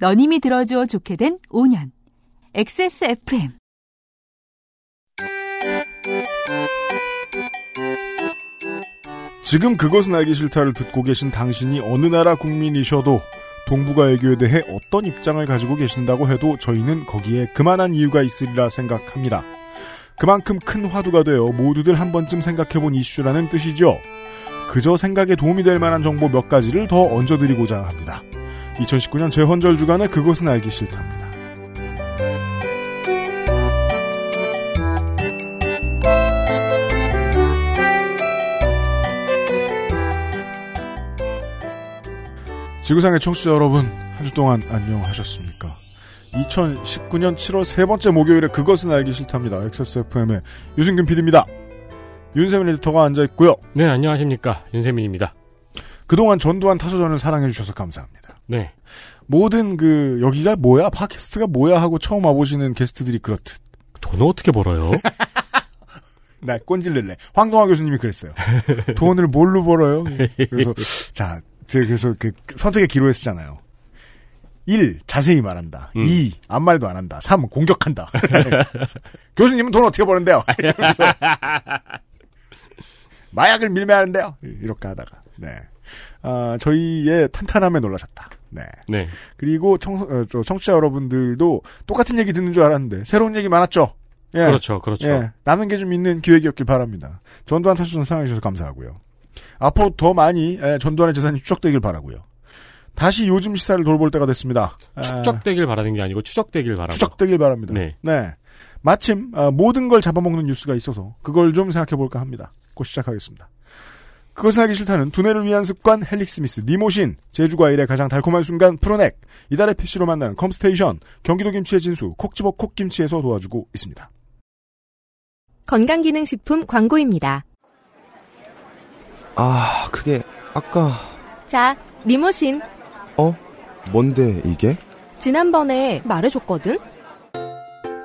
너님이 들어줘 좋게 된 5년. XSFM. 지금 그것은 알기 싫다를 듣고 계신 당신이 어느 나라 국민이셔도 동북아 외교에 대해 어떤 입장을 가지고 계신다고 해도 저희는 거기에 그만한 이유가 있으리라 생각합니다. 그만큼 큰 화두가 되어 모두들 한 번쯤 생각해본 이슈라는 뜻이죠. 그저 생각에 도움이 될 만한 정보 몇 가지를 더 얹어드리고자 합니다. 2019년 재헌절 주간에 그것은 알기 싫답니다. 지구상의 청취자 여러분, 한 주 동안 안녕하셨습니까? 2019년 7월 세 번째 목요일에 그것은 알기 싫답니다. XSFM의 유승균 PD입니다. 윤세민 에디터가 앉아있고요. 네, 안녕하십니까. 윤세민입니다. 그동안 전두환 타소전을 사랑해주셔서 감사합니다. 네. 모든 그, 여기가 뭐야? 팟캐스트가 뭐야? 하고 처음 와보시는 게스트들이 그렇듯. 돈을 어떻게 벌어요? 나 꼰질를래. 황동화 교수님이 그랬어요. 돈을 뭘로 벌어요? 그래서, 자, 제가 그래서 그 선택의 기로에 쓰잖아요. 1. 자세히 말한다. 음. 2. 아무 말도 안 한다. 3. 공격한다. 교수님은 돈 어떻게 버는데요? 마약을 밀매하는데요? 이렇게 하다가. 네. 아, 저희의 탄탄함에 놀라셨다. 네. 네. 그리고 청, 어, 저 청취자 여러분들도 똑같은 얘기 듣는 줄 알았는데 새로운 얘기 많았죠? 예. 그렇죠, 그렇죠. 예, 남는 게좀 있는 기획이었길 바랍니다. 전두환 타수전 사랑해주셔서 감사하고요. 앞으로 더 많이 예, 전두환의 재산이 추적되길 바라고요. 다시 요즘 시사를 돌볼 때가 됐습니다. 아, 축적되길 바라는 게 아니고 추적되길 바라고. 추적되길 바랍니다. 네. 마침 아, 모든 걸 잡아먹는 뉴스가 있어서 그걸 좀 생각해볼까 합니다. 곧 시작하겠습니다. 그것은 하기 싫다는 두뇌를 위한 습관 헬릭 스미스 니모신 제주과일의 가장 달콤한 순간 프로넥 이달의 PC로 만나는 컴스테이션 경기도 김치의 진수 콕집어 콕김치에서 도와주고 있습니다. 건강기능식품 광고입니다. 아, 그게 아까 자, 니모신. 어? 뭔데 이게? 지난번에 말해줬거든?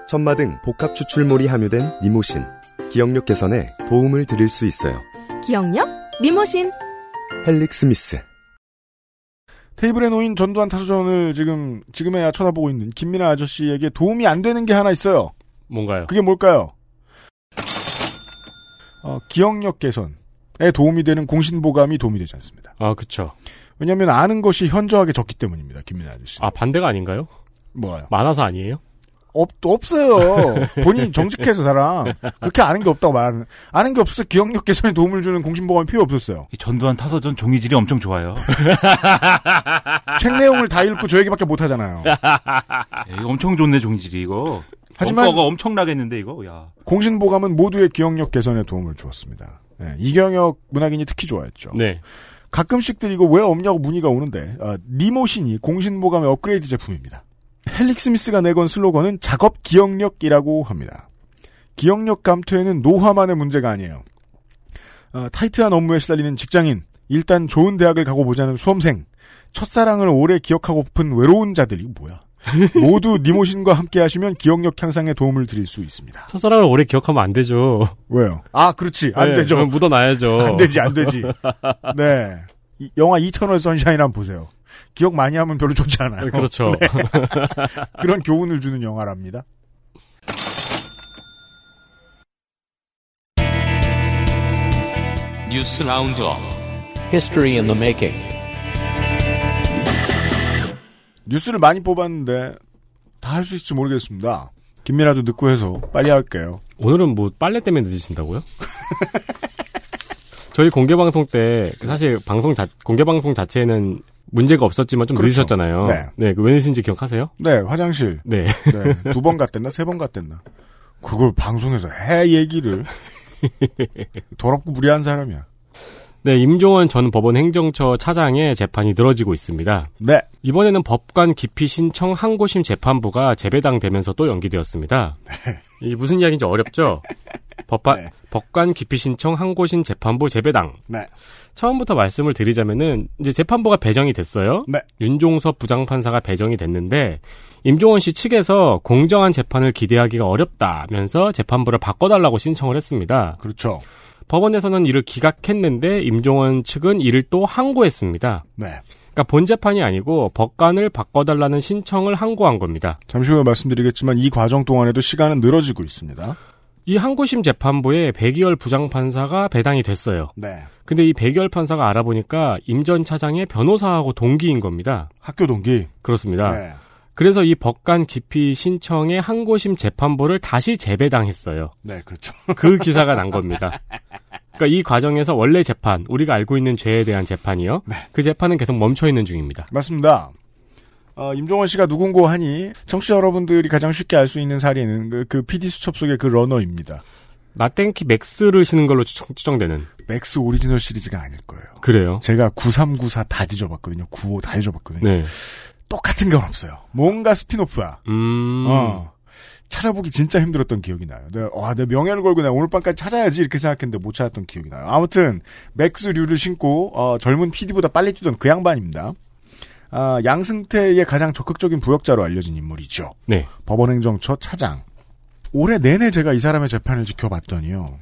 천마 등 복합 추출물이 함유된 니모신. 기억력 개선에 도움을 드릴 수 있어요. 기억력? 니모신. 헬릭 스미스. 테이블에 놓인 전두환 타수전을 지금 지금에야 쳐다보고 있는 김민하 아저씨에게 도움이 안 되는 게 하나 있어요. 뭔가요? 그게 뭘까요? 어, 기억력 개선에 도움이 되는 공신보감이 도움이 되지 않습니다. 아, 그쵸. 왜냐하면 아는 것이 현저하게 적기 때문입니다. 김민아 아저씨. 아, 반대가 아닌가요? 뭐요? 많아서 아니에요? 없 없어요. 본인 정직해서 사람 그렇게 아는 게 없다고 말하는 아는 게 없어 서 기억력 개선에 도움을 주는 공신보감이 필요 없었어요. 이 전두환 타서전 종이질이 엄청 좋아요. 책 내용을 다 읽고 저 얘기밖에 못 하잖아요. 예, 이거 엄청 좋네 종이질이 이거. 하지만 원가가 엄청나겠는데 이거. 야. 공신보감은 모두의 기억력 개선에 도움을 주었습니다. 예, 이경혁 문학인이 특히 좋아했죠. 네. 가끔씩들 이거 왜 없냐고 문의가 오는데 어, 니모신이 공신보감의 업그레이드 제품입니다. 헬릭 스미스가 내건 슬로건은 작업 기억력이라고 합니다. 기억력 감퇴는 노화만의 문제가 아니에요. 어, 타이트한 업무에 시달리는 직장인, 일단 좋은 대학을 가고 보자는 수험생, 첫사랑을 오래 기억하고픈 외로운 자들, 이거 뭐야. 모두 니모신과 함께 하시면 기억력 향상에 도움을 드릴 수 있습니다. 첫사랑을 오래 기억하면 안 되죠. 왜요? 아, 그렇지. 안 네, 되죠. 묻어놔야죠. 안 되지, 안 되지. 네. 이- 영화 이터널 선샤인 한번 보세요. 기억 많이 하면 별로 좋지 않아요. 네, 그렇죠. 네. 그런 교훈을 주는 영화랍니다. 뉴스 roundup History in the making. 뉴스를 많이 뽑았는데 다 할 수 있을지 모르겠습니다. 김민하도 늦고 해서 빨리 할게요. 오늘은 뭐 빨래 때문에 늦으신다고요? 저희 공개 방송 때그 사실 방송 자, 공개 방송 자체에는 문제가 없었지만 좀 그렇죠. 늦으셨잖아요. 네. 네, 그왜 늦으신지 기억하세요? 네, 화장실. 네. 네, 두 번 갔댔나? 세 번 갔댔나? 그걸 방송에서 해 얘기를. 더럽고 무리한 사람이야. 네, 임종원 전 법원 행정처 차장의 재판이 늘어지고 있습니다. 네. 이번에는 법관 기피 신청 항고심 재판부가 재배당 되면서 또 연기되었습니다. 이 무슨 이야기인지 어렵죠? 법관, 네. 법관 기피 신청 항고심 재판부 재배당. 네. 처음부터 말씀을 드리자면은 이제 재판부가 배정이 됐어요. 네. 윤종섭 부장판사가 배정이 됐는데 임종원 씨 측에서 공정한 재판을 기대하기가 어렵다면서 재판부를 바꿔달라고 신청을 했습니다. 그렇죠. 법원에서는 이를 기각했는데 임종원 측은 이를 또 항고했습니다. 네. 그러니까 본 재판이 아니고 법관을 바꿔달라는 신청을 항고한 겁니다. 잠시 후에 말씀드리겠지만 이 과정 동안에도 시간은 늘어지고 있습니다. 이 항고심 재판부에 백이열 부장판사가 배당이 됐어요. 네. 근데 이 백이열 판사가 알아보니까 임 전 차장의 변호사하고 동기인 겁니다. 학교 동기. 그렇습니다. 네. 그래서 이 법관 기피 신청에 항고심 재판부를 다시 재배당했어요. 네, 그렇죠. 그 기사가 난 겁니다. 그러니까 이 과정에서 원래 재판, 우리가 알고 있는 죄에 대한 재판이요. 네. 그 재판은 계속 멈춰 있는 중입니다. 맞습니다. 어, 임종원 씨가 누군고 하니 청취자 여러분들이 가장 쉽게 알 수 있는 사례는 그, 그 PD 수첩 속의 그 러너입니다. 나땡키 맥스를 신은 걸로 추정, 추정 되는. 맥스 오리지널 시리즈가 아닐 거예요. 그래요. 제가 9394 다 뒤져봤거든요. 95 다 뒤져봤거든요. 네. 똑같은 건 없어요. 뭔가 spin-off야. 음. 어. 찾아보기 진짜 힘들었던 기억이 나요. 내가, 와, 내 명예를 걸고 내가 오늘 밤까지 찾아야지 이렇게 생각했는데 못 찾았던 기억이 나요. 아무튼, 맥스류를 신고, 어, 젊은 PD보다 빨리 뛰던 그 양반입니다. 아, 양승태의 가장 적극적인 부역자로 알려진 인물이죠. 네. 법원행정처 차장. 올해 내내 제가 이 사람의 재판을 지켜봤더니요.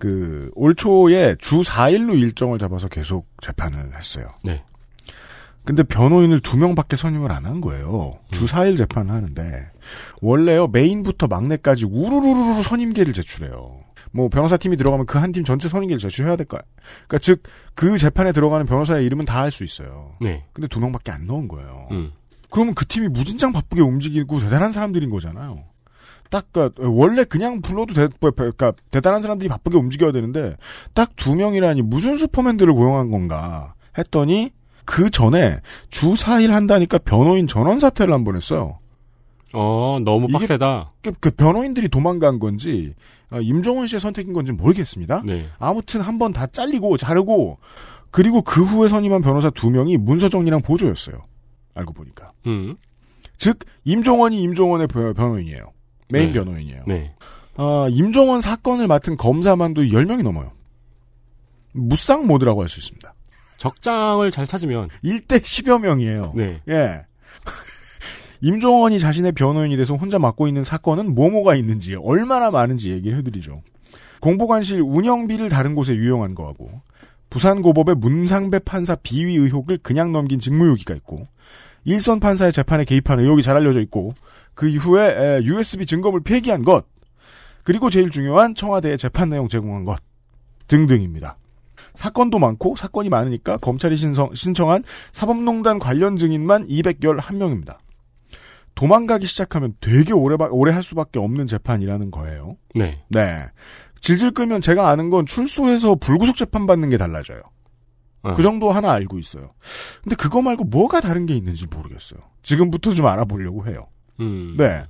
그, 올 초에 주 4일로 일정을 잡아서 계속 재판을 했어요. 네. 근데 변호인을 두 명밖에 선임을 안 한 거예요. 주 4일 재판을 하는데 원래요 메인부터 막내까지 우르르르 선임계를 제출해요. 뭐 변호사 팀이 들어가면 그 한 팀 전체 선임계를 제출해야 될 거야. 그러니까 즉 그 재판에 들어가는 변호사의 이름은 다할수 있어요. 네. 근데 두 명밖에 안 넣은 거예요. 음. 그러면 그 팀이 무진장 바쁘게 움직이고 대단한 사람들인 거잖아요. 딱, 그, 원래 그냥 불러도 대, 그러니까 대단한 사람들이 바쁘게 움직여야 되는데, 딱 두 명이라니 무슨 슈퍼맨들을 고용한 건가 했더니, 그 전에 주 4일 한다니까 변호인 전원 사퇴를 한 번 했어요. 어, 너무 빡세다. 그, 그 변호인들이 도망간 건지, 어, 임종원 씨의 선택인 건지 모르겠습니다. 네. 아무튼 한 번 다 잘리고 자르고, 그리고 그 후에 선임한 변호사 두 명이 문서정리랑 보조였어요. 알고 보니까. 음. 즉, 임종원이 임종원의 변- 변호인이에요. 메인 네. 변호인이에요. 네. 아, 임종원 사건을 맡은 검사만도 10명이 넘어요. 무쌍 모드라고 할 수 있습니다. 적장을 잘 찾으면 1대 10여 명이에요. 네. 예. 임종원이 자신의 변호인이 돼서 혼자 맡고 있는 사건은 뭐뭐가 있는지, 얼마나 많은지 얘기를 해드리죠. 공보관실 운영비를 다른 곳에 유용한 거하고, 부산고법의 문상배 판사 비위 의혹을 그냥 넘긴 직무유기가 있고, 일선 판사의 재판에 개입한 의혹이 잘 알려져 있고, 그 이후에 에, USB 증거물 폐기한 것, 그리고 제일 중요한 청와대의 재판 내용 제공한 것 등등입니다. 사건도 많고 사건이 많으니까 검찰이 신청, 신청한 사법농단 관련 증인만 211명입니다. 도망가기 시작하면 되게 오래, 바- 오래 할 수밖에 없는 재판이라는 거예요. 네. 네. 질질 끌면 제가 아는 건 출소해서 불구속 재판 받는 게 달라져요. 어. 그 정도 하나 알고 있어요. 근데 그거 말고 뭐가 다른 게 있는지 모르겠어요. 지금부터 좀 알아보려고 해요. 음. 네.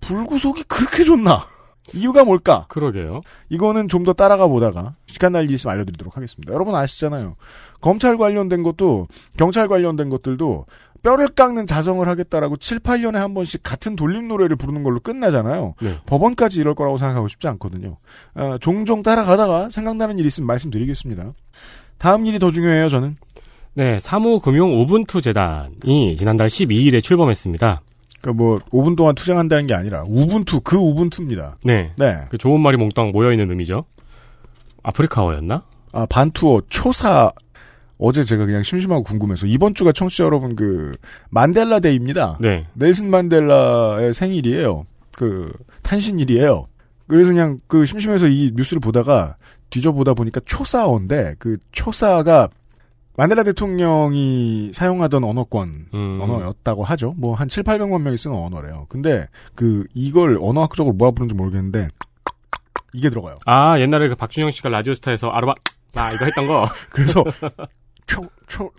불구속이 그렇게 좋나? 이유가 뭘까? 그러게요. 이거는 좀 더 따라가 보다가 시간 날일 있으면 알려드리도록 하겠습니다. 여러분 아시잖아요. 검찰 관련된 것도 경찰 관련된 것들도 뼈를 깎는 자성을 하겠다라고 7, 8년에 한 번씩 같은 돌림 노래를 부르는 걸로 끝나잖아요. 네. 법원까지 이럴 거라고 생각하고 싶지 않거든요. 아, 종종 따라가다가 생각나는 일 있으면 말씀드리겠습니다. 다음 일이 더 중요해요, 저는. 네, 사무금융 우분투 재단이 지난달 12일에 출범했습니다. 그러니까 뭐 5분 동안 투쟁한다는 게 아니라 우분투 그 우분투입니다. 네. 네. 그 좋은 말이 몽땅 모여 있는 의미죠. 아프리카어였나? 아, 반투어 초사 어제 제가 그냥 심심하고 궁금해서 이번 주가 청취자 여러분 그 만델라 데이입니다. 네. 넬슨 만델라의 생일이에요. 그 탄신일이에요. 그래서 그냥 그 심심해서 이 뉴스를 보다가 뒤져보다 보니까 초사어인데 그 초사가 만델라 대통령이 사용하던 언어권 음. 언어였다고 하죠. 뭐 한 7, 800만 명이 쓰는 언어래요. 근데 그 이걸 언어학적으로 뭐라 부르는지 모르겠는데 이게 들어가요. 아, 옛날에 그 박준영 씨가 라디오스타에서 아르바, 나 이거 했던 거. 그래서 초, 초,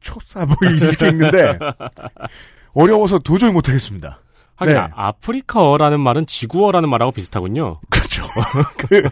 초사 뭐 이렇게 읽는데 어려워서 도저히 못하겠습니다. 하긴 네. 아, 아프리카어라는 말은 지구어라는 말하고 비슷하군요. 그렇죠. 그,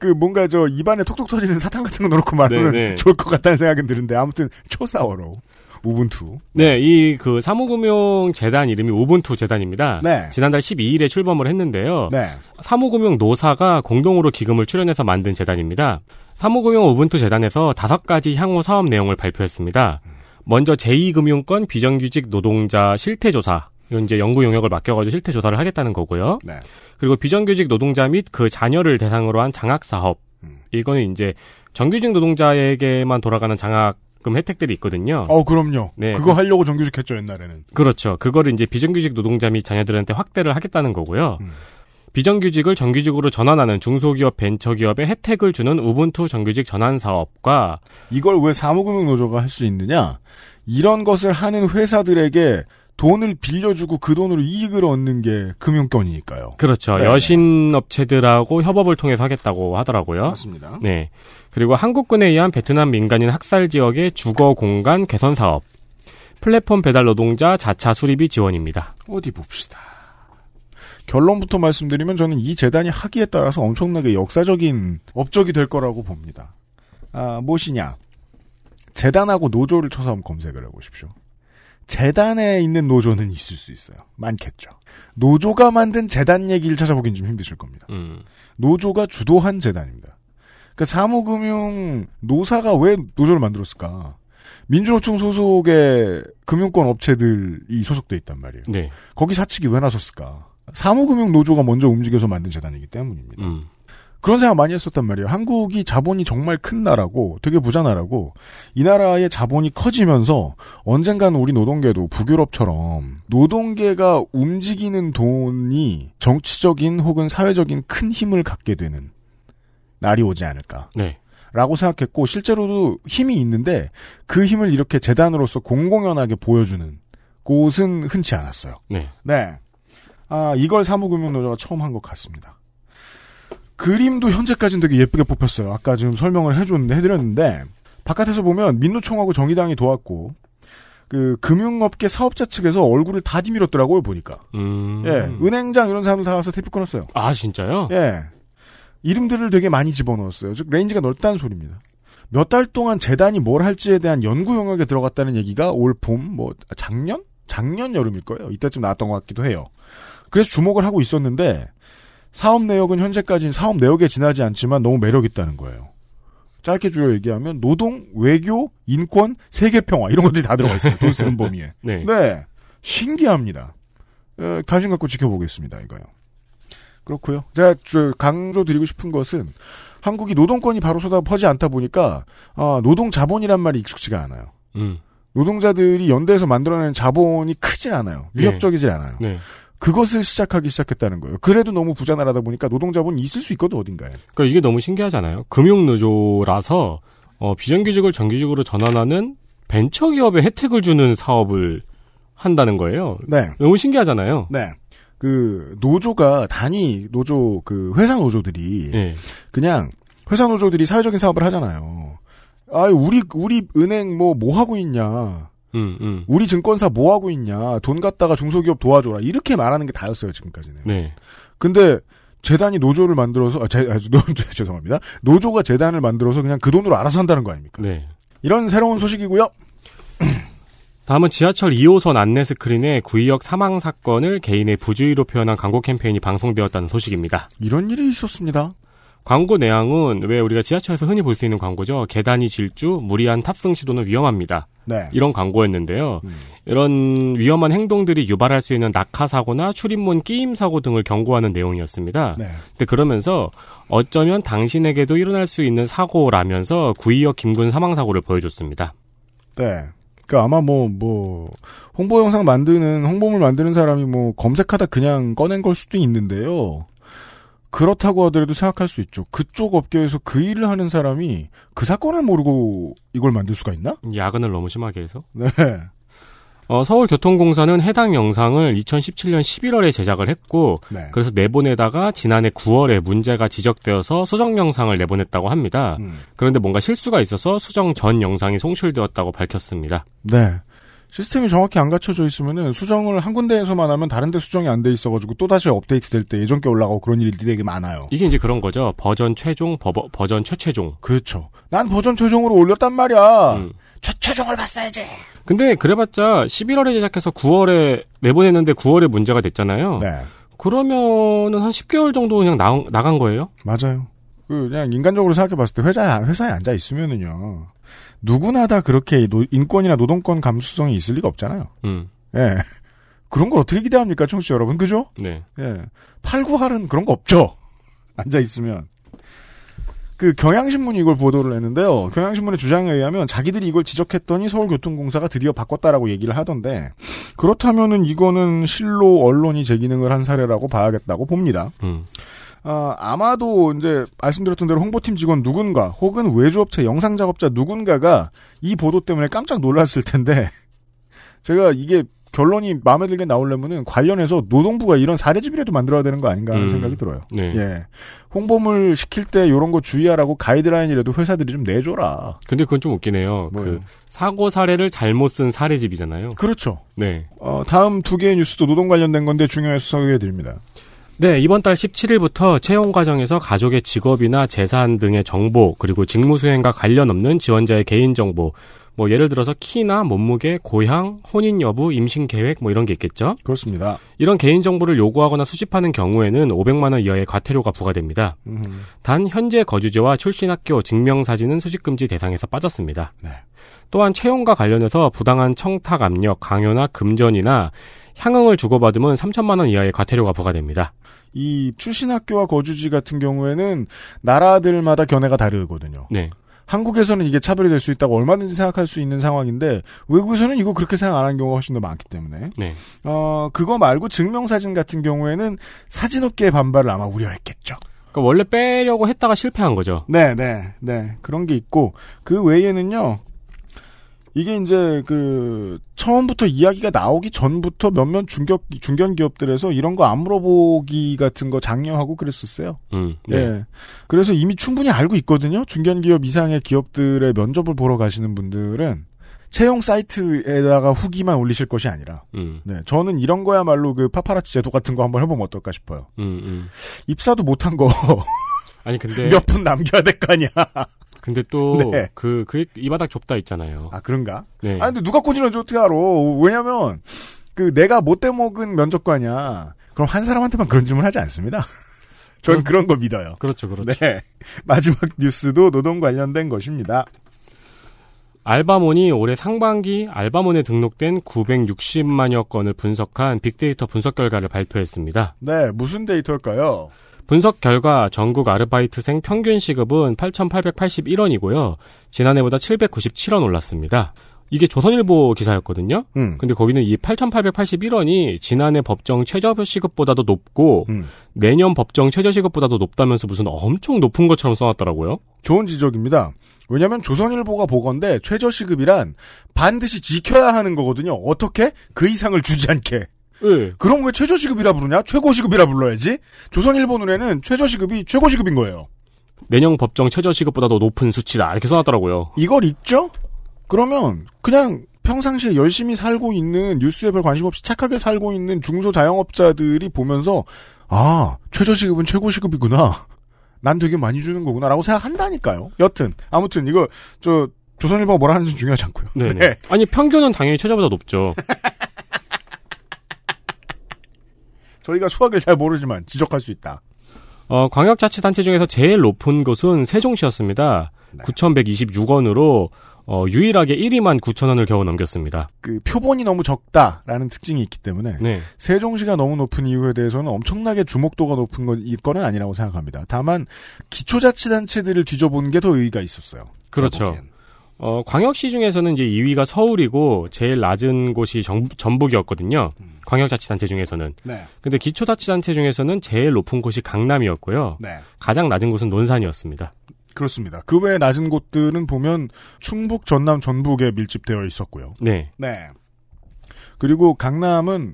그 뭔가 저 입안에 톡톡 터지는 사탕 같은 거 넣고 말하면 네, 네. 좋을 것 같다는 생각은 드는데 아무튼 초사어로 우분투. 네, 이 그 사무금융 재단 이름이 우분투 재단입니다. 네. 지난달 12일에 출범을 했는데요. 네. 사무금융 노사가 공동으로 기금을 출연해서 만든 재단입니다. 사무금융 우분투 재단에서 다섯 가지 향후 사업 내용을 발표했습니다. 먼저 제2금융권 비정규직 노동자 실태조사. 이건 이제 연구 용역을 맡겨가지고 실태 조사를 하겠다는 거고요. 네. 그리고 비정규직 노동자 및 그 자녀를 대상으로 한 장학 사업. 음. 이거는 이제 정규직 노동자에게만 돌아가는 장학 혜택들이 있거든요. 어, 그럼요. 네. 그거 하려고 정규직 했죠, 옛날에는. 그렇죠. 그거를 이제 비정규직 노동자 및 자녀들한테 확대를 하겠다는 거고요. 음. 비정규직을 정규직으로 전환하는 중소기업 벤처기업에 혜택을 주는 우분투 정규직 전환 사업과 이걸 왜 사무금융노조가 할 수 있느냐? 이런 것을 하는 회사들에게 돈을 빌려주고 그 돈으로 이익을 얻는 게 금융권이니까요. 그렇죠. 네. 여신 업체들하고 협업을 통해서 하겠다고 하더라고요. 맞습니다. 네. 그리고 한국군에 의한 베트남 민간인 학살 지역의 주거 공간 개선 사업. 플랫폼 배달 노동자 자차 수리비 지원입니다. 어디 봅시다. 결론부터 말씀드리면 저는 이 재단이 하기에 따라서 엄청나게 역사적인 업적이 될 거라고 봅니다. 아, 무엇이냐? 재단하고 노조를 쳐서 한번 검색을 해보십시오. 재단에 있는 노조는 있을 수 있어요. 많겠죠. 노조가 만든 재단 얘기를 찾아보긴 좀 힘드실 겁니다. 음. 노조가 주도한 재단입니다. 그 사무금융 노사가 왜 노조를 만들었을까? 민주노총 소속의 금융권 업체들이 소속돼 있단 말이에요. 네. 거기 사측이 왜 나섰을까? 사무금융 노조가 먼저 움직여서 만든 재단이기 때문입니다. 음. 그런 생각 많이 했었단 말이에요. 한국이 자본이 정말 큰 나라고 되게 부자 나라고 이 나라의 자본이 커지면서 언젠가는 우리 노동계도 북유럽처럼 노동계가 움직이는 돈이 정치적인 혹은 사회적인 큰 힘을 갖게 되는 날이 오지 않을까. 네. 라고 생각했고 실제로도 힘이 있는데 그 힘을 이렇게 재단으로서 공공연하게 보여주는 곳은 흔치 않았어요. 네. 네. 아, 이걸 사무금융노조가 처음 한 것 같습니다. 그림도 현재까지는 되게 예쁘게 뽑혔어요. 아까 지금 설명을 해줬는데, 해드렸는데, 바깥에서 보면 민노총하고 정의당이 도왔고, 그, 금융업계 사업자 측에서 얼굴을 다 뒤밀었더라고요, 보니까. 음. 예, 은행장 이런 사람들 다 와서 테이프 끊었어요. 아, 진짜요? 예. 이름들을 되게 많이 집어넣었어요. 즉, range가 넓다는 소리입니다. 몇 달 동안 재단이 뭘 할지에 대한 연구 영역에 들어갔다는 얘기가 올 봄, 뭐, 작년? 작년 여름일 거예요. 이때쯤 나왔던 것 같기도 해요. 그래서 주목을 하고 있었는데, 사업 내역은 현재까지는 사업 내역에 지나지 않지만 너무 매력 있다는 거예요. 짧게 줄여 얘기하면, 노동, 외교, 인권, 세계 평화, 이런 것들이 다 들어가 있어요. 돈 쓰는 범위에. 네. 네. 신기합니다. 에, 관심 갖고 지켜보겠습니다, 이거요. 그렇고요. 제가 저 강조드리고 싶은 것은 한국이 노동권이 바로 쏟아 퍼지 않다 보니까 아, 노동 자본이란 말이 익숙지가 않아요. 음. 노동자들이 연대에서 만들어낸 자본이 크질 않아요. 네. 위협적이질 않아요. 네. 그것을 시작하기 시작했다는 거예요. 그래도 너무 부자 나라다 보니까 노동 자본이 있을 수 있거든 어딘가에. 그러니까 이게 너무 신기하잖아요. 금융 노조라서 어, 비정규직을 정규직으로 전환하는 벤처 기업에 혜택을 주는 사업을 한다는 거예요. 네. 너무 신기하잖아요. 네. 그 노조가 단위 노조 그 회사 노조들이 네. 그냥 회사 노조들이 사회적인 사업을 하잖아요. 아, 우리 우리 은행 뭐뭐 하고 있냐? 음, 음. 우리 증권사 뭐 하고 있냐? 돈 갖다가 중소기업 도와줘라. 이렇게 말하는 게 다였어요 지금까지는. 네. 근데 재단이 노조를 만들어서 아, 재, 아, 노, 죄송합니다. 노조가 재단을 만들어서 그냥 그 돈으로 알아서 한다는 거 아닙니까? 네. 이런 새로운 소식이고요. 다음은 지하철 2호선 안내 스크린에 구의역 사망 사건을 개인의 부주의로 표현한 광고 캠페인이 방송되었다는 소식입니다. 이런 일이 있었습니다. 광고 내용은 왜 우리가 지하철에서 흔히 볼 수 있는 광고죠. 계단이 질주, 무리한 탑승 시도는 위험합니다. 네. 이런 광고였는데요. 음. 이런 위험한 행동들이 유발할 수 있는 낙하 사고나 출입문 끼임 사고 등을 경고하는 내용이었습니다. 네. 근데 그러면서 어쩌면 당신에게도 일어날 수 있는 사고라면서 구의역 김군 사망 사고를 보여줬습니다. 네. 그 아마 뭐뭐 홍보 영상 만드는 홍보물 만드는 사람이 뭐 검색하다 그냥 꺼낸 걸 수도 있는데요. 그렇다고 하더라도 생각할 수 있죠. 그쪽 업계에서 그 일을 하는 사람이 그 사건을 모르고 이걸 만들 수가 있나? 야근을 너무 심하게 해서. 네. 어, 서울교통공사는 해당 영상을 2017년 11월에 제작을 했고 네. 그래서 내보내다가 지난해 9월에 문제가 지적되어서 수정 영상을 내보냈다고 합니다. 음. 그런데 뭔가 실수가 있어서 수정 전 영상이 송출되었다고 밝혔습니다. 네. 시스템이 정확히 안 갖춰져 있으면은 수정을 한 군데에서만 하면 다른 데 수정이 안 돼 있어가지고 또다시 업데이트 될 때 예전 게 올라가고 그런 일들이 되게 많아요. 이게 이제 그런 거죠. 버전 최종, 버, 버전 최최종. 그렇죠. 난 버전 최종으로 올렸단 말이야. 음. 최최종을 봤어야지. 근데 그래봤자 11월에 제작해서 9월에 내보냈는데 9월에 문제가 됐잖아요. 네. 그러면은 한 10개월 정도 그냥 나, 나간 거예요? 맞아요. 그 그냥 인간적으로 생각해 봤을 때 회사 회사에 앉아 있으면은요. 누구나 다 그렇게 노- 인권이나 노동권 감수성이 있을 리가 없잖아요. 음, 예. 그런 걸 어떻게 기대합니까, 청취자 여러분? 그죠? 네. 예. 팔구할은 그런 거 없죠. 앉아 있으면. 그 경향신문이 이걸 보도를 했는데요. 경향신문의 주장에 의하면 자기들이 이걸 지적했더니 서울교통공사가 드디어 바꿨다라고 얘기를 하던데 그렇다면은 이거는 실로 언론이 제 기능을 한 사례라고 봐야겠다고 봅니다. 음. 아, 아마도 이제 말씀드렸던 대로 홍보팀 직원 누군가 혹은 외주업체 영상 작업자 누군가가 이 보도 때문에 깜짝 놀랐을 텐데 제가 이게 결론이 마음에 들게 나오려면은 관련해서 노동부가 이런 사례집이라도 만들어야 되는 거 아닌가 하는 음. 생각이 들어요. 네. 예. 홍보물 시킬 때 이런 거 주의하라고 가이드라인이라도 회사들이 좀 내줘라. 근데 그건 좀 웃기네요. 뭐요? 그 사고 사례를 잘못 쓴 사례집이잖아요. 그렇죠. 네. 어, 다음 두 개의 뉴스도 노동 관련된 건데 중요해서 소개해드립니다. 네, 이번 달 17일부터 채용 과정에서 가족의 직업이나 재산 등의 정보, 그리고 직무 수행과 관련 없는 지원자의 개인 정보, 뭐 예를 들어서 키나 몸무게, 고향, 혼인 여부, 임신 계획 뭐 이런 게 있겠죠. 그렇습니다. 이런 개인 정보를 요구하거나 수집하는 경우에는 500만 원 이하의 과태료가 부과됩니다. 음, 단 현재 거주지와 출신 학교, 증명 사진은 수집 금지 대상에서 빠졌습니다. 네. 또한 채용과 관련해서 부당한 청탁 압력, 강요나 금전이나 향응을 주고받으면 3천만 원 이하의 과태료가 부과됩니다. 이 출신 학교와 거주지 같은 경우에는 나라들마다 견해가 다르거든요. 네. 한국에서는 이게 차별이 될 수 있다고 얼마든지 생각할 수 있는 상황인데 외국에서는 이거 그렇게 생각 안 하는 경우가 훨씬 더 많기 때문에 네. 어 그거 말고 증명사진 같은 경우에는 사진업계의 반발을 아마 우려했겠죠. 그러니까 원래 빼려고 했다가 실패한 거죠. 네, 네, 네 그런 게 있고 그 외에는요. 이게 이제 그 처음부터 이야기가 나오기 전부터 몇몇 중견 중견 기업들에서 이런 거 안 물어보기 같은 거 장려하고 그랬었어요. 음. 네. 네. 그래서 이미 충분히 알고 있거든요. 중견 기업 이상의 기업들의 면접을 보러 가시는 분들은 채용 사이트에다가 후기만 올리실 것이 아니라, 음. 네. 저는 이런 거야말로 그 파파라치 제도 같은 거 한번 해보면 어떨까 싶어요. 음, 음. 입사도 못한 거 아니 근데 몇 분 남겨야 될 거 아니야. 근데 또 네. 그 그 이 바닥 좁다 있잖아요. 아, 그런가? 네. 아, 근데 누가 꽂으는지 어떻게 알아? 왜냐면, 그 내가 못돼 먹은 면접관이야. 그럼 한 사람한테만 그런 질문 하지 않습니다. 전 그런 거 믿어요. 그렇죠, 그렇죠. 네. 마지막 뉴스도 노동 관련된 것입니다. 알바몬이 올해 상반기 알바몬에 등록된 960만여 건을 분석한 빅데이터 분석 결과를 발표했습니다. 네, 무슨 데이터일까요? 분석 결과 전국 아르바이트생 평균 시급은 8,881원이고요. 지난해보다 797원 올랐습니다. 이게 조선일보 기사였거든요. 음. 근데 거기는 이 8,881원이 지난해 법정 최저 시급보다도 높고 음. 내년 법정 최저 시급보다도 높다면서 무슨 엄청 높은 것처럼 써놨더라고요. 좋은 지적입니다. 왜냐면 조선일보가 보건데 최저시급이란 반드시 지켜야 하는 거거든요. 어떻게? 그 이상을 주지 않게. 네. 그럼 왜 최저시급이라 부르냐? 최고시급이라 불러야지. 조선일보 눈에는 최저시급이 최고시급인 거예요. 내년 법정 최저 시급보다도 높은 수치다 이렇게 써놨더라고요. 이걸 읽죠? 그러면 그냥 평상시에 열심히 살고 있는 뉴스에 별 관심 없이 착하게 살고 있는 중소자영업자들이 보면서 아 최저시급은 최고시급이구나. 난 되게 많이 주는 거구나라고 생각한다니까요. 여튼 아무튼 이거 저 조선일보가 뭐라 하는지 중요하지 않고요. 네. 아니 평균은 당연히 최저보다 높죠. 저희가 수학을 잘 모르지만 지적할 수 있다. 어, 광역자치단체 중에서 제일 높은 곳은 세종시였습니다. 네. 9,126원으로 어, 유일하게 1위만 9,000원을 겨우 넘겼습니다. 그 표본이 너무 적다라는 특징이 있기 때문에 네. 세종시가 너무 높은 이유에 대해서는 엄청나게 주목도가 높은 건 이거는 아니라고 생각합니다. 다만 기초자치단체들을 뒤져보는 게 더 의의가 있었어요. 그렇죠. 어, 광역시 중에서는 이제 2위가 서울이고 제일 낮은 곳이 정, 전북이었거든요. 광역자치단체 중에서는. 네, 근데 기초자치단체 중에서는 제일 높은 곳이 강남이었고요. 네. 가장 낮은 곳은 논산이었습니다. 그렇습니다. 그 외에 낮은 곳들은 보면 충북, 전남, 전북에 밀집되어 있었고요. 네. 네. 그리고 강남은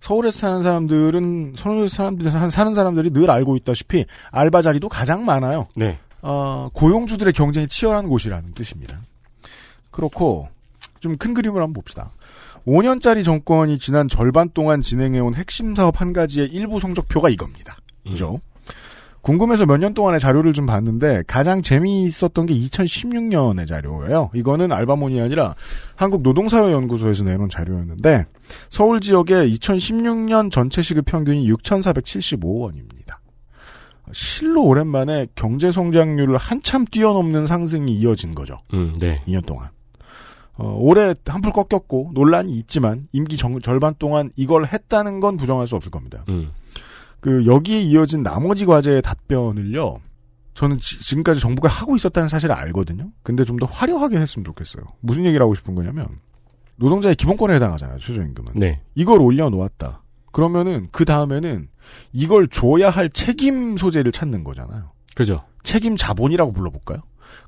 서울에 사는 사람들은 서울에 사람들이 사는 사람들이 늘 알고 있다시피 알바 자리도 가장 많아요. 네. 어, 고용주들의 경쟁이 치열한 곳이라는 뜻입니다. 그렇고 좀 큰 그림을 한번 봅시다. 5년짜리 정권이 지난 절반 동안 진행해온 핵심 사업 한 가지의 일부 성적표가 이겁니다. 그죠? 궁금해서 몇 년 동안의 자료를 좀 봤는데 가장 재미있었던 게 2016년의 자료예요. 이거는 알바몬이 아니라 한국노동사회연구소에서 내놓은 자료였는데 서울 지역의 2016년 전체 시급 평균이 6,475원입니다. 실로 오랜만에 경제 성장률을 한참 뛰어넘는 상승이 이어진 거죠. 음, 네. 2년 동안. 어, 올해 한풀 꺾였고 논란이 있지만 임기 정- 절반 동안 이걸 했다는 건 부정할 수 없을 겁니다. 음. 그 여기에 이어진 나머지 과제의 답변을요. 저는 지, 금까지 정부가 하고 있었다는 사실을 알거든요. 근데 좀 더 화려하게 했으면 좋겠어요. 무슨 얘기를 하고 싶은 거냐면 노동자의 기본권에 해당하잖아요. 최저임금은. 네. 이걸 올려놓았다. 그러면은 그 다음에는 이걸 줘야 할 책임 소재를 찾는 거잖아요. 그죠. 책임 자본이라고 불러볼까요?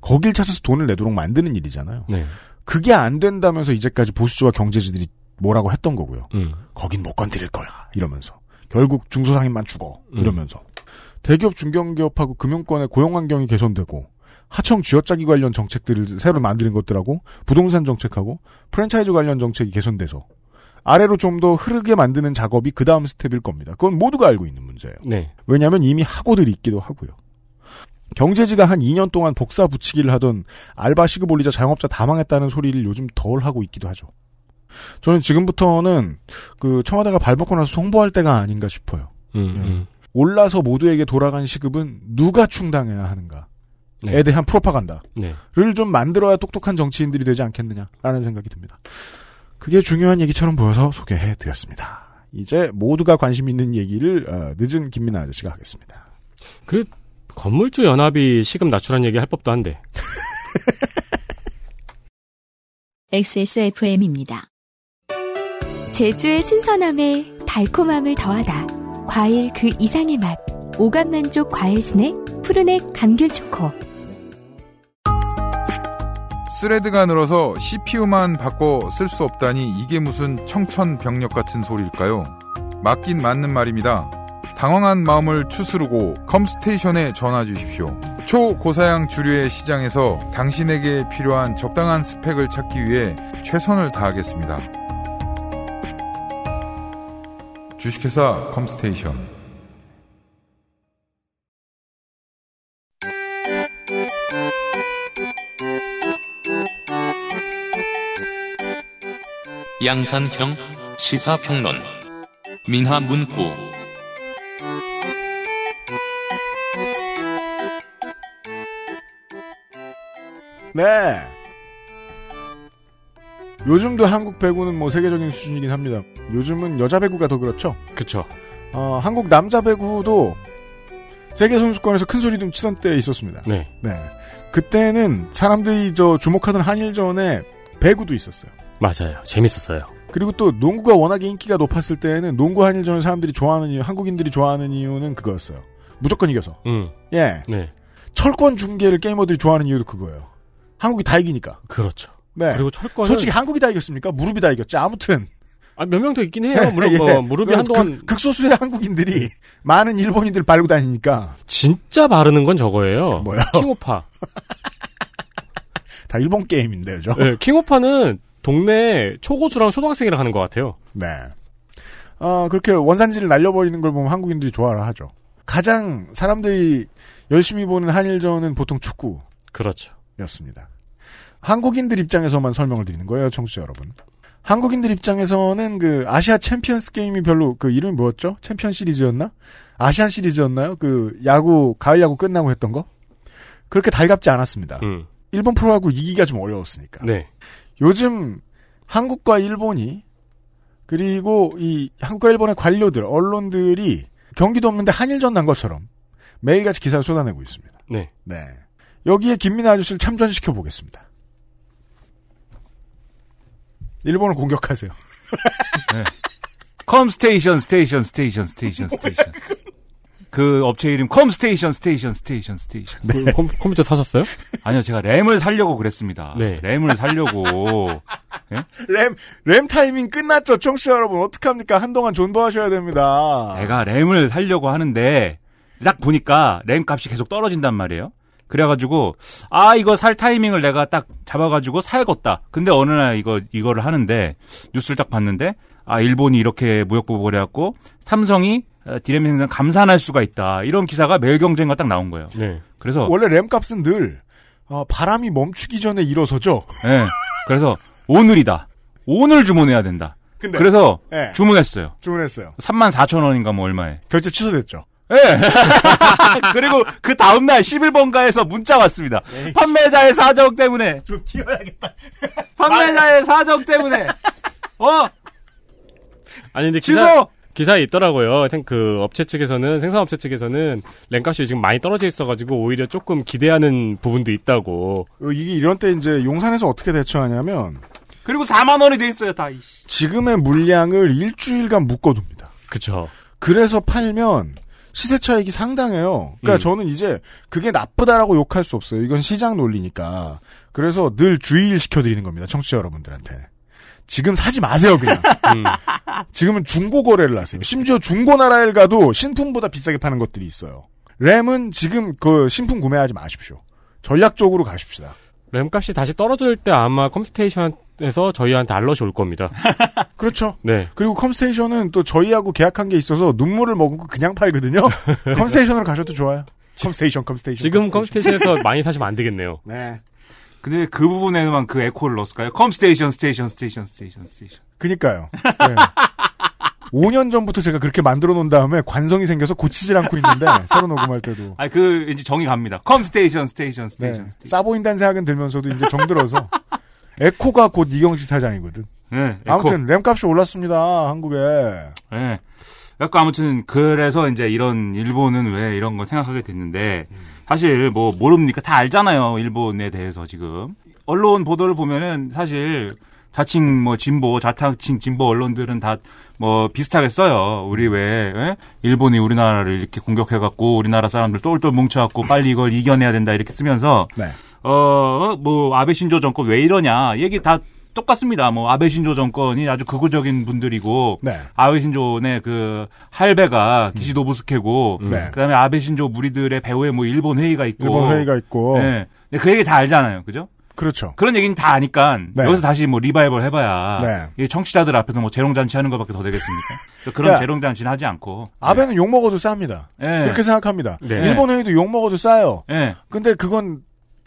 거길 찾아서 돈을 내도록 만드는 일이잖아요. 네. 그게 안 된다면서 이제까지 보수주와 경제지들이 뭐라고 했던 거고요. 음. 거긴 못 건드릴 거야. 이러면서. 결국 중소상인만 죽어. 음. 이러면서. 대기업, 중견기업하고 금융권의 고용환경이 개선되고 하청 쥐어짜기 관련 정책들을 새로 만드는 것들하고 부동산 정책하고 프랜차이즈 관련 정책이 개선돼서 아래로 좀 더 흐르게 만드는 작업이 그 다음 스텝일 겁니다. 그건 모두가 알고 있는 문제예요. 네. 왜냐하면 이미 하고들 있기도 하고요. 경제지가 한 2년 동안 복사 붙이기를 하던 알바 시급 올리자 자영업자 다 망했다는 소리를 요즘 덜 하고 있기도 하죠. 저는 지금부터는 그 청와대가 발벗고 나서 홍보할 때가 아닌가 싶어요. 음, 예. 음. 올라서 모두에게 돌아간 시급은 누가 충당해야 하는가에 네. 대한 프로파간다를 네. 좀 만들어야 똑똑한 정치인들이 되지 않겠느냐라는 생각이 듭니다. 그게 중요한 얘기처럼 보여서 소개해 드렸습니다. 이제 모두가 관심 있는 얘기를 어, 늦은 김민아 아저씨가 하겠습니다. 그 건물주 연합이 시급 낮추란 얘기 할 법도 한데. XSFM입니다. 제주의 신선함에 달콤함을 더하다. 과일 그 이상의 맛. 오감 만족 과일 스낵 푸르넥 감귤 초코. 스레드가 늘어서 CPU만 바꿔 쓸 수 없다니 이게 무슨 청천벽력 같은 소리일까요? 맞긴 맞는 말입니다. 당황한 마음을 추스르고 컴스테이션에 전화 주십시오. 초고사양 주류의 시장에서 당신에게 필요한 적당한 스펙을 찾기 위해 최선을 다하겠습니다. 주식회사 컴스테이션 양산형 시사평론 민화문구 네. 요즘도 한국 배구는 뭐 세계적인 수준이긴 합니다. 요즘은 여자 배구가 더 그렇죠. 그쵸. 어, 한국 남자 배구도 세계 선수권에서 큰 소리 좀 치던 때 있었습니다. 네. 네. 그때는 사람들이 저 주목하던 한일전에 배구도 있었어요. 맞아요. 재밌었어요. 그리고 또 농구가 워낙에 인기가 높았을 때는 농구 한일전을 사람들이 좋아하는 이유, 한국인들이 좋아하는 이유는 그거였어요. 무조건 이겨서. 음. 예. 네. 철권 중계를 게이머들이 좋아하는 이유도 그거예요. 한국이 다 이기니까. 그렇죠. 네. 그리고 철권은 솔직히 한국이 다 이겼습니까? 무릎이 다 이겼지. 아무튼. 아, 몇 명 더 있긴 해요. 무릎, 예. 어, 무릎이 한동안 극, 극소수의 한국인들이 많은 일본인들 밟고 다니니까 진짜 바르는 건 저거예요. 뭐요? 킹오파. 다 일본 게임인데요, 저. 네, 킹오파는 동네 초고수랑 초등학생이랑 하는 것 같아요. 네. 어, 그렇게 원산지를 날려버리는 걸 보면 한국인들이 좋아라 하죠. 가장 사람들이 열심히 보는 한일전은 보통 축구였습니다. 한국인들 입장에서만 설명을 드리는 거예요, 청취자 여러분. 한국인들 입장에서는 그 아시아 챔피언스 게임이 별로 그 이름이 뭐였죠? 챔피언 시리즈였나? 아시안 시리즈였나요? 그 야구 가을 야구 끝나고 했던 거? 그렇게 달갑지 않았습니다. 음. 일본 프로야구 이기기가 좀 어려웠으니까. 네. 요즘 한국과 일본이 그리고 이 한국과 일본의 관료들, 언론들이 경기도 없는데 한일전 난 것처럼 매일같이 기사를 쏟아내고 있습니다. 네. 네. 여기에 김민하 아저씨를 참전시켜 보겠습니다. 일본을 공격하세요. 컴스테이션 스테이션 스테이션 스테이션 스테이션. 그 업체 이름 컴스테이션 스테이션 스테이션 스테이션. 그 컴, 컴퓨터 사셨어요? 아니요, 제가 램을 살려고 그랬습니다. 네. 램을 살려고. 램, 램 타이밍 끝났죠, 청취자 여러분. 어떡합니까? 한동안 존버하셔야 됩니다. 내가 램을 살려고 하는데 딱 보니까 램 값이 계속 떨어진단 말이에요. 그래가지고 아 이거 살 타이밍을 내가 딱 잡아가지고 사야겠다. 근데 어느 날 이거 이거를 하는데 뉴스를 딱 봤는데 아 일본이 이렇게 무역 보복을 해갖고 삼성이 어, 디램 생산 감산할 수가 있다. 이런 기사가 매일경제가 딱 나온 거예요. 네. 그래서 원래 램 값은 늘, 어, 바람이 멈추기 전에 일어서죠. 예. 그래서 오늘이다. 오늘 주문해야 된다. 근데, 그래서 예. 주문했어요. 주문했어요. 3만 4천 원인가 뭐 얼마에. 결제 취소됐죠. 예. 그리고 그 다음날 11번가에서 문자 왔습니다. 판매자의 사정 때문에. 좀 튀어야겠다. 판매자의 사정 때문에. 어, 아니, 근데 기사, 취소! 기사에 있더라고요. 생- 그 업체 측에서는 생산업체 측에서는 램값이 지금 많이 떨어져 있어가지고 오히려 조금 기대하는 부분도 있다고. 어, 이게 이런 때 이제 용산에서 어떻게 대처하냐면 그리고 4만 원이 돼 있어요, 다. 지금의 물량을 일주일간 묶어둡니다. 그쵸. 그래서 팔면 시세 차익이 상당해요. 그러니까 음. 저는 이제 그게 나쁘다라고 욕할 수 없어요. 이건 시장 논리니까. 그래서 늘 주의를 시켜드리는 겁니다. 청취자 여러분들한테. 지금 사지 마세요, 그냥. 음. 지금은 중고 거래를 하세요. 심지어 중고 나라에 가도 신품보다 비싸게 파는 것들이 있어요. 램은 지금 그 신품 구매하지 마십시오. 전략적으로 가십시다. 램 값이 다시 떨어질 때 아마 컴스테이션 에서 저희한테 알럿이 올 겁니다. 그렇죠. 네. 그리고 컴스테이션은 또 저희하고 계약한 게 있어서 눈물을 머금고 그냥 팔거든요. 컴스테이션으로 가셔도 좋아요. 컴스테이션, 컴스테이션. 지금 컴스테이션에서 많이 사시면 안 되겠네요. 네. 근데 그 부분에만 그 에코를 넣었을까요? 컴 스테이션, 스테이션, 스테이션, 스테이션, 스테이션. 그니까요. 네. 5년 전부터 제가 그렇게 만들어 놓은 다음에 관성이 생겨서 고치질 않고 있는데 새로 녹음할 때도 아, 그, 이제 정이 갑니다. 컴 스테이션, 스테이션, 네. 스테이션, 스테이션. 싸 보인다는 생각은 들면서도 이제 정 들어서 에코가 곧 이경식 사장이거든. 네, 에코. 아무튼 램값이 올랐습니다. 한국에. 예. 그러니까 아무튼 그래서 이제 이런 일본은 왜 이런 걸 생각하게 됐는데 사실 뭐 모릅니까 다 알잖아요 일본에 대해서 지금 언론 보도를 보면은 사실 자칭 뭐 진보 자타칭 진보 언론들은 다 뭐 비슷하게 써요 우리 왜 예? 일본이 우리나라를 이렇게 공격해갖고 우리나라 사람들 똘똘 뭉쳐갖고 빨리 이걸 이겨내야 된다 이렇게 쓰면서 네. 어, 뭐, 아베 신조 정권 왜 이러냐. 얘기 다 똑같습니다. 뭐, 아베 신조 정권이 아주 극우적인 분들이고, 네. 아베 신조의 그, 할배가 기시노부스케고, 네. 그 다음에 아베 신조 무리들의 배후에 뭐, 일본 회의가 있고. 일본 회의가 있고. 네. 그 얘기 다 알잖아요. 그죠? 그렇죠. 그런 얘기는 다 아니까, 네. 여기서 다시 뭐, 리바이벌 해봐야, 네. 이 청취자들 앞에서 뭐, 재롱잔치 하는 것밖에 더 되겠습니까? 그런 재롱잔치는 하지 않고. 아베는 욕 먹어도 쌉니다. 예. 그렇게 생각합니다. 네. 일본 회의도 욕 먹어도 싸요. 예. 근데 그건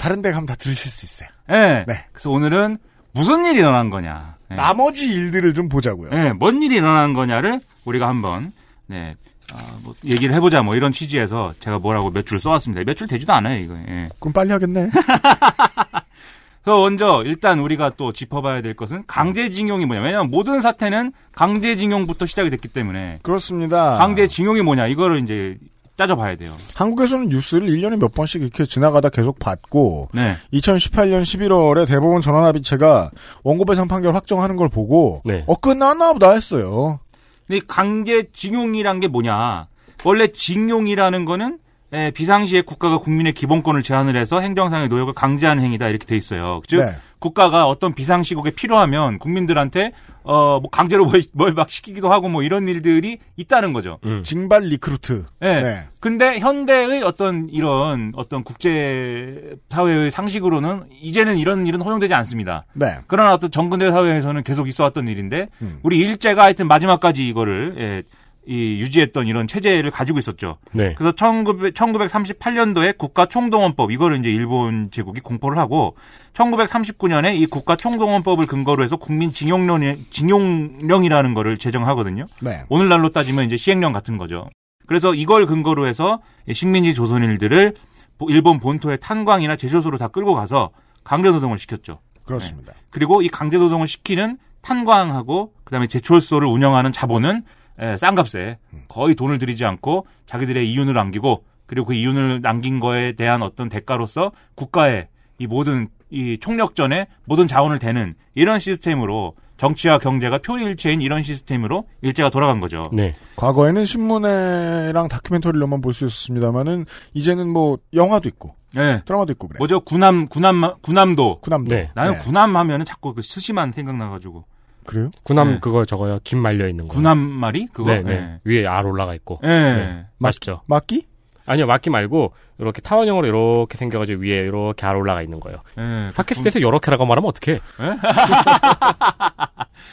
다른 데 가면 다 들으실 수 있어요. 예. 네. 그래서 오늘은 무슨 일이 일어난 거냐. 예. 나머지 일들을 좀 보자고요. 네, 뭔 일이 일어난 거냐를 우리가 한번 네, 아, 뭐 얘기를 해보자 뭐 이런 취지에서 제가 뭐라고 몇 줄 써왔습니다. 몇 줄 되지도 않아요 이거. 예. 그럼 빨리 하겠네. 그래서 먼저 일단 우리가 또 짚어봐야 될 것은 강제징용이 뭐냐. 왜냐하면 모든 사태는 강제징용부터 시작이 됐기 때문에 그렇습니다. 강제징용이 뭐냐 이거를 이제 따져봐야 돼요. 한국에서는 뉴스를 1년에 몇 번씩 이렇게 지나가다 계속 봤고 네, 2018년 11월에 대법원 전환합의체가 원고 배상 판결 확정하는 걸 보고 네. 어 끝났나 보다 했어요. 근데 강제징용이란 게 뭐냐. 원래 징용이라는 거는 예, 비상시에 국가가 국민의 기본권을 제한을 해서 행정상의 노역을 강제하는 행위다 이렇게 돼 있어요. 즉 네. 국가가 어떤 비상시국에 필요하면 국민들한테 어 뭐 강제로 뭘 막 시키기도 하고 뭐 이런 일들이 있다는 거죠. 음. 징발 recruit. 예. 네. 근데 현대의 어떤 이런 어떤 국제 사회의 상식으로는 이제는 이런 일은 허용되지 않습니다. 네. 그러나 어떤 전근대 사회에서는 계속 있어왔던 일인데 음. 우리 일제가 하여튼 마지막까지 이거를 예, 이 유지했던 이런 체제를 가지고 있었죠. 네. 그래서 1900, 1938년도에 국가 총동원법 이거를 이제 일본 제국이 공포를 하고 1939년에 이 국가 총동원법을 근거로 해서 국민 징용령 징용령이라는 거를 제정하거든요. 네. 오늘날로 따지면 이제 시행령 같은 거죠. 그래서 이걸 근거로 해서 식민지 조선인들을 보- 일본 본토의 탄광이나 제조소로 다 끌고 가서 강제 노동을 시켰죠. 그렇습니다. 그리고 이 강제 노동을 시키는 탄광하고 그다음에 제철소를 운영하는 자본은 에, 싼 값에 거의 돈을 들이지 않고 자기들의 이윤을 남기고 그리고 그 이윤을 남긴 거에 대한 어떤 대가로서 국가의 이 모든 이 총력전에 모든 자원을 대는 이런 시스템으로 정치와 경제가 표일체인 이런 시스템으로 일제가 돌아간 거죠. 네. 과거에는 신문회랑 다큐멘터리로만 볼 수 있었습니다만은 이제는 뭐 영화도 있고 네. 드라마도 있고 그래. 뭐죠? 구남 구남 구남도. 구남도. 네. 나는 네. 구남 하면은 자꾸 그 스시만 생각나 가지고 그래요? 군함 네. 그거 저거요. 김 말려 있는 거. 군함말이 그거. 네, 네. 위에 알 올라가 있고. 예. 네. 맛있죠. 막기? 아니요, 막기 말고 이렇게 타원형으로 이렇게 생겨가지고 위에 이렇게 알 올라가 있는 거예요. 예. 팟캐스트에서 이렇게라고 말하면 어떡해?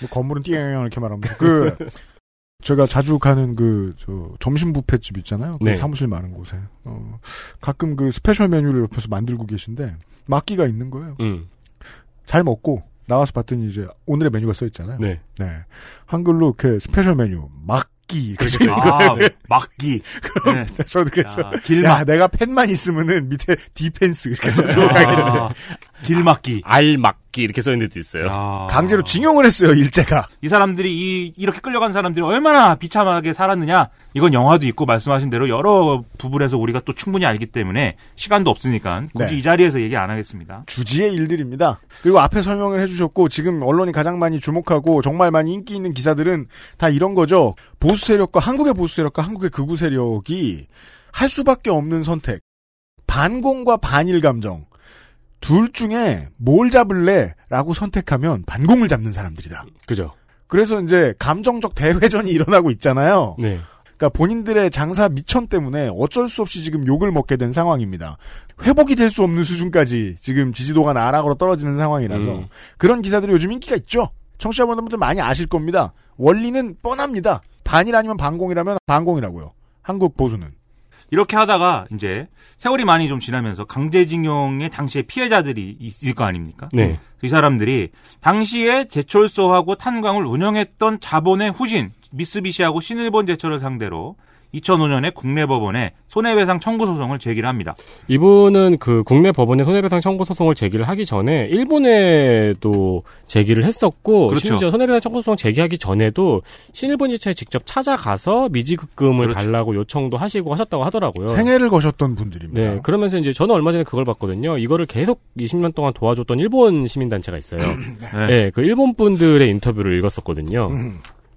뭐 건물은 띠용 이렇게 말합니다. 그 제가 자주 가는 그 저 점심 뷔페 집 있잖아요. 그 네. 사무실 많은 곳에 어, 가끔 그 special 메뉴를 옆에서 만들고 계신데 막기가 있는 거예요. 음. 잘 먹고 나와서 봤더니 이제 오늘의 메뉴가 써 있잖아요. 네. 네. 한글로 이렇게 special 메뉴 막기 그렇게 아. 막기. 네. 저도 그래서 야, 길막. 야 내가 펜만 있으면은 밑에 defense 이렇게 써주고 아, 길막기. 알막기 이렇게 써 있는 데도 있어요. 야. 강제로 징용을 했어요, 일제가. 이 사람들이 이 이렇게 끌려간 사람들이 얼마나 비참하게 살았느냐 이건 영화도 있고 말씀하신 대로 여러 부분에서 우리가 또 충분히 알기 때문에 시간도 없으니까 굳이 네. 이 자리에서 얘기 안 하겠습니다. 주지의 일들입니다. 그리고 앞에 설명을 해주셨고 지금 언론이 가장 많이 주목하고 정말 많이 인기 있는 기사들은 다 이런 거죠. 보수 세력과 한국의 보수 세력과 한국의 극우 세력이 할 수밖에 없는 선택. 반공과 반일 감정. 둘 중에 뭘 잡을래라고 선택하면 반공을 잡는 사람들이다. 그죠? 그래서 이제 감정적 대회전이 일어나고 있잖아요. 네. 그러니까 본인들의 장사 미천 때문에 어쩔 수 없이 지금 욕을 먹게 된 상황입니다. 회복이 될 수 없는 수준까지 지금 지지도가 나락으로 떨어지는 상황이라서 음. 그런 기사들이 요즘 인기가 있죠. 청취자분들 많이 아실 겁니다. 원리는 뻔합니다. 반일 아니면 반공이라면 반공이라고요. 한국 보수는. 이렇게 하다가 이제 세월이 많이 좀 지나면서 강제징용의 당시의 피해자들이 있을 거 아닙니까? 네. 이 사람들이 당시에 제철소하고 탄광을 운영했던 자본의 후신 미쓰비시하고 신일본 제철을 상대로 2005년에 국내 법원에 손해배상 청구 소송을 제기를 합니다. 이분은 그 국내 법원에 손해배상 청구 소송을 제기를 하기 전에 일본에도 제기를 했었고 그렇죠. 심지어 손해배상 청구 소송 제기하기 전에도 신일본 지차에 직접 찾아가서 미지급금을 그렇죠. 달라고 요청도 하시고 하셨다고 하더라고요. 생애를 거셨던 분들입니다. 네, 그러면서 이제 저는 얼마 전에 그걸 봤거든요. 이거를 계속 20년 동안 도와줬던 일본 시민단체가 있어요. 네. 네, 그 일본 분들의 인터뷰를 읽었었거든요.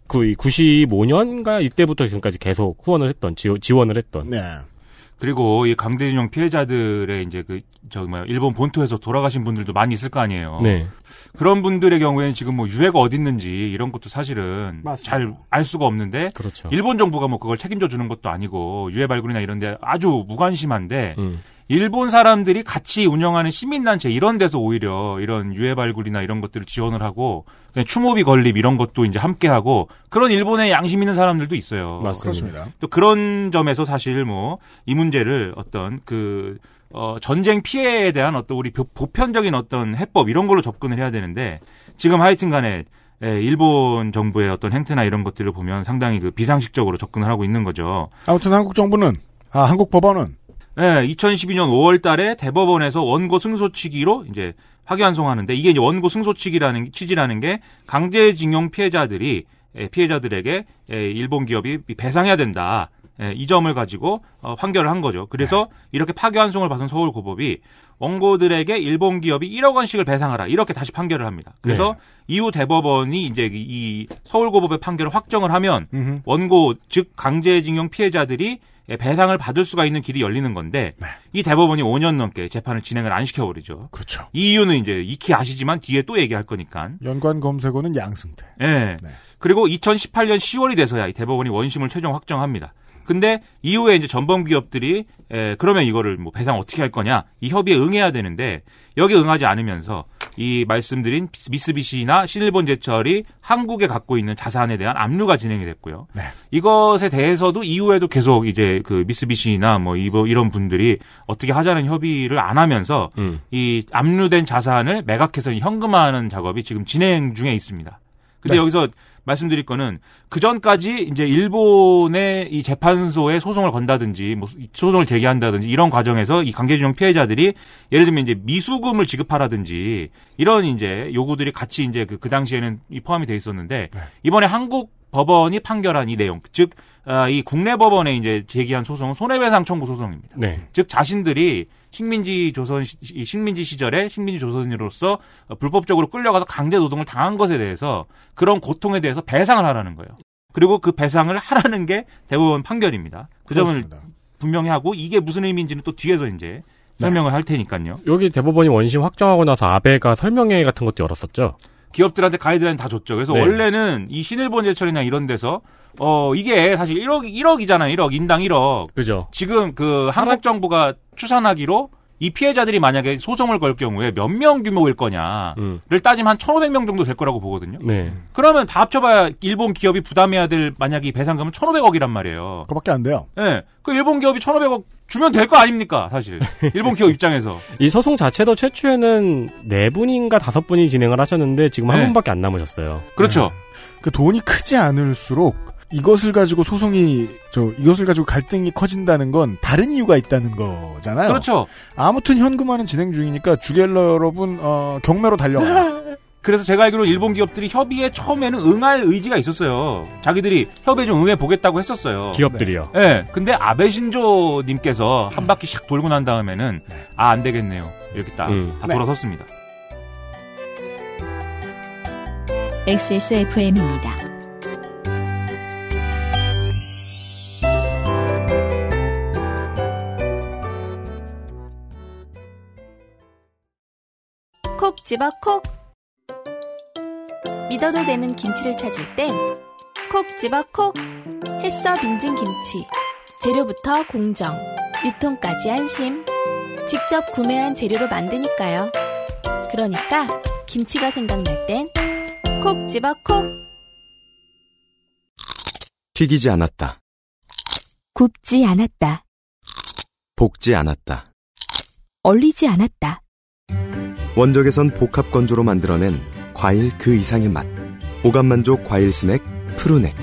음, 그 95년가 이때부터 지금까지 계속 후원을 했던 지, 지원을 했던. 네. 그리고 이 강제징용 피해자들의 이제 그 저기 뭐야 일본 본토에서 돌아가신 분들도 많이 있을 거 아니에요. 네. 그런 분들의 경우에는 지금 뭐 유해가 어디 있는지 이런 것도 사실은. 잘 알 수가 없는데 그렇죠. 일본 정부가 뭐 그걸 책임져 주는 것도 아니고 유해 발굴이나 이런 데 아주 무관심한데 음. 일본 사람들이 같이 운영하는 시민단체 이런 데서 오히려 이런 유해 발굴이나 이런 것들을 지원을 하고 그냥 추모비 건립 이런 것도 이제 함께 하고 그런 일본의 양심 있는 사람들도 있어요. 맞습니다. 또 그런 점에서 사실 뭐 이 문제를 어떤 그 어, 전쟁 피해에 대한 어떤 우리 보- 보편적인 어떤 해법 이런 걸로 접근을 해야 되는데 지금 하여튼 간에 예, 일본 정부의 어떤 행태나 이런 것들을 보면 상당히 그 비상식적으로 접근을 하고 있는 거죠. 아무튼 한국 정부는 아 한국 법원은 예, 2012년 5월 달에 대법원에서 원고 승소치기로 이제 파기환송하는데 이게 이제 원고 승소치기라는 취지라는 게 강제징용 피해자들이 예, 피해자들에게 예, 일본 기업이 배상해야 된다. 예, 이 점을 가지고 어, 판결을 한 거죠. 그래서 이렇게 파기환송을 받은 서울고법이 원고들에게 일본 기업이 1억 원씩을 배상하라 이렇게 다시 판결을 합니다. 그래서 이후 대법원이 이제 이- 이 서울고법의 판결을 확정을 하면. 원고 즉 강제징용 피해자들이 예, 배상을 받을 수가 있는 길이 열리는 건데 네. 이 대법원이 5년 넘게 재판을 진행을 안 시켜버리죠. 그렇죠. 이 이유는 이제 익히 아시지만 뒤에 또 얘기할 거니까. 연관 검색어는 양승태. 예. 네. 그리고 2018년 10월이 돼서야 이 대법원이 원심을 최종 확정합니다. 근데 이후에 이제 전범 기업들이 에, 그러면 이거를 뭐 배상 어떻게 할 거냐 이 협의에 응해야 되는데 여기 응하지 않으면서 이 말씀드린 미쓰비시나 신일본 제철이 한국에 갖고 있는 자산에 대한 압류가 진행이 됐고요. 네. 이것에 대해서도 이후에도 계속 이제 그 미쓰비시나 뭐 이런 분들이 어떻게 하자는 협의를 안 하면서 음. 이 압류된 자산을 매각해서 현금화하는 작업이 지금 진행 중에 있습니다. 근데 네. 여기서 말씀드릴 거는 그 전까지 이제 일본의 이 재판소에 소송을 건다든지 뭐 소송을 제기한다든지 이런 과정에서 이 강제징용 피해자들이 예를 들면 이제 미수금을 지급하라든지 이런 이제 요구들이 같이 이제 그, 그 당시에는 이 포함이 돼 있었는데 네. 이번에 한국 법원이 판결한 이 내용 즉 아, 이 국내 법원에 이제 제기한 소송은 손해배상 청구 소송입니다. 네. 즉 자신들이 식민지 조선 시- 이 식민지 시절에 식민지 조선인으로서 어, 불법적으로 끌려가서 강제 노동을 당한 것에 대해서 그런 고통에 대해서 배상을 하라는 거예요. 그리고 그 배상을 하라는 게 대법원 판결입니다. 그 점을 그렇습니다. 분명히 하고 이게 무슨 의미인지는 또 뒤에서 이제 설명을 할 테니까요. 여기 대법원이 원심 확정하고 나서 아베가 설명회 같은 것도 열었었죠. 기업들한테 가이드라인 다 줬죠. 그래서 네. 원래는 이 신일본 제철이나 이런 데서 어 이게 사실 1억 1억이잖아요. 1억 인당 1억. 그죠. 지금 그 한국 정부가 추산하기로 이 피해자들이 만약에 소송을 걸 경우에 몇 명 규모일 거냐를 음. 따지면 한 1,500명 정도 될 거라고 보거든요. 네. 그러면 다 합쳐봐야 일본 기업이 부담해야 될 만약에 이 배상금은 1,500억이란 말이에요. 그거밖에 안 돼요. 예. 그 일본 기업이 1,500억 주면 될 거 아닙니까, 사실. 일본 기업 입장에서. 이 소송 자체도 최초에는 네 분인가 다섯 분이 진행을 하셨는데 지금 한 네. 분밖에 안 남으셨어요. 그렇죠. 그 돈이 크지 않을수록 이것을 가지고 소송이 저 이것을 가지고 갈등이 커진다는 건 다른 이유가 있다는 거잖아요. 그렇죠. 아무튼 현금화는 진행 중이니까 주갤러 여러분 어, 경매로 달려가. 그래서 제가 알기로 일본 기업들이 협의에 처음에는 응할 의지가 있었어요. 자기들이 협의에 좀 응해 보겠다고 했었어요. 기업들이요. 예. 네, 근데 아베 신조 님께서 한 바퀴 샥 돌고 난 다음에는 아 안 되겠네요. 이렇게 딱다 음. 네. 돌아섰습니다. XSFM입니다. 집어 콕. 믿어도 되는 김치를 찾을 땐 콕 집어 콕. 햇서 빙진 김치 재료부터 공정 유통까지 안심. 직접 구매한 재료로 만드니까요. 그러니까 김치가 생각날 땐 콕 집어 콕. 튀기지 않았다. 굽지 않았다. 볶지 않았다. 얼리지 않았다 원적에선 복합 건조로 만들어낸 과일 그 이상의 맛. 오감 만족 과일 스낵 푸르넥.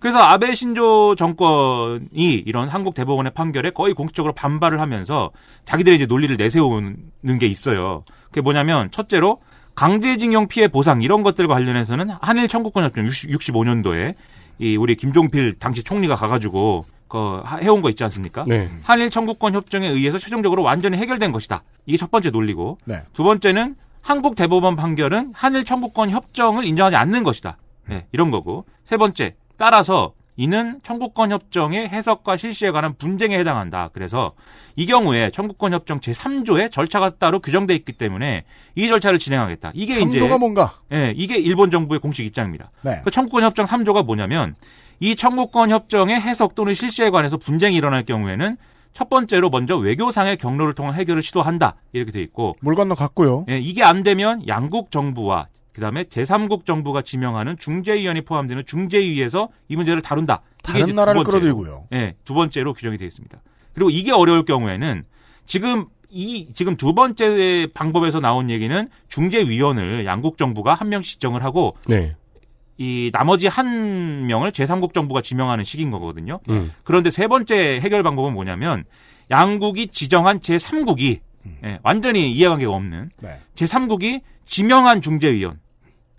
그래서 아베 신조 정권이 이런 한국 대법원의 판결에 거의 공식적으로 반발을 하면서 자기들의 이제 논리를 내세우는 게 있어요. 그게 뭐냐면 첫째로 강제징용 피해 보상 이런 것들과 관련해서는 한일 청구권 협정 65년도에 이 우리 김종필 당시 총리가 가가지고 그 하- 해온 거 있지 않습니까? 네. 한일 청구권 협정에 의해서 최종적으로 완전히 해결된 것이다. 이게 첫 번째 논리고 네. 두 번째는 한국 대법원 판결은 한일 청구권 협정을 인정하지 않는 것이다. 네, 이런 거고. 세 번째, 따라서 이는 청구권 협정의 해석과 실시에 관한 분쟁에 해당한다. 그래서 이 경우에 청구권 협정 제3조에 절차가 따로 규정돼 있기 때문에 이 절차를 진행하겠다. 이게 이제 3조가 뭔가? 예, 이게 일본 정부의 공식 입장입니다. 네. 그 청구권 협정 3조가 뭐냐면 이 청구권 협정의 해석 또는 실시에 관해서 분쟁이 일어날 경우에는 첫 번째로 먼저 외교상의 경로를 통한 해결을 시도한다. 이렇게 돼 있고 물 건너 갔고요. 예, 이게 안 되면 양국 정부와 그다음에 제3국 정부가 지명하는 중재위원이 포함되는 중재위에서 이 문제를 다룬다. 다른 두 나라를 번째로. 끌어들이고요. 예, 두 번째로 규정이 되어 있습니다. 그리고 이게 어려울 경우에는 지금 이 지금 두 번째 방법에서 나온 얘기는 중재위원을 양국 정부가 한 명씩 지정을 하고 네. 이 나머지 한 명을 제3국 정부가 지명하는 식인 거거든요. 음. 그런데 세 번째 해결 방법은 뭐냐면 양국이 지정한 제3국이 예, 완전히 이해관계가 없는 네. 제3국이 지명한 중재위원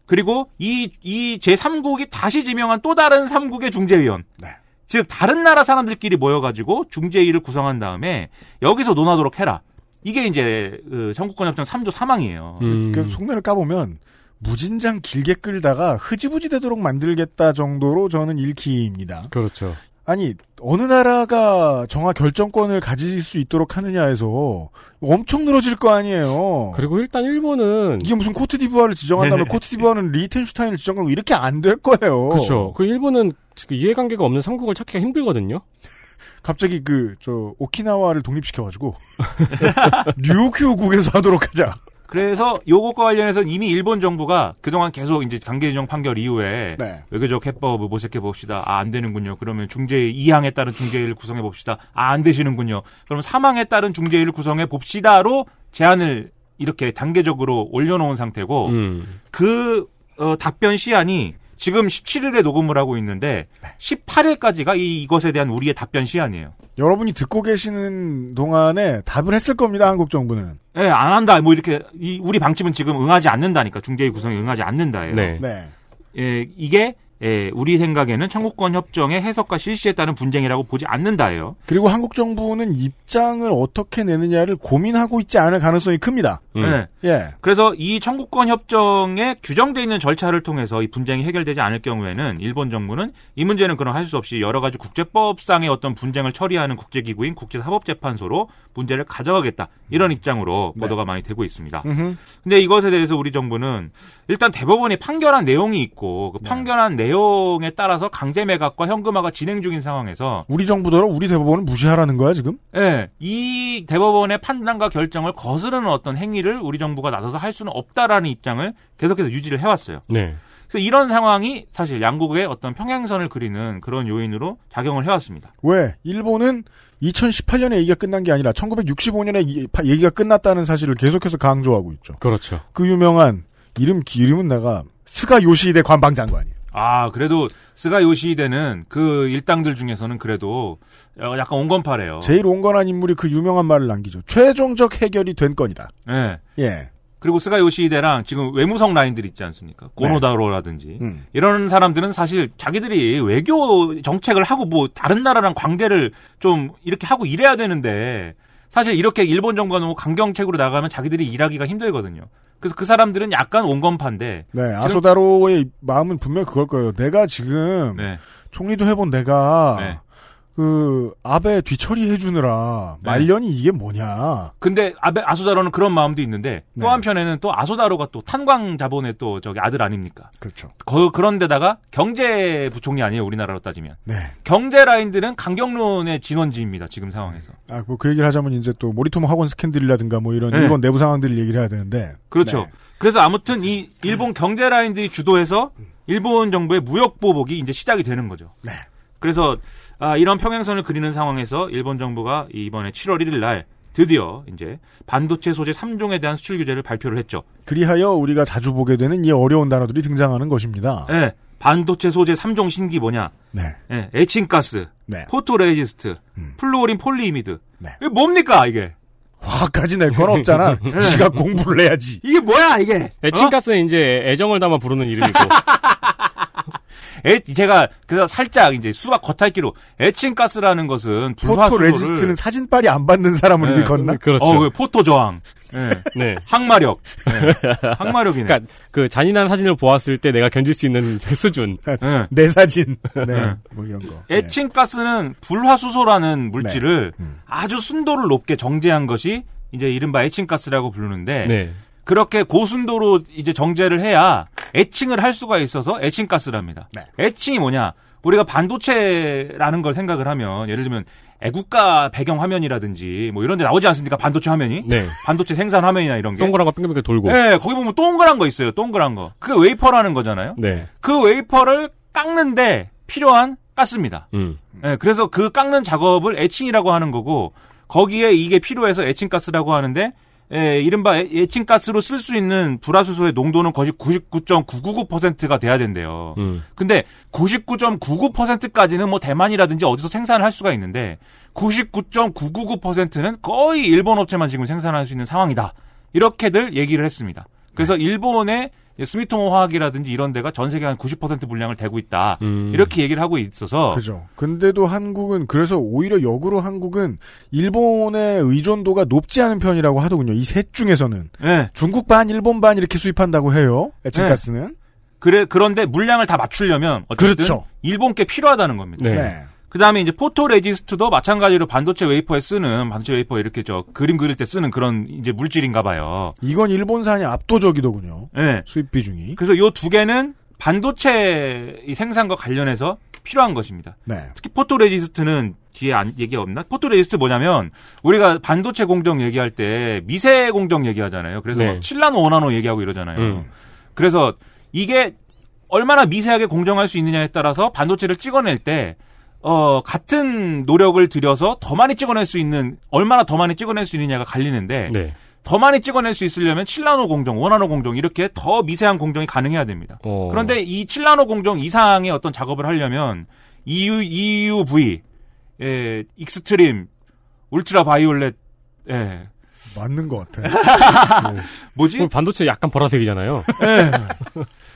그리고 이, 이 제3국이 다시 지명한 또 다른 3국의 중재위원 네. 즉 다른 나라 사람들끼리 모여가지고 중재위를 구성한 다음에 여기서 논하도록 해라. 이게 이제 그 청구권 협정 3조 3항이에요. 음. 그 속내를 까보면 무진장 길게 끌다가 흐지부지 되도록 만들겠다 정도로 저는 읽히입니다. 그렇죠. 아니 어느 나라가 정화 결정권을 가질 수 있도록 하느냐에서 엄청 늘어질 거 아니에요. 그리고 일단 일본은 이게 무슨 코트디부아를 지정한 다음에 코트디부아는 리텐슈타인을 지정하고 이렇게 안 될 거예요. 그렇죠. 그 일본은 그 이해관계가 없는 삼국을 찾기가 힘들거든요. 갑자기 그 저 오키나와를 독립시켜가지고 ryukhyu국에서 하도록 하자. 그래서 요것과 관련해서 이미 일본 정부가 그동안 계속 이제 강제징용 판결 이후에 네. 외교적 해법을 모색해 봅시다. 아, 안 되는군요. 그러면 중재 2항에 따른 중재위를 구성해 봅시다. 아, 안 되시는군요. 그럼 3항에 따른 중재위를 구성해 봅시다로 제안을 이렇게 단계적으로 올려놓은 상태고 음. 그 어, 답변 시한이 지금 17일에 녹음을 하고 있는데 18일까지가 이, 이것에 대한 우리의 답변 시한이에요. 여러분이 듣고 계시는 동안에 답을 했을 겁니다. 한국 정부는. 예, 안 한다. 뭐 이렇게 이 우리 방침은 지금 응하지 않는다니까 중재위 구성에 응하지 않는다예요. 네. 네. 예, 이게 예, 우리 생각에는 청구권 협정의 해석과 실시에 따른 분쟁이라고 보지 않는다예요. 그리고 한국 정부는 입장을 어떻게 내느냐를 고민하고 있지 않을 가능성이 큽니다. 음. 예. 예. 그래서 이 청구권 협정에 규정돼 있는 절차를 통해서 이 분쟁이 해결되지 않을 경우에는 일본 정부는 이 문제는 그럼 할 수 없이 여러 가지 국제법상의 어떤 분쟁을 처리하는 국제기구인 국제사법재판소로 문제를 가져가겠다 이런 입장으로 네. 보도가 많이 되고 있습니다. 음흠. 근데 이것에 대해서 우리 정부는 일단 대법원이 판결한 내용이 있고 그 네. 판결한 내용에 따라서 강제 매각과 현금화가 진행 중인 상황에서 우리 정부더러 우리 대법원은 무시하라는 거야 지금? 예, 이 대법원의 판단과 결정을 거스르는 어떤 행위를 우리 정부가 나서서 할 수는 없다라는 입장을 계속해서 유지를 해왔어요. 네. 그래서 이런 상황이 사실 양국의 어떤 평행선을 그리는 그런 요인으로 작용을 해왔습니다. 왜? 일본은 2018년에 얘기가 끝난 게 아니라 1965년에 이- 파- 얘기가 끝났다는 사실을 계속해서 강조하고 있죠. 그렇죠. 그 유명한 이름 기- 이름은 내가 스가 요시히데 관방장관이에요. 아, 그래도 스가 요시히데는 그 일당들 중에서는 그래도 약간 온건파래요. 제일 온건한 인물이 그 유명한 말을 남기죠. 최종적 해결이 된 건이다. 예. 예. 그리고 스가 요시히데랑 지금 외무성 라인들 있지 않습니까? 고노다로라든지 음. 이런 사람들은 사실 자기들이 외교 정책을 하고 뭐 다른 나라랑 관계를 좀 이렇게 하고 이래야 되는데 사실 이렇게 일본 정부가 너무 강경책으로 나가면 자기들이 일하기가 힘들거든요. 그래서 그 사람들은 약간 온건파인데 네, 아소다로의 마음은 분명 그걸 거예요. 내가 지금 네. 총리도 해본 내가 네. 그 아베 뒤처리 해 주느라 네. 말년이 이게 뭐냐. 근데 아베 아소다로는 그런 마음도 있는데 또 네. 한편에는 또 아소다로가 또 탄광 자본의 또 저기 아들 아닙니까? 그렇죠. 거, 그런데다가 경제 부총리 아니에요 우리나라로 따지면 네. 경제 라인들은 강경론의 진원지입니다 지금 상황에서. 아, 뭐 그 얘기를 하자면 이제 또 모리토모 학원 스캔들이라든가 뭐 이런 네. 일본 내부 상황들을 얘기를 해야 되는데. 그렇죠. 네. 그래서 아무튼 이 일본 경제 라인들이 주도해서 일본 정부의 무역 보복이 이제 시작이 되는 거죠. 네. 그래서 아, 이런 평행선을 그리는 상황에서 일본 정부가 이번에 7월 1일 날 드디어 이제 반도체 소재 3종에 대한 수출 규제를 발표를 했죠. 그리하여 우리가 자주 보게 되는 이 어려운 단어들이 등장하는 것입니다. 예. 반도체 소재 3종 신기 뭐냐? 네. 예, 에칭가스, 네. photoresist, 음. 플루오린 polyimide. 네. 이게 뭡니까 이게? 화까지 낼 건 없잖아. 지가 공부를 해야지. 이게 뭐야 이게? 애칭가스는 이제 애정을 담아 부르는 이름이고. 에, 제가 그래서 살짝 이제 수박 겉핥기로 에칭 가스라는 것은 불화수소를 photoresist는 사진빨이 안 받는 사람을 네. 일컫나? 그렇죠. 어, 그 photo 저항. 예. 네. 항마력. 예. 항마력이네. 그러니까 그 잔인한 사진을 보았을 때 내가 견딜 수 있는 수준. 예. 내 사진. 네. 네. 뭐 이런 거. 네. 에칭 가스는 불화수소라는 물질을 음. 아주 순도를 높게 정제한 것이 이제 이른바 에칭 가스라고 부르는데 네. 그렇게 고순도로 이제 정제를 해야 에칭을 할 수가 있어서 에칭가스랍니다. 네. 에칭이 뭐냐? 우리가 반도체라는 걸 생각을 하면 예를 들면 애국가 배경 화면이라든지 뭐 이런 데 나오지 않습니까? 반도체 화면이? 네. 반도체 생산 화면이나 이런 게. 동그란 거 빙글빙글 돌고. 네, 거기 보면 동그란 거 있어요. 동그란 거. 그게 웨이퍼라는 거잖아요. 네. 그 웨이퍼를 깎는데 필요한 가스입니다. 음. 네, 그래서 그 깎는 작업을 에칭이라고 하는 거고 거기에 이게 필요해서 에칭가스라고 하는데 에, 이른바 애- 애칭가스로 쓸 수 있는 불화수소의 농도는 거의 99.999%가 돼야 된대요. 음. 근데 99.99%까지는 뭐 대만이라든지 어디서 생산을 할 수가 있는데 99.999%는 거의 일본 업체만 지금 생산할 수 있는 상황이다. 이렇게들 얘기를 했습니다. 그래서 일본의 스미토모 화학이라든지 이런 데가 전 세계 한 90% 분량을 대고 있다. 음. 이렇게 얘기를 하고 있어서 그죠. 근데도 한국은 그래서 오히려 역으로 한국은 일본의 의존도가 높지 않은 편이라고 하더군요. 이 셋 중에서는 네. 중국 반, 일본 반 이렇게 수입한다고 해요. 에칭가스는. 그래 그런데 물량을 다 맞추려면 어쨌든 그렇죠. 일본께 필요하다는 겁니다. 네. 네. 그다음에 이제 photoresist도 마찬가지로 반도체 웨이퍼에 쓰는 반도체 웨이퍼 이렇게 저 그림 그릴 때 쓰는 그런 이제 물질인가 봐요. 이건 일본산이 압도적이더군요. 네. 수입 비중이. 그래서 요 두 개는 반도체 이 생산과 관련해서 필요한 것입니다. 네. 특히 photoresist는 뒤에 안, 얘기 없나? photoresist 뭐냐면 우리가 반도체 공정 얘기할 때 미세 공정 얘기하잖아요. 그래서 네. 막 7나노, 5나노 얘기하고 이러잖아요. 음. 그래서 이게 얼마나 미세하게 공정할 수 있느냐에 따라서 반도체를 찍어낼 때 어, 같은 노력을 들여서 더 많이 찍어낼 수 있는, 얼마나 더 많이 찍어낼 수 있느냐가 갈리는데, 네. 더 많이 찍어낼 수 있으려면 7나노 공정, 5나노 공정, 이렇게 더 미세한 공정이 가능해야 됩니다. 어. 그런데 이 7나노 공정 이상의 어떤 작업을 하려면, EU, EUV, 예, extreme, ultraviolet, 예, 맞는 것 같아. 뭐지? 그럼 반도체 약간 보라색이잖아요. 예.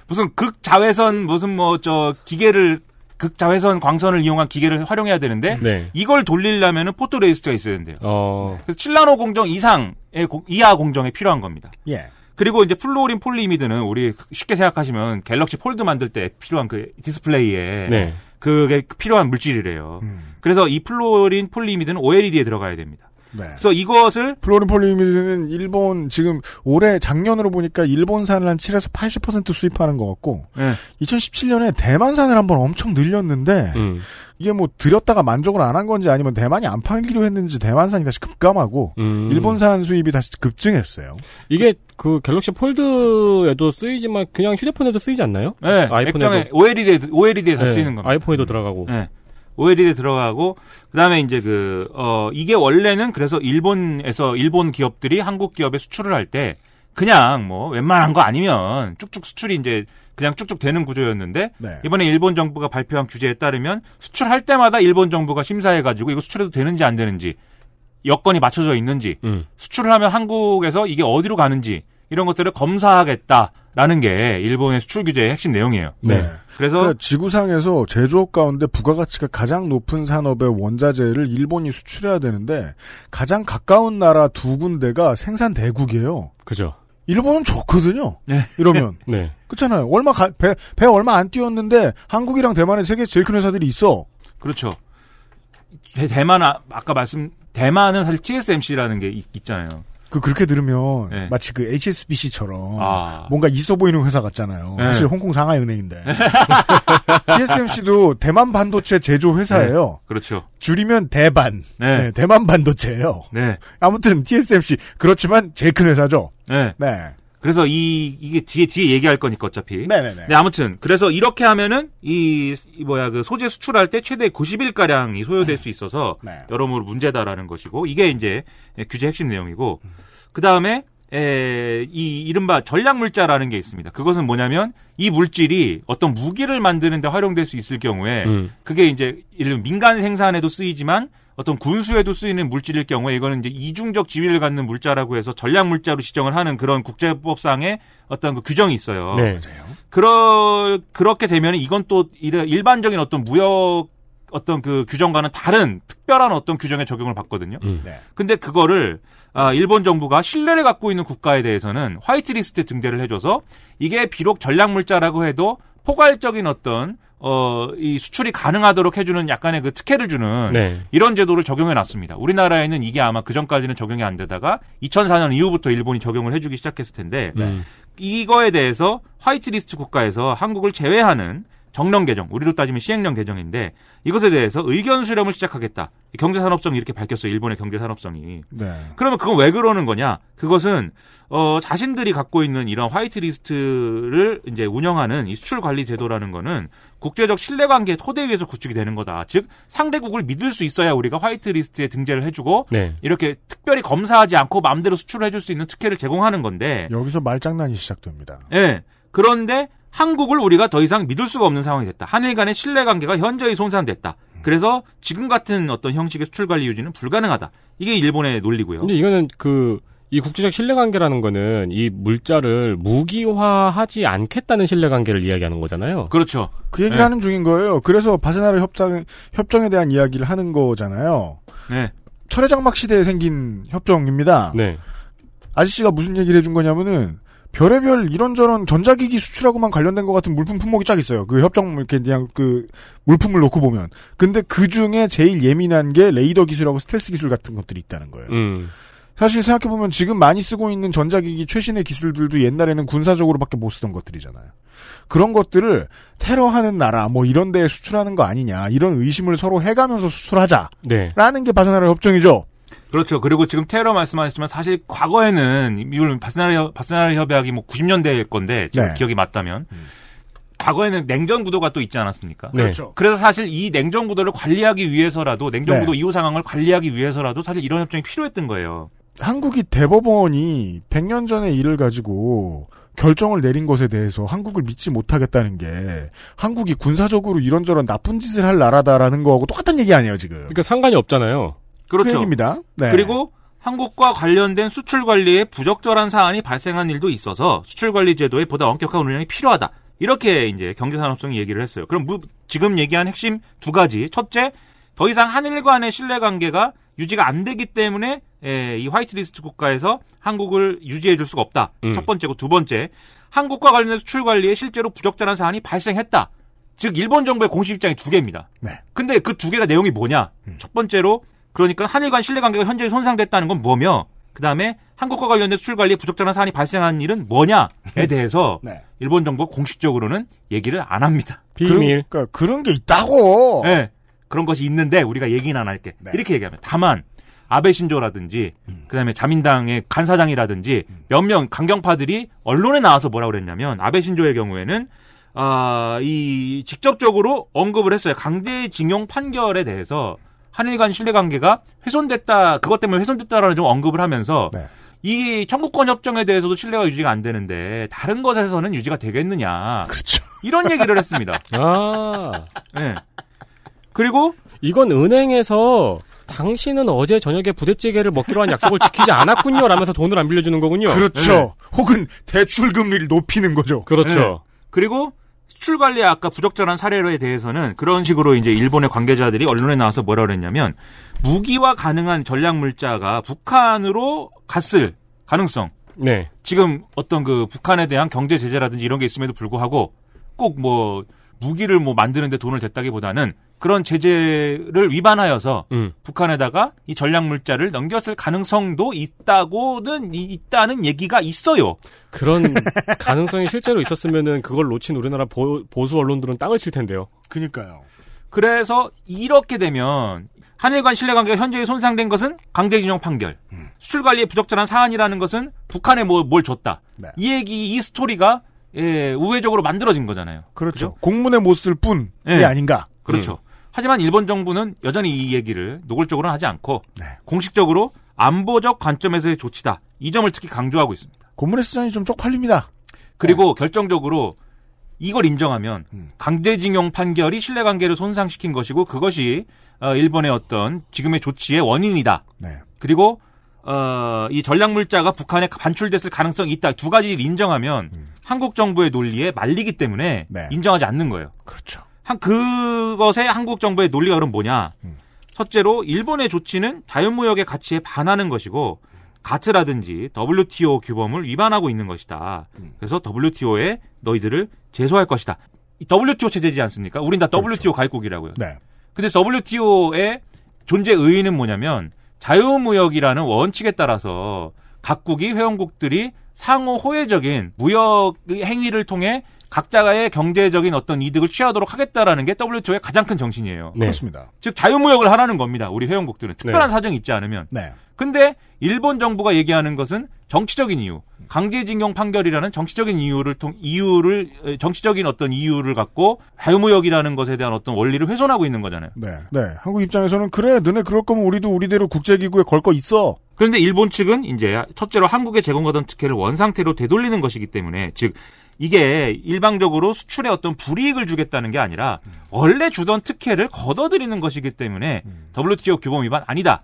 무슨 극자외선, 무슨 뭐, 저, 기계를, 극자외선 광선을 이용한 기계를 활용해야 되는데, 네. 이걸 돌리려면은 photoresist가 있어야 된대요. 어. 그래서 7나노 공정 이상의 공- 이하 공정에 필요한 겁니다. 예. 그리고 이제 플루오린 폴리이미드는 우리 쉽게 생각하시면 갤럭시 폴드 만들 때 필요한 그 디스플레이에 네. 그게 필요한 물질이래요. 음. 그래서 이 플루오린 폴리이미드는 OLED에 들어가야 됩니다. 네. 그래서 이것을 플루오린 폴리이미드는 일본 지금 올해 작년으로 보니까 일본산을 한 7에서 80% 수입하는 것 같고 네. 2017년에 대만산을 한번 엄청 늘렸는데 음. 이게 뭐 들였다가 만족을 안 한 건지 아니면 대만이 안 팔기로 했는지 대만산이 다시 급감하고 음. 일본산 수입이 다시 급증했어요. 이게 그 갤럭시 폴드에도 쓰이지만 그냥 휴대폰에도 쓰이지 않나요? 네, 아이폰에도- OLED에 OLED에 다 네, 쓰이는 겁니다. 아이폰에도 들어가고. 네. OLED에 들어가고 그다음에 이제 그 어 이게 원래는 그래서 일본에서 일본 기업들이 한국 기업에 수출을 할 때 그냥 뭐 웬만한 거 아니면 쭉쭉 수출이 이제 그냥 쭉쭉 되는 구조였는데 네. 이번에 일본 정부가 발표한 규제에 따르면 수출할 때마다 일본 정부가 심사해 가지고 이거 수출해도 되는지 안 되는지 여건이 맞춰져 있는지 음. 수출을 하면 한국에서 이게 어디로 가는지 이런 것들을 검사하겠다 라는 게 일본의 수출 규제의 핵심 내용이에요. 네. 그래서 그러니까 지구상에서 제조업 가운데 부가가치가 가장 높은 산업의 원자재를 일본이 수출해야 되는데 가장 가까운 나라 두 군데가 생산 대국이에요. 그죠. 일본은 좋거든요. 네. 이러면 네. 그렇잖아요. 얼마 가, 배, 배 얼마 안 뛰었는데 한국이랑 대만은 세계 제일 큰 회사들이 있어. 그렇죠. 대- 대만 아, 아까 말씀 대만은 사실 TSMC라는 게 있, 있잖아요. 그 그렇게 들으면 네. 마치 그 HSBC처럼 아. 뭔가 있어 보이는 회사 같잖아요. 네. 사실 홍콩 상하이 은행인데. TSMC도 대만 반도체 제조 회사예요. 그렇죠. 줄이면 대반. 네. 네, 대만 반도체예요. 네. 아무튼 TSMC 그렇지만 제일 큰 회사죠. 네. 네. 그래서 이 이게 뒤에 뒤에 얘기할 거니까 어차피. 네네네. 네, 아무튼 그래서 이렇게 하면은 이, 이 뭐야 그 소재 수출할 때 최대 90일 가량이 소요될 수 있어서 네. 여러모로 문제다라는 것이고 이게 이제 규제 핵심 내용이고 그 다음에 이 이른바 전략 물자라는 게 있습니다. 그것은 뭐냐면 이 물질이 어떤 무기를 만드는데 활용될 수 있을 경우에 음. 그게 이제 예를 민간 생산에도 쓰이지만 어떤 군수에도 쓰이는 물질일 경우에 이거는 이제 이중적 지위를 갖는 물자라고 해서 전략 물자로 지정을 하는 그런 국제법상의 어떤 그 규정이 있어요. 네. 그러 그렇게 되면 이건 또 일- 일반적인 어떤 무역 어떤 그 규정과는 다른 특별한 어떤 규정의 적용을 받거든요. 음. 네. 근데 그거를 아, 일본 정부가 신뢰를 갖고 있는 국가에 대해서는 화이트리스트에 등재를 해줘서 이게 비록 전략물자라고 해도 포괄적인 어떤 어, 이 수출이 가능하도록 해주는 약간의 그 특혜를 주는 네. 이런 제도를 적용해 놨습니다. 우리나라에는 이게 아마 그 전까지는 적용이 안 되다가 2004년 이후부터 일본이 적용을 해주기 시작했을 텐데 음. 이거에 대해서 화이트리스트 국가에서 한국을 제외하는 정령 개정, 우리로 따지면 시행령 개정인데 이것에 대해서 의견 수렴을 시작하겠다. 경제산업성이 이렇게 밝혔어요. 일본의 경제산업성이. 네. 그러면 그건 왜 그러는 거냐? 그것은 어 자신들이 갖고 있는 이런 화이트리스트를 이제 운영하는 이 수출 관리 제도라는 거는 국제적 신뢰 관계 토대 위에서 구축이 되는 거다. 즉 상대국을 믿을 수 있어야 우리가 화이트리스트에 등재를 해주고 네. 이렇게 특별히 검사하지 않고 마음대로 수출을 해줄 수 있는 특혜를 제공하는 건데 여기서 말장난이 시작됩니다. 예. 그런데 한국을 우리가 더 이상 믿을 수가 없는 상황이 됐다. 한일 간의 신뢰 관계가 현저히 손상됐다. 그래서 지금 같은 어떤 형식의 수출 관리 유지는 불가능하다. 이게 일본의 논리고요. 근데 이거는 그, 이 국제적 신뢰 관계라는 거는 이 물자를 무기화하지 않겠다는 신뢰 관계를 이야기하는 거잖아요. 그렇죠. 그 얘기를 네. 하는 중인 거예요. 그래서 바세나르 협정, 협정에 대한 이야기를 하는 거잖아요. 네. 철회장막 시대에 생긴 협정입니다. 네. 아저씨가 무슨 얘기를 해준 거냐면은 별의별 이런저런 전자기기 수출하고만 관련된 것 같은 물품 품목이 쫙 있어요. 그 협정 이렇게 그냥 그 물품을 놓고 보면. 근데 그 중에 제일 예민한 게 레이더 기술하고 스텔스 기술 같은 것들이 있다는 거예요. 음. 사실 생각해 보면 지금 많이 쓰고 있는 전자기기 최신의 기술들도 옛날에는 군사적으로밖에 못 쓰던 것들이잖아요. 그런 것들을 테러하는 나라 뭐 이런 데에 수출하는 거 아니냐 이런 의심을 서로 해가면서 수출하자라는 네. 게 바세나르 협정이죠. 그렇죠. 그리고 지금 테러 말씀하셨지만 사실 과거에는 물론 바스나르, 협- 바스나르 협약이 뭐 90년대일 건데 지금 네. 기억이 맞다면 과거에는 냉전 구도가 또 있지 않았습니까? 네. 그렇죠. 그래서 사실 이 냉전 구도를 관리하기 위해서라도 냉전 네. 구도 이후 상황을 관리하기 위해서라도 사실 이런 협정이 필요했던 거예요. 한국이 대법원이 100년 전의 일을 가지고 결정을 내린 것에 대해서 한국을 믿지 못하겠다는 게 한국이 군사적으로 이런저런 나쁜 짓을 할 나라다라는 거하고 똑같은 얘기 아니에요 지금. 그러니까 상관이 없잖아요. 그 그렇죠. 얘기입니다. 네. 그리고 한국과 관련된 수출 관리에 부적절한 사안이 발생한 일도 있어서 수출 관리 제도의 보다 엄격한 운영이 필요하다. 이렇게 이제 경제산업성이 얘기를 했어요. 그럼 무- 지금 얘기한 핵심 두 가지. 첫째, 더 이상 한일 간의 신뢰 관계가 유지가 안 되기 때문에 에, 이 화이트리스트 국가에서 한국을 유지해 줄 수가 없다. 음. 첫 번째고 두 번째, 한국과 관련된 수출 관리에 실제로 부적절한 사안이 발생했다. 즉 일본 정부의 공식 입장이 두 개입니다. 네. 근데 그 두 개가 내용이 뭐냐? 첫 번째로 그러니까 한일 간 신뢰 관계가 현저히 손상됐다는 건 뭐며 그다음에 한국과 관련된 수출 관리에 부적절한 사안이 발생한 일은 뭐냐에 대해서 네. 일본 정부가 공식적으로는 얘기를 안 합니다. 비밀. 그러니까 그런 게 있다고. 네. 그런 것이 있는데 우리가 얘기는 안 할게. 네. 이렇게 얘기합니다. 다만 아베 신조라든지 그다음에 자민당의 간사장이라든지 몇명 강경파들이 언론에 나와서 뭐라 그랬냐면 아베 신조의 경우에는 아, 이 직접적으로 언급을 했어요. 강제징용 판결에 대해서 한일 간 신뢰 관계가 훼손됐다. 그것 때문에 훼손됐다라는 좀 언급을 하면서 네. 이 청구권 협정에 대해서도 신뢰가 유지가 안 되는데 다른 것에서는 유지가 되겠느냐. 그렇죠. 이런 얘기를 했습니다. 아. 네. 그리고 이건 은행에서 당신은 어제 저녁에 부대찌개를 먹기로 한 약속을 지키지 않았군요. 라면서 돈을 안 빌려주는 거군요. 그렇죠. 네. 혹은 대출 금리를 높이는 거죠. 그렇죠. 네. 그리고 수출 관리 아까 부적절한 사례에 대해서는 그런 식으로 이제 일본의 관계자들이 언론에 나와서 뭐라 그랬냐면 무기화 가능한 전략 물자가 북한으로 갔을 가능성. 네. 지금 어떤 그 북한에 대한 경제 제재라든지 이런 게 있음에도 불구하고 꼭뭐 무기를 뭐 만드는데 돈을 댔다기보다는 그런 제재를 위반하여서 음. 북한에다가 이 전략 물자를 넘겼을 가능성도 있다고는 이- 있다는 얘기가 있어요. 그런 가능성이 실제로 있었으면은 그걸 놓친 우리나라 보, 수 언론들은 땅을 칠 텐데요. 그니까요. 그래서 이렇게 되면 한일 간 신뢰 관계가 현저히 손상된 것은 강제징용 판결, 수출 관리에 부적절한 사안이라는 것은 북한에 뭐, 뭘 줬다. 네. 이 얘기, 이 스토리가 예, 우회적으로 만들어진 거잖아요. 그렇죠. 공문에 못 쓸 뿐이 네. 아닌가. 그렇죠. 하지만 일본 정부는 여전히 이 얘기를 노골적으로는 하지 않고 네. 공식적으로 안보적 관점에서의 조치다. 이 점을 특히 강조하고 있습니다. 공문의 시장이 좀 쪽팔립니다. 그리고 결정적으로 이걸 인정하면 음. 강제징용 판결이 신뢰관계를 손상시킨 것이고 그것이 어, 일본의 어떤 지금의 조치의 원인이다. 네. 그리고 어, 이 전략물자가 북한에 반출됐을 가능성이 있다. 두 가지를 인정하면 한국 정부의 논리에 말리기 때문에 네. 인정하지 않는 거예요. 그렇죠. 한 그것의 한국 정부의 논리가 그럼 뭐냐? 첫째로 일본의 조치는 자유무역의 가치에 반하는 것이고 가트라든지 WTO 규범을 위반하고 있는 것이다. 그래서 WTO에 너희들을 제소할 것이다. 이 WTO 체제지 않습니까? 우린 다 WTO 가입국이라고요. 네. 근데 WTO의 존재 의의는 뭐냐면 자유무역이라는 원칙에 따라서 각국이 회원국들이 상호 호혜적인 무역 행위를 통해 각자의 경제적인 어떤 이득을 취하도록 하겠다라는 게 WTO의 가장 큰 정신이에요. 네. 그렇습니다. 즉 자유무역을 하라는 겁니다. 우리 회원국들은 특별한 네. 사정이 있지 않으면. 네. 근데 일본 정부가 얘기하는 것은 정치적인 이유, 강제징용 판결이라는 정치적인 이유를 통 이유를 에, 정치적인 어떤 이유를 갖고 자유무역이라는 것에 대한 어떤 원리를 훼손하고 있는 거잖아요. 네. 네. 한국 입장에서는 그래, 너네 그럴 거면 우리도 우리대로 국제기구에 걸 거 있어. 그런데 일본 측은 이제 첫째로 한국에 제공하던 특혜를 원상태로 되돌리는 것이기 때문에 즉 이게 일방적으로 수출에 어떤 불이익을 주겠다는 게 아니라 원래 주던 특혜를 걷어들이는 것이기 때문에 WTO 규범 위반 아니다.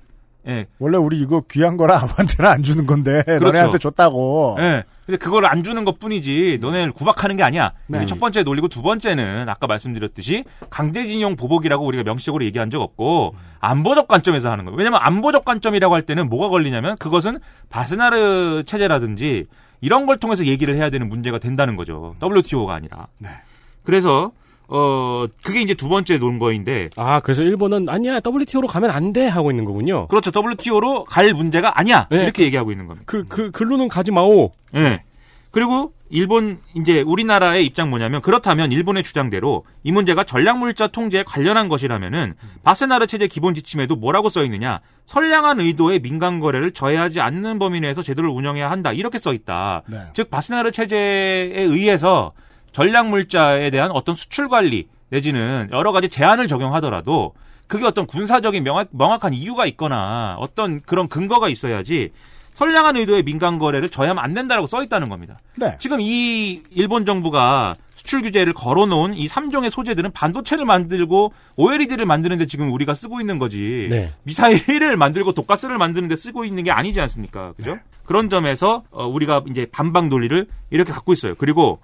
예. 원래 우리 이거 귀한 거라 아무한테나 안 주는 건데 너네한테 줬다고. 예. 근데 그걸 안 주는 것 뿐이지 너네를 구박하는 게 아니야. 네. 첫 번째 논리고 두 번째는 아까 말씀드렸듯이 강제징용 보복이라고 우리가 명시적으로 얘기한 적 없고 안보적 관점에서 하는 거예요. 왜냐면 안보적 관점이라고 할 때는 뭐가 걸리냐면 그것은 바스나르 체제라든지 이런 걸 통해서 얘기를 해야 되는 문제가 된다는 거죠. WTO가 아니라. 네. 그래서 어 그게 이제 두 번째 논거인데 아, 그래서 일본은 아니야, WTO로 가면 안 돼 하고 있는 거군요. 그렇죠. WTO로 갈 문제가 아니야. 네. 이렇게 얘기하고 있는 겁니다. 그, 그, 글로는 가지 마오. 예. 그리고 일본 이제 우리나라의 입장 뭐냐면 그렇다면 일본의 주장대로 이 문제가 전략물자 통제에 관련한 것이라면은 바세나르 체제 기본 지침에도 뭐라고 써 있느냐 선량한 의도의 민간 거래를 저해하지 않는 범위 내에서 제도를 운영해야 한다 이렇게 써 있다. 네. 즉 바세나르 체제에 의해서 전략물자에 대한 어떤 수출 관리 내지는 여러 가지 제한을 적용하더라도 그게 어떤 군사적인 명확, 명확한 이유가 있거나 어떤 그런 근거가 있어야지 선량한 의도의 민간 거래를 저해하면 안 된다라고 써 있다는 겁니다. 네. 지금 이 일본 정부가 수출 규제를 걸어놓은 이 3종의 소재들은 반도체를 만들고 OLED를 만드는데 지금 우리가 쓰고 있는 거지. 네. 미사일을 만들고 독가스를 만드는데 쓰고 있는 게 아니지 않습니까? 그죠? 그런 점에서 어, 우리가 이제 반박 논리를 이렇게 갖고 있어요. 그리고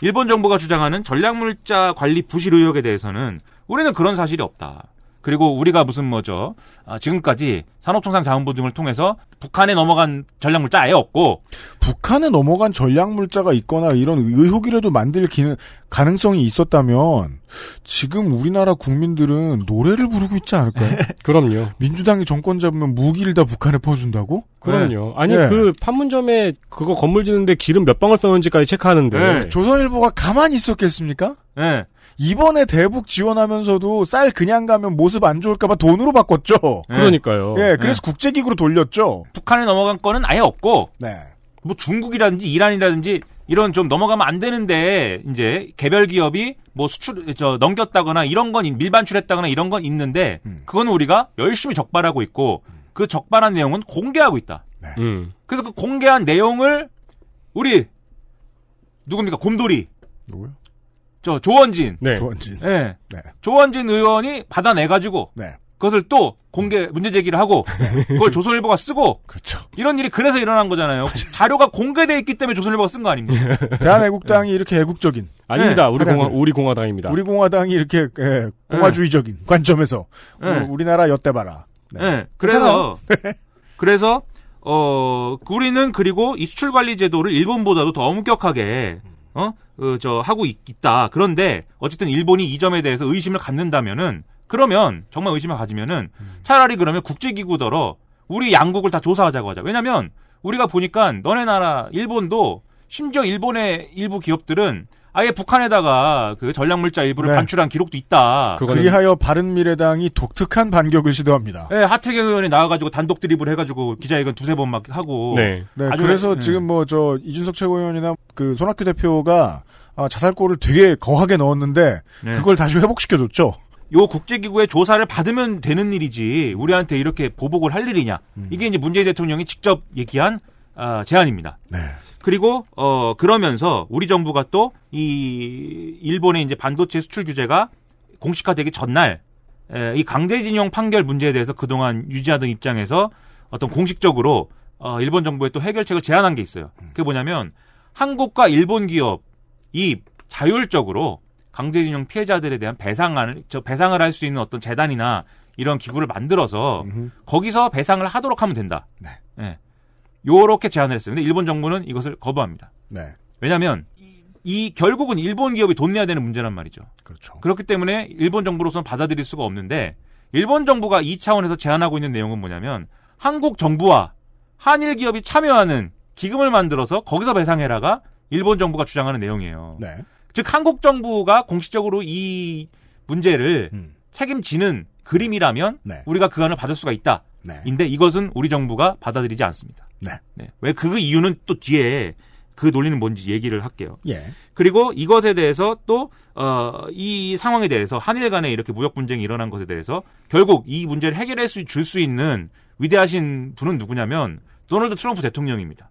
일본 정부가 주장하는 전략물자 관리 부실 의혹에 대해서는 우리는 그런 사실이 없다. 그리고 우리가 무슨 뭐죠? 아, 지금까지 산업통상자원부 등을 통해서 북한에 넘어간 전략물자 아예 없고 북한에 넘어간 전략물자가 있거나 이런 의혹이라도 만들 기능, 가능성이 있었다면 지금 우리나라 국민들은 노래를 부르고 있지 않을까요? 그럼요. 민주당이 정권 잡으면 무기를 다 북한에 퍼준다고? 그럼요. 아니, 네. 그 판문점에 그거 건물 짓는데 기름 몇 방울 썼는지까지 체크하는데. 네. 조선일보가 가만히 있었겠습니까? 예. 이번에 대북 지원하면서도 쌀 그냥 가면 모습 안 좋을까봐 돈으로 바꿨죠. 그러니까요. 예, 그래서 국제기구로 돌렸죠. 북한에 넘어간 거는 아예 없고 네. 뭐 중국이라든지 이란이라든지 이런 좀 넘어가면 안 되는데 이제 개별 기업이 뭐 수출 저 넘겼다거나 이런 건 밀반출했다거나 이런 건 있는데 음. 그건 우리가 열심히 적발하고 있고 그 적발한 내용은 공개하고 있다. 음. 그래서 그 공개한 내용을 우리 누굽니까 곰돌이 누구요? 저 조원진 네. 조원진. 예 네. 조원진 의원이 받아내가지고 네. 그것을 또 공개 문제 제기를 하고 그걸 조선일보가 쓰고 그렇죠. 이런 일이 그래서 일어난 거잖아요. 자료가 공개돼 있기 때문에 조선일보가 쓴 거 아닙니까? 대한애국당이 이렇게 애국적인 아닙니다. 네. 우리 공화. 우리 공화당입니다. 우리 공화당이 이렇게 예, 공화주의적인 관점에서 네. 우- 우리나라 엿대봐라. 네. 네. 그래서 그래서 어 우리는 그리고 이 수출 관리 제도를 일본보다도 더 엄격하게 어저 하고 있, 다. 그런데 어쨌든 일본이 이 점에 대해서 의심을 갖는다면은 그러면 정말 의심을 가지면은 차라리 그러면 국제기구더러 우리 양국을 다 조사하자고 하자. 왜냐면 우리가 보니까 너네 나라 일본도 심지어 일본의 일부 기업들은 아예 북한에다가 그 전략 물자 일부를 네. 반출한 기록도 있다. 그거는 그리하여 바른미래당이 독특한 반격을 시도합니다. 예, 하태경 의원이 나와가지고 단독 드립을 해가지고 기자회견 두세 번 막 하고. 네. 네, 그래서 네. 지금 뭐 저 이준석 최고위원이나 그 손학규 대표가 아, 자살골을 되게 거하게 넣었는데 네. 그걸 다시 회복시켜줬죠. 요 국제기구의 조사를 받으면 되는 일이지 우리한테 이렇게 보복을 할 일이냐. 음. 이게 이제 문재인 대통령이 직접 얘기한 아, 제안입니다. 네. 그리고 어 그러면서 우리 정부가 또 이 일본의 이제 반도체 수출 규제가 공식화되기 전날 에, 이 강제징용 판결 문제에 대해서 그동안 유지하던 입장에서 어떤 공식적으로 어, 일본 정부에 또 해결책을 제안한 게 있어요. 그게 뭐냐면 한국과 일본 기업이 자율적으로 강제징용 피해자들에 대한 배상을 저 배상을 할 수 있는 어떤 재단이나 이런 기구를 만들어서. 거기서 배상을 하도록 하면 된다. 네. 예. 요렇게 제안을 했어요. 근데 일본 정부는 이것을 거부합니다. 네. 왜냐하면 이, 이 결국은 일본 기업이 돈 내야 되는 문제란 말이죠. 그렇죠. 그렇기 때문에 일본 정부로서는 받아들일 수가 없는데 일본 정부가 이 차원에서 제안하고 있는 내용은 뭐냐면 한국 정부와 한일 기업이 참여하는 기금을 만들어서 거기서 배상해라가 일본 정부가 주장하는 내용이에요. 네. 즉 한국 정부가 공식적으로 이 문제를 음. 책임지는 그림이라면 네. 우리가 그 안을 받을 수가 있다. 네. 인데 이것은 우리 정부가 받아들이지 않습니다. 네. 왜 그 이유는 또 뒤에 그 논리는 뭔지 얘기를 할게요. 예. 그리고 이것에 대해서 또, 어, 이 상황에 대해서 한일 간에 이렇게 무역 분쟁이 일어난 것에 대해서 결국 이 문제를 해결해 줄 수 있는 위대하신 분은 누구냐면 도널드 트럼프 대통령입니다.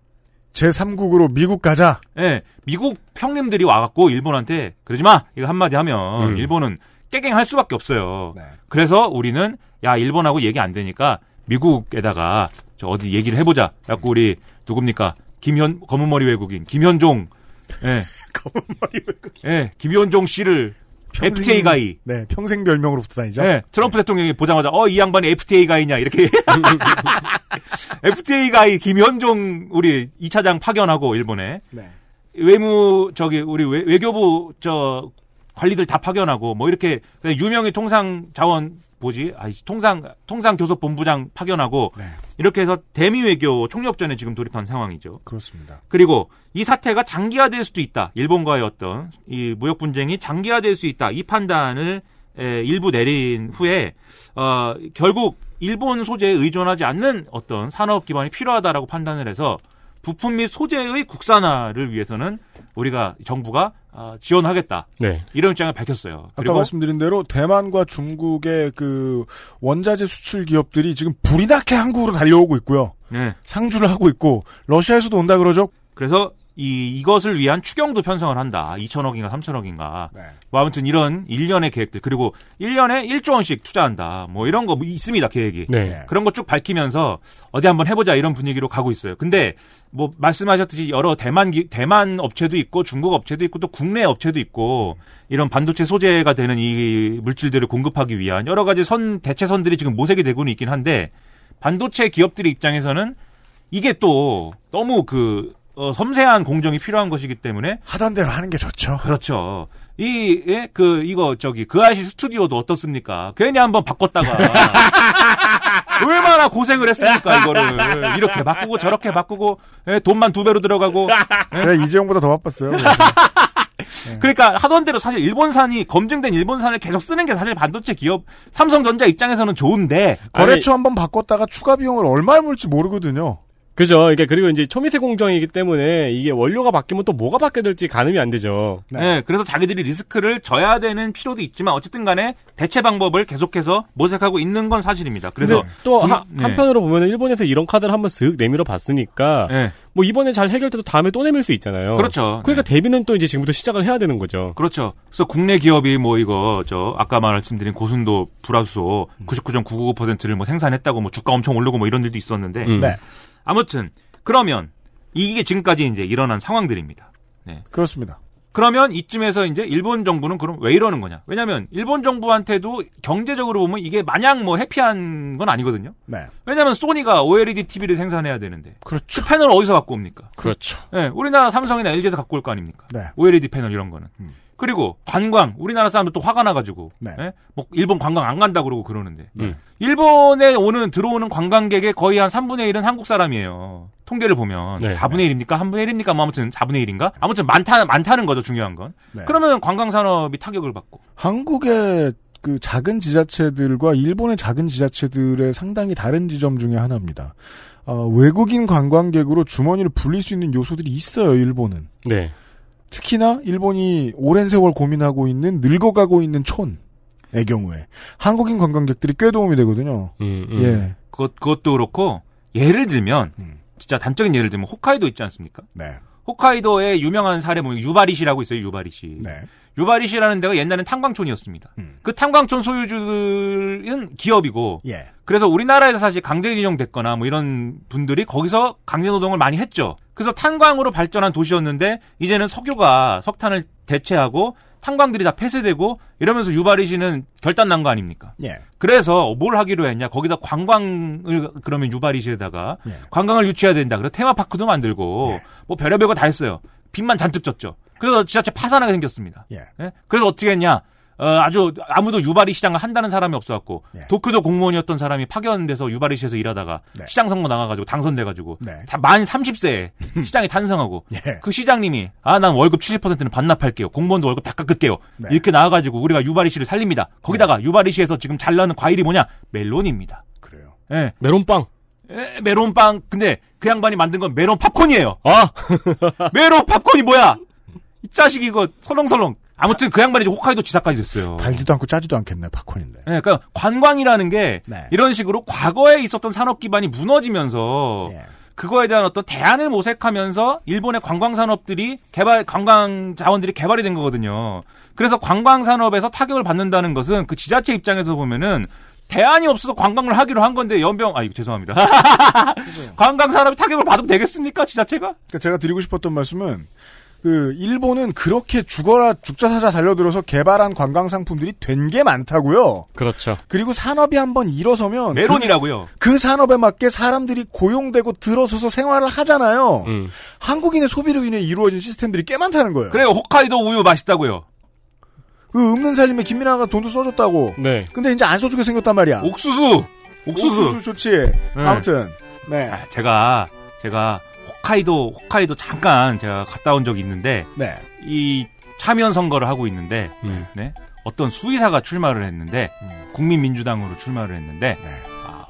제3국으로 미국 가자. 예, 미국 평림들이 와갖고 일본한테 그러지 마! 이거 한마디 하면 음. 일본은 깨갱할 수밖에 없어요. 네. 그래서 우리는 야, 일본하고 얘기 안 되니까 미국에다가 저 어디 얘기를 해보자. 그래갖고 우리 누굽니까? 김현, 검은머리 외국인, 김현종. 예. 검은머리 외국인. 예, 김현종 씨를 평생- FTA 가이. 네, 평생 별명으로 붙어 다니죠. 예, 트럼프 대통령이 보자마자 어 이 양반이 FTA 가이냐 이렇게 FTA 가이 김현종 우리 2차장 파견하고 일본에 네. 외무 저기 우리 외, 외교부 저 관리들 다 파견하고 뭐 이렇게 그냥 유명희 통상 자원 뭐지 아 통상 통상 교섭 본부장 파견하고 네. 이렇게 해서 대미 외교 총력전에 지금 돌입한 상황이죠. 그렇습니다. 그리고 이 사태가 장기화될 수도 있다. 일본과의 어떤 이 무역 분쟁이 장기화될 수 있다. 이 판단을 에, 일부 내린 후에 어, 결국 일본 소재에 의존하지 않는 어떤 산업 기반이 필요하다라고 판단을 해서 부품 및 소재의 국산화를 위해서는 우리가 정부가 어, 지원하겠다. 네. 이런 입장을 밝혔어요. 아까 말씀드린 대로 대만과 중국의 그 원자재 수출 기업들이 지금 불이 나게 한국으로 달려오고 있고요. 네. 상주를 하고 있고 러시아에서도 온다 그러죠. 그래서 이, 이것을 위한 추경도 편성을 한다. 2천억인가 3천억인가. 네. 뭐 아무튼 이런 일련의 계획들 그리고 1년에 1조 원씩 투자한다. 뭐 이런 거 있습니다. 계획이. 네. 그런 거 쭉 밝히면서 어디 한번 해보자 이런 분위기로 가고 있어요. 근데 뭐 말씀하셨듯이 여러 대만 기, 대만 업체도 있고 중국 업체도 있고 또 국내 업체도 있고 이런 반도체 소재가 되는 이 물질들을 공급하기 위한 여러 가지 선 대체선들이 지금 모색이 되고는 있긴 한데 반도체 기업들의 입장에서는 이게 또 너무 그 어, 섬세한 공정이 필요한 것이기 때문에 하던 대로 하는 게 좋죠. 그렇죠. 이, 예, 그, 이거, 저기, 그 아시 스튜디오도 어떻습니까? 괜히 한번 바꿨다가. 얼마나 고생을 했습니까, 이거를. 이렇게 바꾸고 저렇게 바꾸고, 예, 돈만 두 배로 들어가고. 제가 이재용보다 더 바빴어요. 그러니까 하던 대로 사실 일본산이, 검증된 일본산을 계속 쓰는 게 사실 반도체 기업, 삼성전자 입장에서는 좋은데. 거래처 한번 바꿨다가 추가 비용을 얼마에 물지 모르거든요. 그죠. 이게 그리고 이제 초미세 공정이기 때문에 이게 원료가 바뀌면 또 뭐가 바뀌어야 될지 가늠이 안 되죠. 네. 그래서 자기들이 리스크를 져야 되는 필요도 있지만 어쨌든 간에 대체 방법을 계속해서 모색하고 있는 건 사실입니다. 그래서 또 군- 하- 네. 한편으로 보면 일본에서 이런 카드를 한번 쓱 내밀어 봤으니까 네. 뭐 이번에 잘 해결돼도 다음에 또 내밀 수 있잖아요. 그렇죠. 그러니까 대비는 또 이제 지금부터 시작을 해야 되는 거죠. 그렇죠. 그래서 국내 기업이 뭐 이거 저 아까 말씀드린 고순도 불화수소 99.999%를 뭐 생산했다고 뭐 주가 엄청 오르고 뭐 이런 일도 있었는데 음. 네. 아무튼 그러면 이게 지금까지 이제 일어난 상황들입니다. 네. 그렇습니다. 그러면 이쯤에서 이제 일본 정부는 그럼 왜 이러는 거냐? 왜냐하면 일본 정부한테도 경제적으로 보면 이게 마냥 뭐 해피한 건 아니거든요. 네. 왜냐하면 소니가 OLED TV를 생산해야 되는데 그렇죠. 그 패널 어디서 갖고 옵니까? 그렇죠. 네, 우리나라 삼성이나 LG에서 갖고 올 거 아닙니까? 네. OLED 패널 이런 거는. 음. 그리고 관광 우리나라 사람들 또 화가 나가지고 네. 예? 뭐 일본 관광 안 간다 그러고 그러는데 음. 일본에 오는 들어오는 관광객의 거의 한 3분의 1은 한국 사람이에요. 통계를 보면 네. 4분의 1입니까? 3분의 1입니까? 뭐 아무튼 4분의 1인가? 아무튼 많다 많다는 거죠 중요한 건. 네. 그러면 관광 산업이 타격을 받고. 한국의 그 작은 지자체들과 일본의 작은 지자체들의 상당히 다른 지점 중에 하나입니다. 어, 외국인 관광객으로 주머니를 불릴 수 있는 요소들이 있어요, 일본은. 네. 특히나 일본이 오랜 세월 고민하고 있는 늙어가고 있는 촌의 경우에 한국인 관광객들이 꽤 도움이 되거든요. 음, 음. 예. 그것, 그것도 그렇고 예를 들면 음. 진짜 단적인 예를 들면 호카이도 있지 않습니까? 네. 호카이도의 유명한 사례 뭐 유바리시라고 있어요. 유바리시. 네. 유바리시라는 데가 옛날엔 탄광촌이었습니다. 음. 그 탄광촌 소유주들은 기업이고 예. 그래서 우리나라에서 사실 강제 진용됐거나 뭐 이런 분들이 거기서 강제 노동을 많이 했죠. 그래서 탄광으로 발전한 도시였는데 이제는 석유가 석탄을 대체하고 탄광들이 다 폐쇄되고 이러면서 유바리시는 결단 난 거 아닙니까? 예. 그래서 뭘 하기로 했냐? 거기다 관광을 그러면 유바리시에다가 예. 관광을 유치해야 된다. 그래서 테마파크도 만들고 예. 뭐 별의별 거 다 했어요. 빚만 잔뜩 졌죠. 그래서 지자체 파산하게 생겼습니다. 예. 예? 그래서 어떻게 했냐? 어, 아주 아무도 유바리 시장을 한다는 사람이 없어갖고 예. 도쿄도 공무원이었던 사람이 파견돼서 유바리시에서 일하다가 네. 시장 선거 나가가지고 당선돼가지고 네. 다만 30세에 시장이 탄생하고 예. 그 시장님이 아 난 월급 70%는 반납할게요. 공무원도 월급 다 깎을게요. 네. 이렇게 나와가지고 우리가 유바리시를 살립니다. 거기다가 유바리시에서 지금 잘 나는 과일이 뭐냐? 멜론입니다. 그래요. 예. 메론빵. 에, 메론빵 근데 그 양반이 만든 건 메론 팝콘이에요. 아! 메론 팝콘이 뭐야? 이 자식 이거 설렁설렁. 아무튼 그 양반이 홋카이도 지사까지 됐어요. 달지도 않고 짜지도 않겠네, 팝콘인데. 예, 그러니까 관광이라는 게 네. 이런 식으로 과거에 있었던 산업 기반이 무너지면서 예. 그거에 대한 어떤 대안을 모색하면서 일본의 관광 산업들이 개발 관광 자원들이 개발이 된 거거든요. 그래서 관광 산업에서 타격을 받는다는 것은 그 지자체 입장에서 보면은 대안이 없어서 관광을 하기로 한 건데 연병 아 이거 죄송합니다. 관광 산업이 타격을 받으면 되겠습니까 지자체가? 그러니까 제가 드리고 싶었던 말씀은 그 일본은 그렇게 죽어라 죽자 사자 달려들어서 개발한 관광 상품들이 된 게 많다고요. 그렇죠. 그리고 산업이 한번 일어서면 메론이라고요. 그, 그 산업에 맞게 사람들이 고용되고 들어서서 생활을 하잖아요. 음. 한국인의 소비로 인해 이루어진 시스템들이 꽤 많다는 거예요. 그래요 홋카이도 우유 맛있다고요. 그 없는 살림에 김민아가 돈도 써줬다고. 네. 근데 이제 안 써주게 생겼단 말이야. 옥수수 옥수수. 옥수수 좋지. 아무튼 네, 아, 제가 제가 홋카이도 홋카이도 잠깐 제가 갔다 온 적이 있는데 네. 이 참여연 선거를 하고 있는데 음. 네? 어떤 수의사가 출마를 했는데 국민민주당으로 출마를 했는데 네. 아,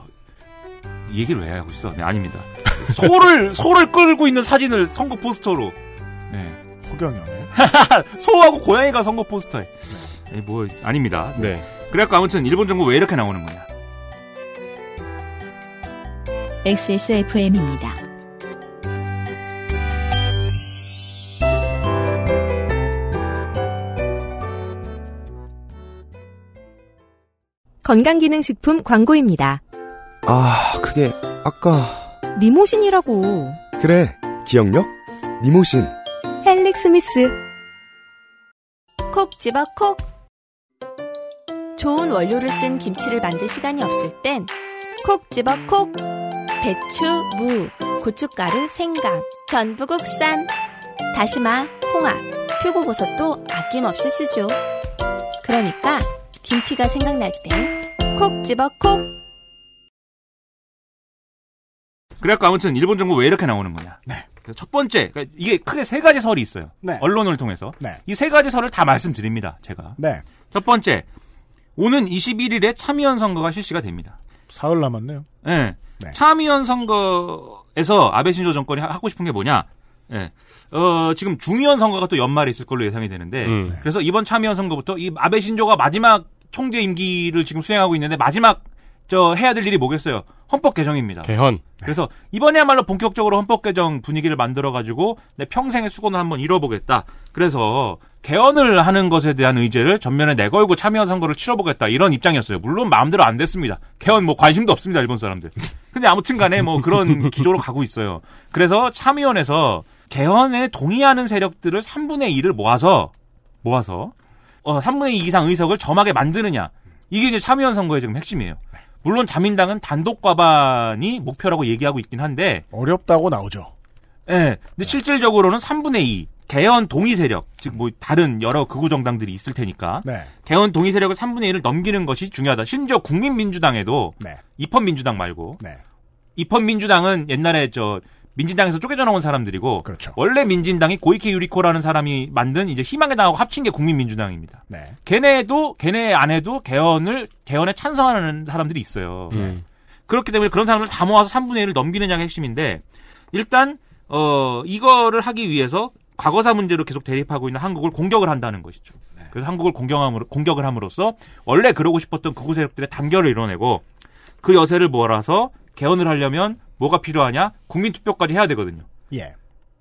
이 얘기를 왜 하고 있어? 네, 아닙니다. 소를 소를 끌고 있는 사진을 선거 포스터로 네. 호경영이에요. 소하고 고양이가 선거 포스터에 네, 뭐 아닙니다. 네. 그래갖고 아무튼 일본 정부 왜 이렇게 나오는 거냐? XSFM입니다. 건강기능식품 광고입니다. 아, 그게 아까 니모신이라고. 그래 기억력 니모신 헬릭스미스. 콕 집어 콕. 좋은 원료를 쓴 김치를 만들 시간이 없을 땐 콕 집어 콕. 배추, 무, 고춧가루, 생강, 전부 국산. 다시마, 홍합, 표고버섯도 아낌없이 쓰죠. 그러니까 김치가 생각날 땐 콕 집어 콕. 그래갖고 아무튼 일본 정부 왜 이렇게 나오는 거냐? 네. 그래서 첫 번째 그러니까 이게 크게 세 가지 설이 있어요. 네. 언론을 통해서 네. 이 세 가지 설을 다 말씀드립니다. 제가 네. 첫 번째 오는 21일에 참의원 선거가 실시가 됩니다. 사흘 남았네요. 예. 네. 참의원 선거에 에서 아베 신조 정권이 하- 하고 싶은 게 뭐냐? 예. 어, 지금 중의원 선거가 또 연말에 있을 걸로 예상이 되는데, 음. 그래서 이번 참의원 선거부터 이 아베 신조가 마지막 총재 임기를 지금 수행하고 있는데, 마지막 저 해야 될 일이 뭐겠어요? 헌법 개정입니다. 개헌. 그래서 이번에야말로 본격적으로 헌법 개정 분위기를 만들어 가지고 내 평생의 수건을 한번 이뤄보겠다. 그래서 개헌을 하는 것에 대한 의제를 전면에 내걸고 참여한 선거를 치러보겠다 이런 입장이었어요. 물론 마음대로 안 됐습니다. 개헌 뭐 관심도 없습니다 일본 사람들. 근데 아무튼간에 뭐 그런 기조로 가고 있어요. 그래서 참의원에서 개헌에 동의하는 세력들을 3분의 2를 모아서 모아서 어 3분의 2 이상 의석을 점하게 만드느냐 이게 이제 참의원 선거의 지금 핵심이에요. 물론 자민당은 단독 과반이 목표라고 얘기하고 있긴 한데 어렵다고 나오죠. 예. 근데 실질적으로는 3분의 2 개헌 동의 세력, 즉 뭐 다른 여러 극우 정당들이 있을 테니까 네. 개헌 동의 세력을 3분의 1을 넘기는 것이 중요하다. 심지어 국민민주당에도 네. 입헌민주당 말고 네. 입헌민주당은 옛날에 저 민진당에서 쪼개져 나온 사람들이고 그렇죠. 원래 민진당이 고이케 유리코라는 사람이 만든 이제 희망의 당하고 합친 게 국민민주당입니다. 네. 걔네도 걔네 안에도 개헌을 개헌에 찬성하는 사람들이 있어요. 음. 그렇기 때문에 그런 사람들 다 모아서 3분의 1을 넘기느냐가 핵심인데 일단 어 이거를 하기 위해서 과거사 문제로 계속 대립하고 있는 한국을 공격을 한다는 것이죠. 그래서 한국을 공격함으로 공격을 함으로써 원래 그러고 싶었던 극우 세력들의 단결을 이뤄내고 그 여세를 몰아서 개헌을 하려면 뭐가 필요하냐? 국민 투표까지 해야 되거든요. 예.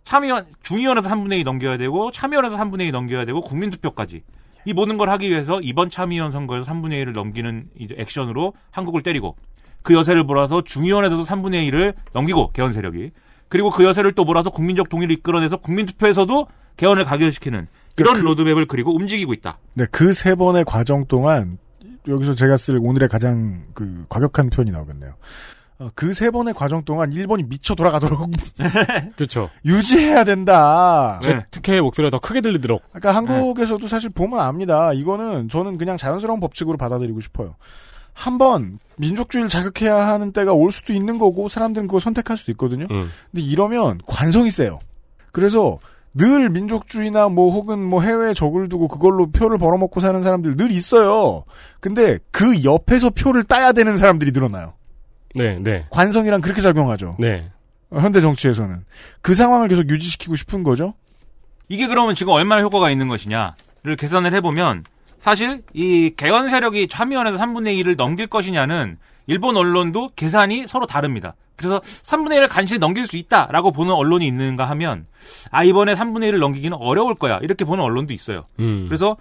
참의원 중의원에서 3분의 2 넘겨야 되고 참의원에서 3분의 2 넘겨야 되고 국민 투표까지 이 모든 걸 하기 위해서 이번 참의원 선거에서 3분의 1을 넘기는 이제 액션으로 한국을 때리고 그 여세를 몰아서 중의원에서도 3분의 1을 넘기고 개헌 세력이 그리고 그 여세를 또 몰아서 국민적 동의를 이끌어내서 국민 투표에서도 개헌을 가결시키는 이런 그- 로드맵을 그리고 움직이고 있다. 네, 그 세 번의 과정 동안 여기서 제가 쓸 오늘의 가장 그 과격한 표현이 나오겠네요. 그 세 번의 과정 동안 일본이 미쳐 돌아가도록 그렇죠. 유지해야 된다. 네. 특혜 목소리가 더 크게 들리도록. 그러니까 한국에서도 사실 보면 압니다. 이거는 저는 그냥 자연스러운 법칙으로 받아들이고 싶어요. 한번 민족주의를 자극해야 하는 때가 올 수도 있는 거고 사람들은 그거 선택할 수도 있거든요. 음. 근데 이러면 관성이 세요. 그래서 늘 민족주의나 뭐 혹은 뭐 해외에 적을 두고 그걸로 표를 벌어먹고 사는 사람들 늘 있어요. 근데 그 옆에서 표를 따야 되는 사람들이 늘어나요. 네, 네. 관성이랑 그렇게 작용하죠. 네. 어, 현대 정치에서는 그 상황을 계속 유지시키고 싶은 거죠. 이게 그러면 지금 얼마나 효과가 있는 것이냐를 계산을 해보면 사실 이 개헌 세력이 참의원에서 3분의 1을 넘길 것이냐는 일본 언론도 계산이 서로 다릅니다. 그래서 3분의 1을 간신히 넘길 수 있다라고 보는 언론이 있는가 하면 아 이번에 3분의 1을 넘기기는 어려울 거야 이렇게 보는 언론도 있어요. 음. 그래서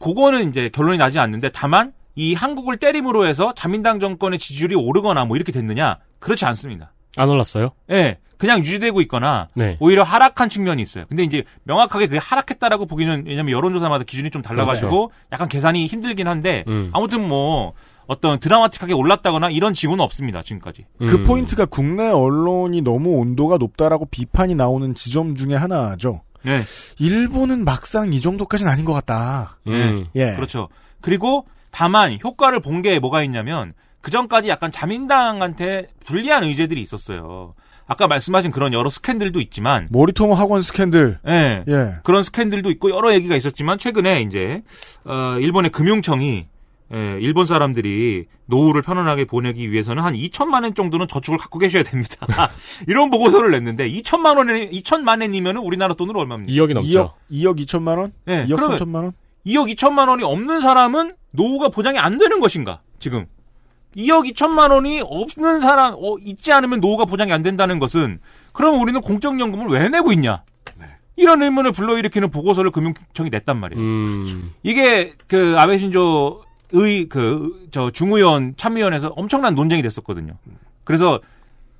그거는 이제 결론이 나지 않는데 다만 이 한국을 때림으로 해서 자민당 정권의 지지율이 오르거나 뭐 이렇게 됐느냐 그렇지 않습니다. 안 올랐어요? 예, 그냥 유지되고 있거나 네. 오히려 하락한 측면이 있어요. 근데 이제 명확하게 그게 하락했다라고 보기는 왜냐면 여론조사마다 기준이 좀 달라가지고 약간 계산이 힘들긴 한데 음. 아무튼 뭐 어떤 드라마틱하게 올랐다거나 이런 징후는 없습니다 지금까지. 그 음. 포인트가 국내 언론이 너무 온도가 높다라고 비판이 나오는 지점 중에 하나죠. 네, 일본은 막상 이 정도까지는 아닌 것 같다. 음. 예. 그렇죠. 그리고 다만 효과를 본 게 뭐가 있냐면 그 전까지 약간 자민당한테 불리한 의제들이 있었어요. 아까 말씀하신 그런 여러 스캔들도 있지만, 모리토모 학원 스캔들. 예, 예. 그런 스캔들도 있고 여러 얘기가 있었지만 최근에 이제 어, 일본의 금융청이 예, 일본 사람들이 노후를 편안하게 보내기 위해서는 한 2천만 원 정도는 저축을 갖고 계셔야 됩니다. 이런 보고서를 냈는데 2천만 원에 2천만 원이면은 우리나라 돈으로 얼마입니까? 2억이 넘죠. 2억, 2억 2천만 원? 네, 2억 그러면 3천만 원? 2억 2천만 원이 없는 사람은 노후가 보장이 안 되는 것인가? 지금 2억 2천만 원이 없는 사람 어, 있지 않으면 노후가 보장이 안 된다는 것은 그럼 우리는 공적연금을 왜 내고 있냐? 이런 의문을 불러일으키는 보고서를 금융청이 냈단 말이에요. 음. 이게 그 아베 신조 의 그 저 중의원 참의원에서 엄청난 논쟁이 됐었거든요. 그래서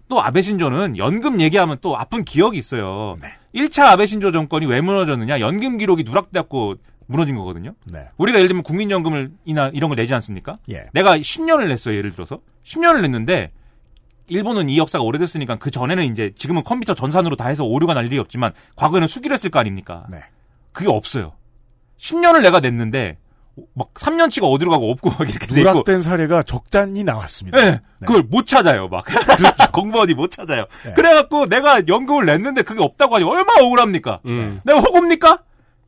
또 아베 신조는 연금 얘기하면 또 아픈 기억이 있어요. 1차 아베 신조 정권이 왜 무너졌느냐? 연금 기록이 누락돼갖고 무너진 거거든요. 네. 우리가 예를 들면 국민연금을 이나 이런 걸 내지 않습니까? 예. 내가 10년을 냈어요. 예를 들어서 10년을 냈는데 일본은 이 역사가 오래됐으니까 그 전에는 이제 지금은 컴퓨터 전산으로 다 해서 오류가 날 일이 없지만 과거에는 수기를 했을 거 아닙니까? 네. 그게 없어요. 10년을 내가 냈는데 막 3년치가 어디로 가고 없고 막 이렇게 돼 있고 누락된 사례가 적잖이 나왔습니다. 네, 그걸 못 찾아요, 막. 공무원이 못 찾아요. 네. 그래갖고 내가 연금을 냈는데 그게 없다고 하니 얼마나 억울합니까? 음. 내가 호구입니까?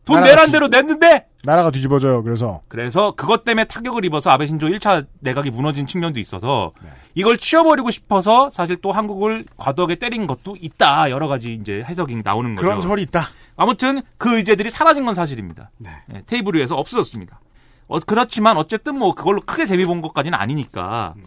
돈 내란 뒤- 대로 냈는데 나라가 뒤집어져요. 그래서 그래서 그것 때문에 타격을 입어서 아베 신조 1차 내각이 무너진 측면도 있어서 네. 이걸 치워버리고 싶어서 사실 또 한국을 과도하게 때린 것도 있다. 여러 가지 이제 해석이 나오는 거죠. 그런 설이 있다. 아무튼 그 의제들이 사라진 건 사실입니다. 네. 예, 테이블 위에서 없어졌습니다. 어, 그렇지만 어쨌든 뭐 그걸로 크게 재미 본 것까지는 아니니까 음.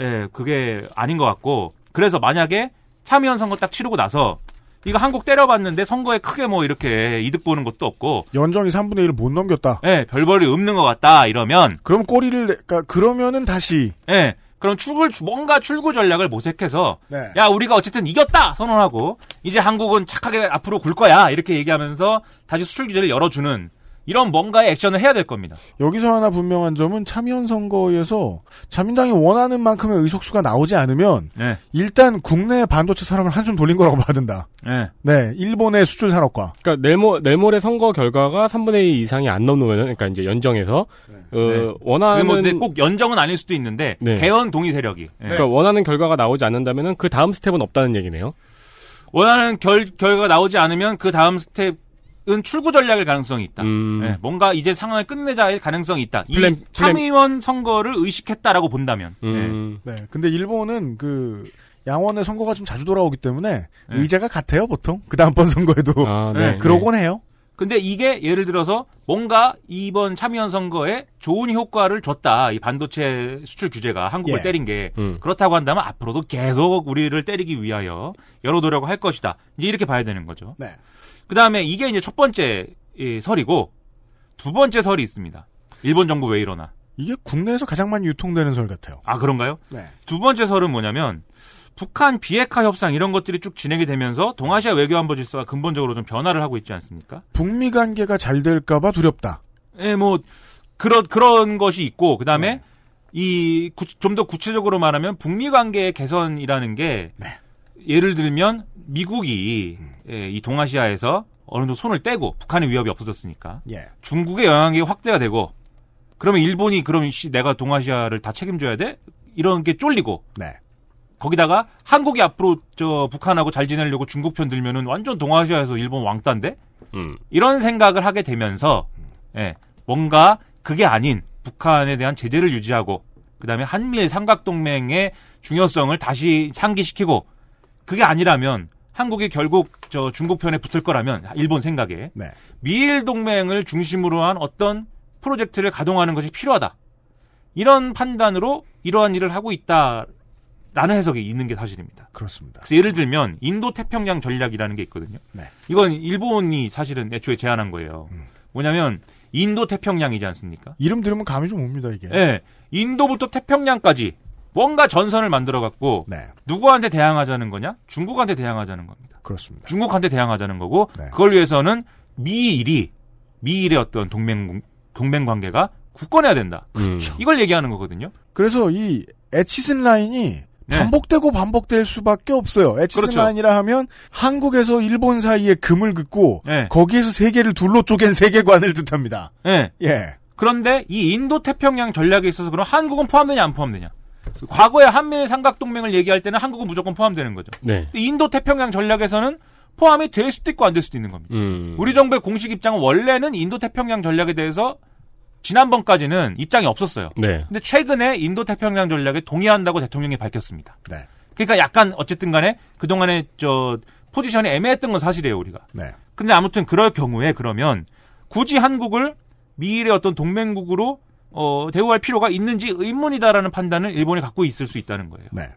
예, 그게 아닌 것 같고 그래서 만약에 참의원 선거 딱 치르고 나서 이거 한국 때려봤는데 선거에 크게 뭐 이렇게 이득 보는 것도 없고 연정이 3분의 1을 못 넘겼다. 예, 별벌이 없는 것 같다 이러면 그럼 꼬리를 내- 그러니까 그러면은 다시 예, 그럼 출구 뭔가 출구 전략을 모색해서 네. 야 우리가 어쨌든 이겼다 선언하고 이제 한국은 착하게 앞으로 굴 거야 이렇게 얘기하면서 다시 수출 규제를 열어주는 이런 뭔가의 액션을 해야 될 겁니다. 여기서 하나 분명한 점은 참여연 선거에서 자민당이 원하는 만큼의 의석수가 나오지 않으면 네, 일단 국내 반도체 산업을 한숨 돌린 거라고 봐야 된다. 네. 네, 일본의 수출 산업과 그러니까 내일모 내일모레 선거 결과가 3분의 2 이상이 안 넘으면은 그러니까 이제 연정에서 어, 네. 원하는 그게 뭐 근데 꼭 연정은 아닐 수도 있는데 네. 개헌 동의 세력이 예. 그러니까 원하는 결과가 나오지 않는다면은 그 다음 스텝은 없다는 얘기네요. 원하는 결 결과가 나오지 않으면 그 다음 스텝은 출구 전략일 가능성이 있다. 음. 예, 뭔가 이제 상황을 끝내자일 가능성이 있다. 이 플랜- 플랜- 참의원 선거를 의식했다라고 본다면. 예. 음. 네, 근데 일본은 그 양원의 선거가 좀 자주 돌아오기 때문에 네. 의제가 같아요 보통 그 다음번 선거에도 아, 네, 네. 그러곤 해요. 근데 이게 예를 들어서 뭔가 이번 참의원 선거에 좋은 효과를 줬다. 이 반도체 수출 규제가 한국을 예. 때린 게 음. 그렇다고 한다면 앞으로도 계속 우리를 때리기 위하여 여러 노력을 할 것이다. 이제 이렇게 봐야 되는 거죠. 네. 그 다음에 이게 이제 첫 번째 이 설이고 두 번째 설이 있습니다. 일본 정부 왜 이러나? 이게 국내에서 가장 많이 유통되는 설 같아요. 아 그런가요? 네. 두 번째 설은 뭐냐면 북한 비핵화 협상 이런 것들이 쭉 진행이 되면서 동아시아 외교 안보 질서가 근본적으로 좀 변화를 하고 있지 않습니까? 북미 관계가 잘 될까봐 두렵다. 예, 뭐 그런 그런 것이 있고 그 다음에 네. 이좀 더 구체적으로 말하면 북미 관계의 개선이라는 게 네. 예를 들면 미국이 음. 예, 이 동아시아에서 어느 정도 손을 떼고 북한의 위협이 없어졌으니까 예. 중국의 영향이 확대가 되고 그러면 일본이 그럼 씨 내가 동아시아를 다 책임져야 돼? 이런 게 쫄리고 네. 거기다가 한국이 앞으로 저 북한하고 잘 지내려고 중국 편 들면은 완전 동아시아에서 일본 왕따인데 음. 이런 생각을 하게 되면서 예, 뭔가 그게 아닌 북한에 대한 제재를 유지하고 그다음에 한미일 삼각동맹의 중요성을 다시 상기시키고 그게 아니라면 한국이 결국 저 중국 편에 붙을 거라면 일본 생각에 네. 미일 동맹을 중심으로 한 어떤 프로젝트를 가동하는 것이 필요하다. 이런 판단으로 이러한 일을 하고 있다라는 해석이 있는 게 사실입니다. 그렇습니다. 그래서 예를 들면 인도 태평양 전략이라는 게 있거든요. 네. 이건 일본이 사실은 애초에 제안한 거예요. 음. 뭐냐면 인도 태평양이지 않습니까? 이름 들으면 감이 좀 옵니다 이게. 예. 인도부터 태평양까지 뭔가 전선을 만들어 갖고 네. 누구한테 대항하자는 거냐? 중국한테 대항하자는 겁니다. 그렇습니다. 중국한테 대항하자는 거고 네. 그걸 위해서는 미일이 미일의 어떤 동맹 동맹 관계가 굳건해야 된다. 음. 이걸 얘기하는 거거든요. 그래서 이 에치슨 라인이 네. 반복되고 반복될 수밖에 없어요. 에치슨 그렇죠. 라인이라 하면 한국에서 일본 사이에 금을 긋고 네. 거기에서 세계를 둘로 쪼갠 세계관을 뜻합니다. 예. 예. 그런데 이 인도 태평양 전략에 있어서 그럼 한국은 포함되냐 안 포함되냐? 과거에 한미일 삼각동맹을 얘기할 때는 한국은 무조건 포함되는 거죠. 네. 인도 태평양 전략에서는 포함이 될 수도 있고 안 될 수도 있는 겁니다. 음. 우리 정부의 공식 입장은 원래는 인도 태평양 전략에 대해서 지난번까지는 입장이 없었어요. 네. 근데 최근에 인도 태평양 전략에 동의한다고 대통령이 밝혔습니다. 네. 그러니까 약간 어쨌든 간에 그동안에 저 포지션이 애매했던 건 사실이에요, 우리가. 네. 근데 아무튼 그럴 경우에 그러면 굳이 한국을 미일의 어떤 동맹국으로 어, 대우할 필요가 있는지 의문이다라는 판단을 일본이 갖고 있을 수 있다는 거예요. 네.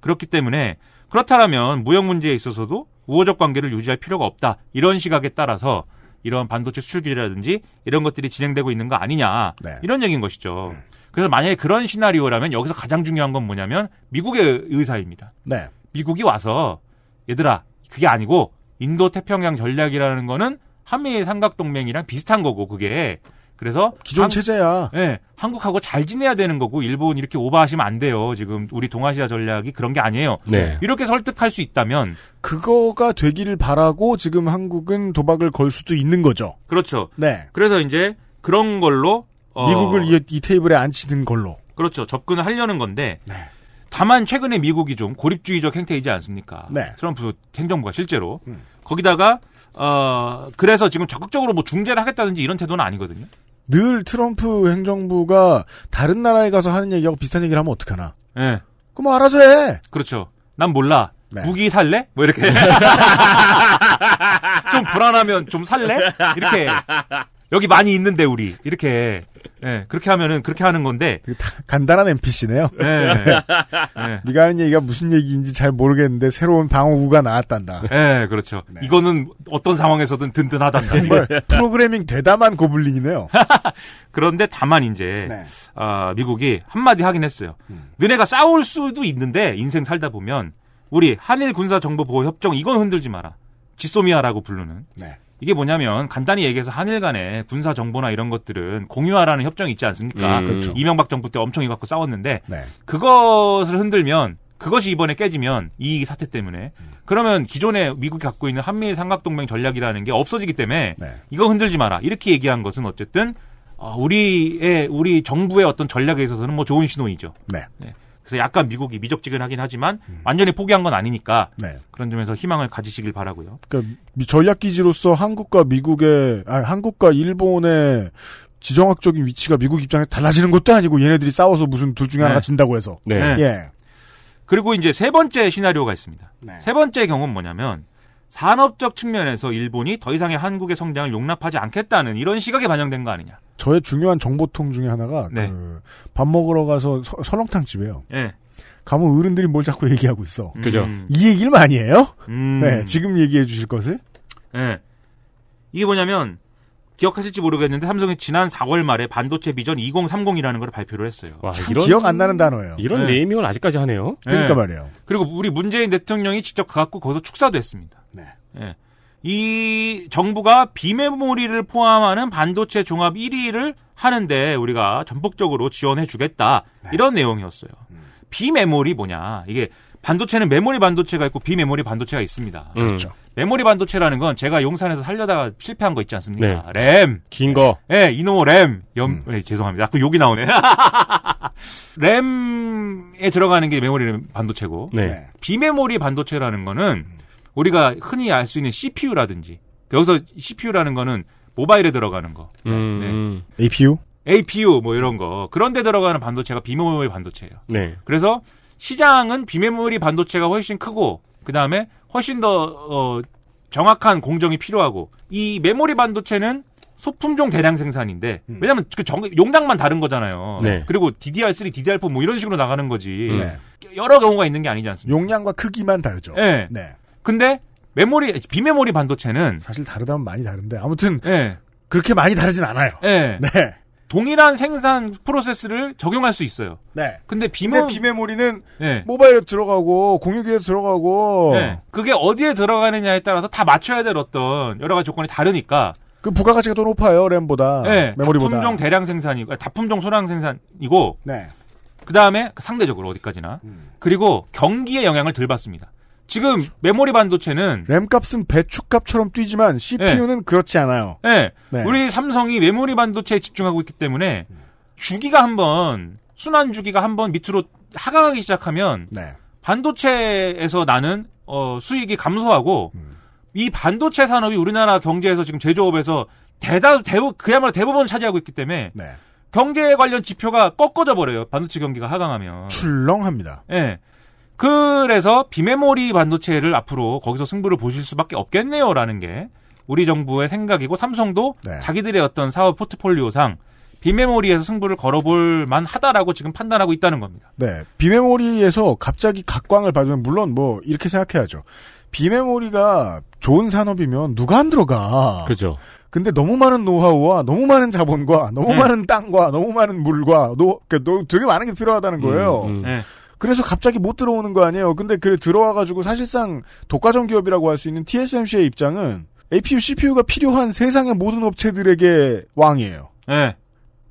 그렇기 때문에 그렇다면 무역 문제에 있어서도 우호적 관계를 유지할 필요가 없다. 이런 시각에 따라서 이런 반도체 수출 규제라든지 이런 것들이 진행되고 있는 거 아니냐. 네. 이런 얘기인 것이죠. 그래서 만약에 그런 시나리오라면 여기서 가장 중요한 건 뭐냐면 미국의 의사입니다. 네. 미국이 와서 얘들아 그게 아니고 인도 태평양 전략이라는 거는 한미 삼각동맹이랑 비슷한 거고 그게 그래서 기존 한- 체제야. 예, 한국하고 잘 지내야 되는 거고 일본 이렇게 오버하시면 안 돼요. 지금 우리 동아시아 전략이 그런 게 아니에요. 네. 이렇게 설득할 수 있다면 그거가 되기를 바라고 지금 한국은 도박을 걸 수도 있는 거죠. 그렇죠. 네. 그래서 이제 그런 걸로 어, 미국을 이, 이 테이블에 앉히는 걸로. 그렇죠. 접근을 하려는 건데 네. 다만 최근에 미국이 좀 고립주의적 행태이지 않습니까? 네. 트럼프 행정부가 실제로 음. 거기다가 어, 그래서 지금 적극적으로 뭐 중재를 하겠다든지 이런 태도는 아니거든요. 늘 트럼프 행정부가 다른 나라에 가서 하는 얘기하고 비슷한 얘기를 하면 어떡하나. 예. 그럼 뭐 알아서 해. 그렇죠. 난 몰라. 네. 무기 살래? 뭐 이렇게. 좀 불안하면 좀 살래? 이렇게. 여기 많이 있는데 우리 이렇게 예, 그렇게 하면은 그렇게 하는 건데 간단한 NPC네요. 예, 예, 네가 하는 얘기가 무슨 얘기인지 잘 모르겠는데 새로운 방어구가 나왔단다. 예, 그렇죠. 이거는 어떤 상황에서든 든든하단다. 정말 프로그래밍 대담한 고블린이네요. 그런데 다만 이제 네. 아, 미국이 한마디 하긴 했어요. 너네가 싸울 수도 있는데 인생 살다 보면 우리 한일 군사 정보 보호 협정 이건 흔들지 마라. 지소미아라고 부르는. 네. 이게 뭐냐면 간단히 얘기해서 한일 간에 군사 정보나 이런 것들은 공유하라는 협정이 있지 않습니까? 음, 그렇죠. 이명박 정부 때 엄청 이거 갖고 싸웠는데 네. 그것을 흔들면 그것이 이번에 깨지면 이 사태 때문에 그러면 기존에 미국이 갖고 있는 한미일 삼각동맹 전략이라는 게 없어지기 때문에 네. 이거 흔들지 마라 이렇게 얘기한 것은 어쨌든 어, 우리의 우리 정부의 어떤 전략에 있어서는 뭐 좋은 신호이죠. 네. 그래서 약간 미국이 미적지근하긴 하지만 완전히 포기한 건 아니니까 네. 그런 점에서 희망을 가지시길 바라고요. 그러니까 미- 전략 기지로서 한국과 미국의 아니 한국과 일본의 지정학적인 위치가 미국 입장에서 달라지는 것도 아니고 얘네들이 싸워서 무슨 둘 중에 하나가 네. 진다고 해서 네. 네. 예. 그리고 이제 세 번째 시나리오가 있습니다. 네. 세 번째 경우는 뭐냐면 산업적 측면에서 일본이 더 이상의 한국의 성장을 용납하지 않겠다는 이런 시각이 반영된 거 아니냐. 저의 중요한 정보통 중에 하나가 네. 그밥 먹으러 가서 서- 설렁탕 집에요. 예. 가면 어른들이 뭘 자꾸 얘기하고 있어. 그죠. 음, 이 얘기를 많이 해요? 음. 네, 지금 얘기해 주실 것을? 예. 이게 뭐냐면 기억하실지 모르겠는데 삼성이 지난 4월 말에 반도체 비전 2030이라는 걸 발표를 했어요. 와, 참 이런 기억 안 나는 단어예요. 이런 네. 네이밍을 아직까지 하네요. 그러니까 예. 말이에요. 그리고 우리 문재인 대통령이 직접 가갖고 거기서 축사도 했습니다. 네. 예. 이 정부가 비메모리를 포함하는 반도체 종합 1위를 하는데 우리가 전폭적으로 지원해 주겠다. 네. 이런 내용이었어요. 음. 비메모리 뭐냐. 이게 반도체는 메모리 반도체가 있고 비메모리 반도체가 있습니다. 음. 그렇죠. 메모리 반도체라는 건 제가 용산에서 살려다가 실패한 거 있지 않습니까? 네. 램. 긴 거. 예, 이놈의 램. 염, 음. 예, 죄송합니다. 그 욕이 나오네. 램에 들어가는 게 메모리 반도체고. 네. 네. 비메모리 반도체라는 거는 우리가 흔히 알 수 있는 CPU라든지 여기서 CPU라는 거는 모바일에 들어가는 거, 음. APU? APU 뭐 이런 거 그런 데 들어가는 반도체가 비메모리 반도체예요. 네. 그래서 시장은 비메모리 반도체가 훨씬 크고 그 다음에 훨씬 더 어, 정확한 공정이 필요하고 이 메모리 반도체는 소품종 대량 생산인데 왜냐하면 그 정- 용량만 다른 거잖아요. 네. 그리고 DDR3, DDR4 뭐 이런 식으로 나가는 거지. 음. 네. 여러 경우가 있는 게 아니지 않습니까? 용량과 크기만 다르죠. 예. 네. 근데 메모리 비메모리 반도체는 사실 다르다면 많이 다른데 아무튼 예. 그렇게 많이 다르진 않아요. 예. 네. 동일한 생산 프로세스를 적용할 수 있어요. 네. 근데 비메 비메모리는 예. 모바일에 들어가고 공유기에 들어가고 예. 그게 어디에 들어가느냐에 따라서 다 맞춰야 될 어떤 여러 가지 조건이 다르니까 그 부가가치가 더 높아요 램보다 예. 메모리보다. 다품종 대량 생산이고 아, 다품종 소량 생산이고 네. 그 다음에 상대적으로 어디까지나 음. 그리고 경기의 영향을 덜 받습니다. 지금 메모리 반도체는 램 값은 배축값처럼 뛰지만 CPU는 그렇지 않아요. 예. 네. 우리 삼성이 메모리 반도체에 집중하고 있기 때문에 주기가 한번 순환 주기가 한번 밑으로 하강하기 시작하면 네. 반도체에서 나는 어, 수익이 감소하고 음. 이 반도체 산업이 우리나라 경제에서 지금 제조업에서 대다 대부 그야말로 대부분 차지하고 있기 때문에 네. 경제 관련 지표가 꺾어져 버려요. 반도체 경기가 하강하면. 출렁합니다. 예. 그래서 비메모리 반도체를 앞으로 거기서 승부를 보실 수밖에 없겠네요라는 게 우리 정부의 생각이고 삼성도 네. 자기들의 어떤 사업 포트폴리오상 비메모리에서 승부를 걸어볼 만하다라고 지금 판단하고 있다는 겁니다. 네. 비메모리에서 갑자기 각광을 받으면 물론 뭐 이렇게 생각해야죠. 비메모리가 좋은 산업이면 누가 안 들어가. 그죠. 근데 너무 많은 노하우와 너무 많은 자본과 너무 네. 많은 땅과 너무 많은 물과 노, 그러니까 노- 되게 많은 게 필요하다는 거예요. 음, 음. 예. 그래서 갑자기 못 들어오는 거 아니에요. 근데 그 들어와가지고 사실상 독과점 기업이라고 할 수 있는 TSMC의 입장은 APU, CPU가 필요한 세상의 모든 업체들에게 왕이에요. 예.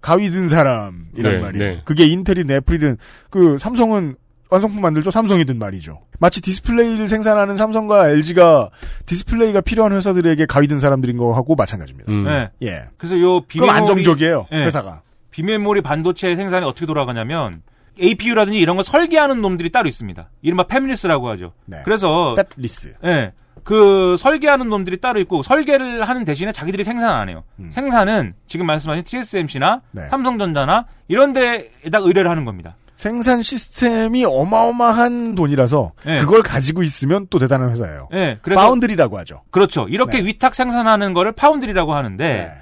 가위 든 사람이란 네, 말이에요. 네. 그게 인텔이든 애플이든 그 삼성은 완성품 만들죠. 삼성이든 말이죠. 마치 디스플레이를 생산하는 삼성과 LG가 디스플레이가 필요한 회사들에게 가위 든 사람들인 거하고 마찬가지입니다. 음. 예. 예. 그래서 요 그럼 비메모리 안정적이에요. 예. 회사가. 비메모리 반도체 생산이 어떻게 돌아가냐면 APU라든지 이런 거 설계하는 놈들이 따로 있습니다. 이른바 fabless라고 하죠. 네. 그래서 팻리스. 예. 그 설계하는 놈들이 따로 있고 설계를 하는 대신에 자기들이 생산 안 해요. 생산은 지금 말씀하신 TSMC나 네. 삼성전자나 이런 데에다 의뢰를 하는 겁니다. 생산 시스템이 어마어마한 돈이라서 네. 그걸 가지고 있으면 또 대단한 회사예요. 예, 그래서 파운드리라고 하죠. 그렇죠. 이렇게 네. 위탁 생산하는 거를 파운드리라고 하는데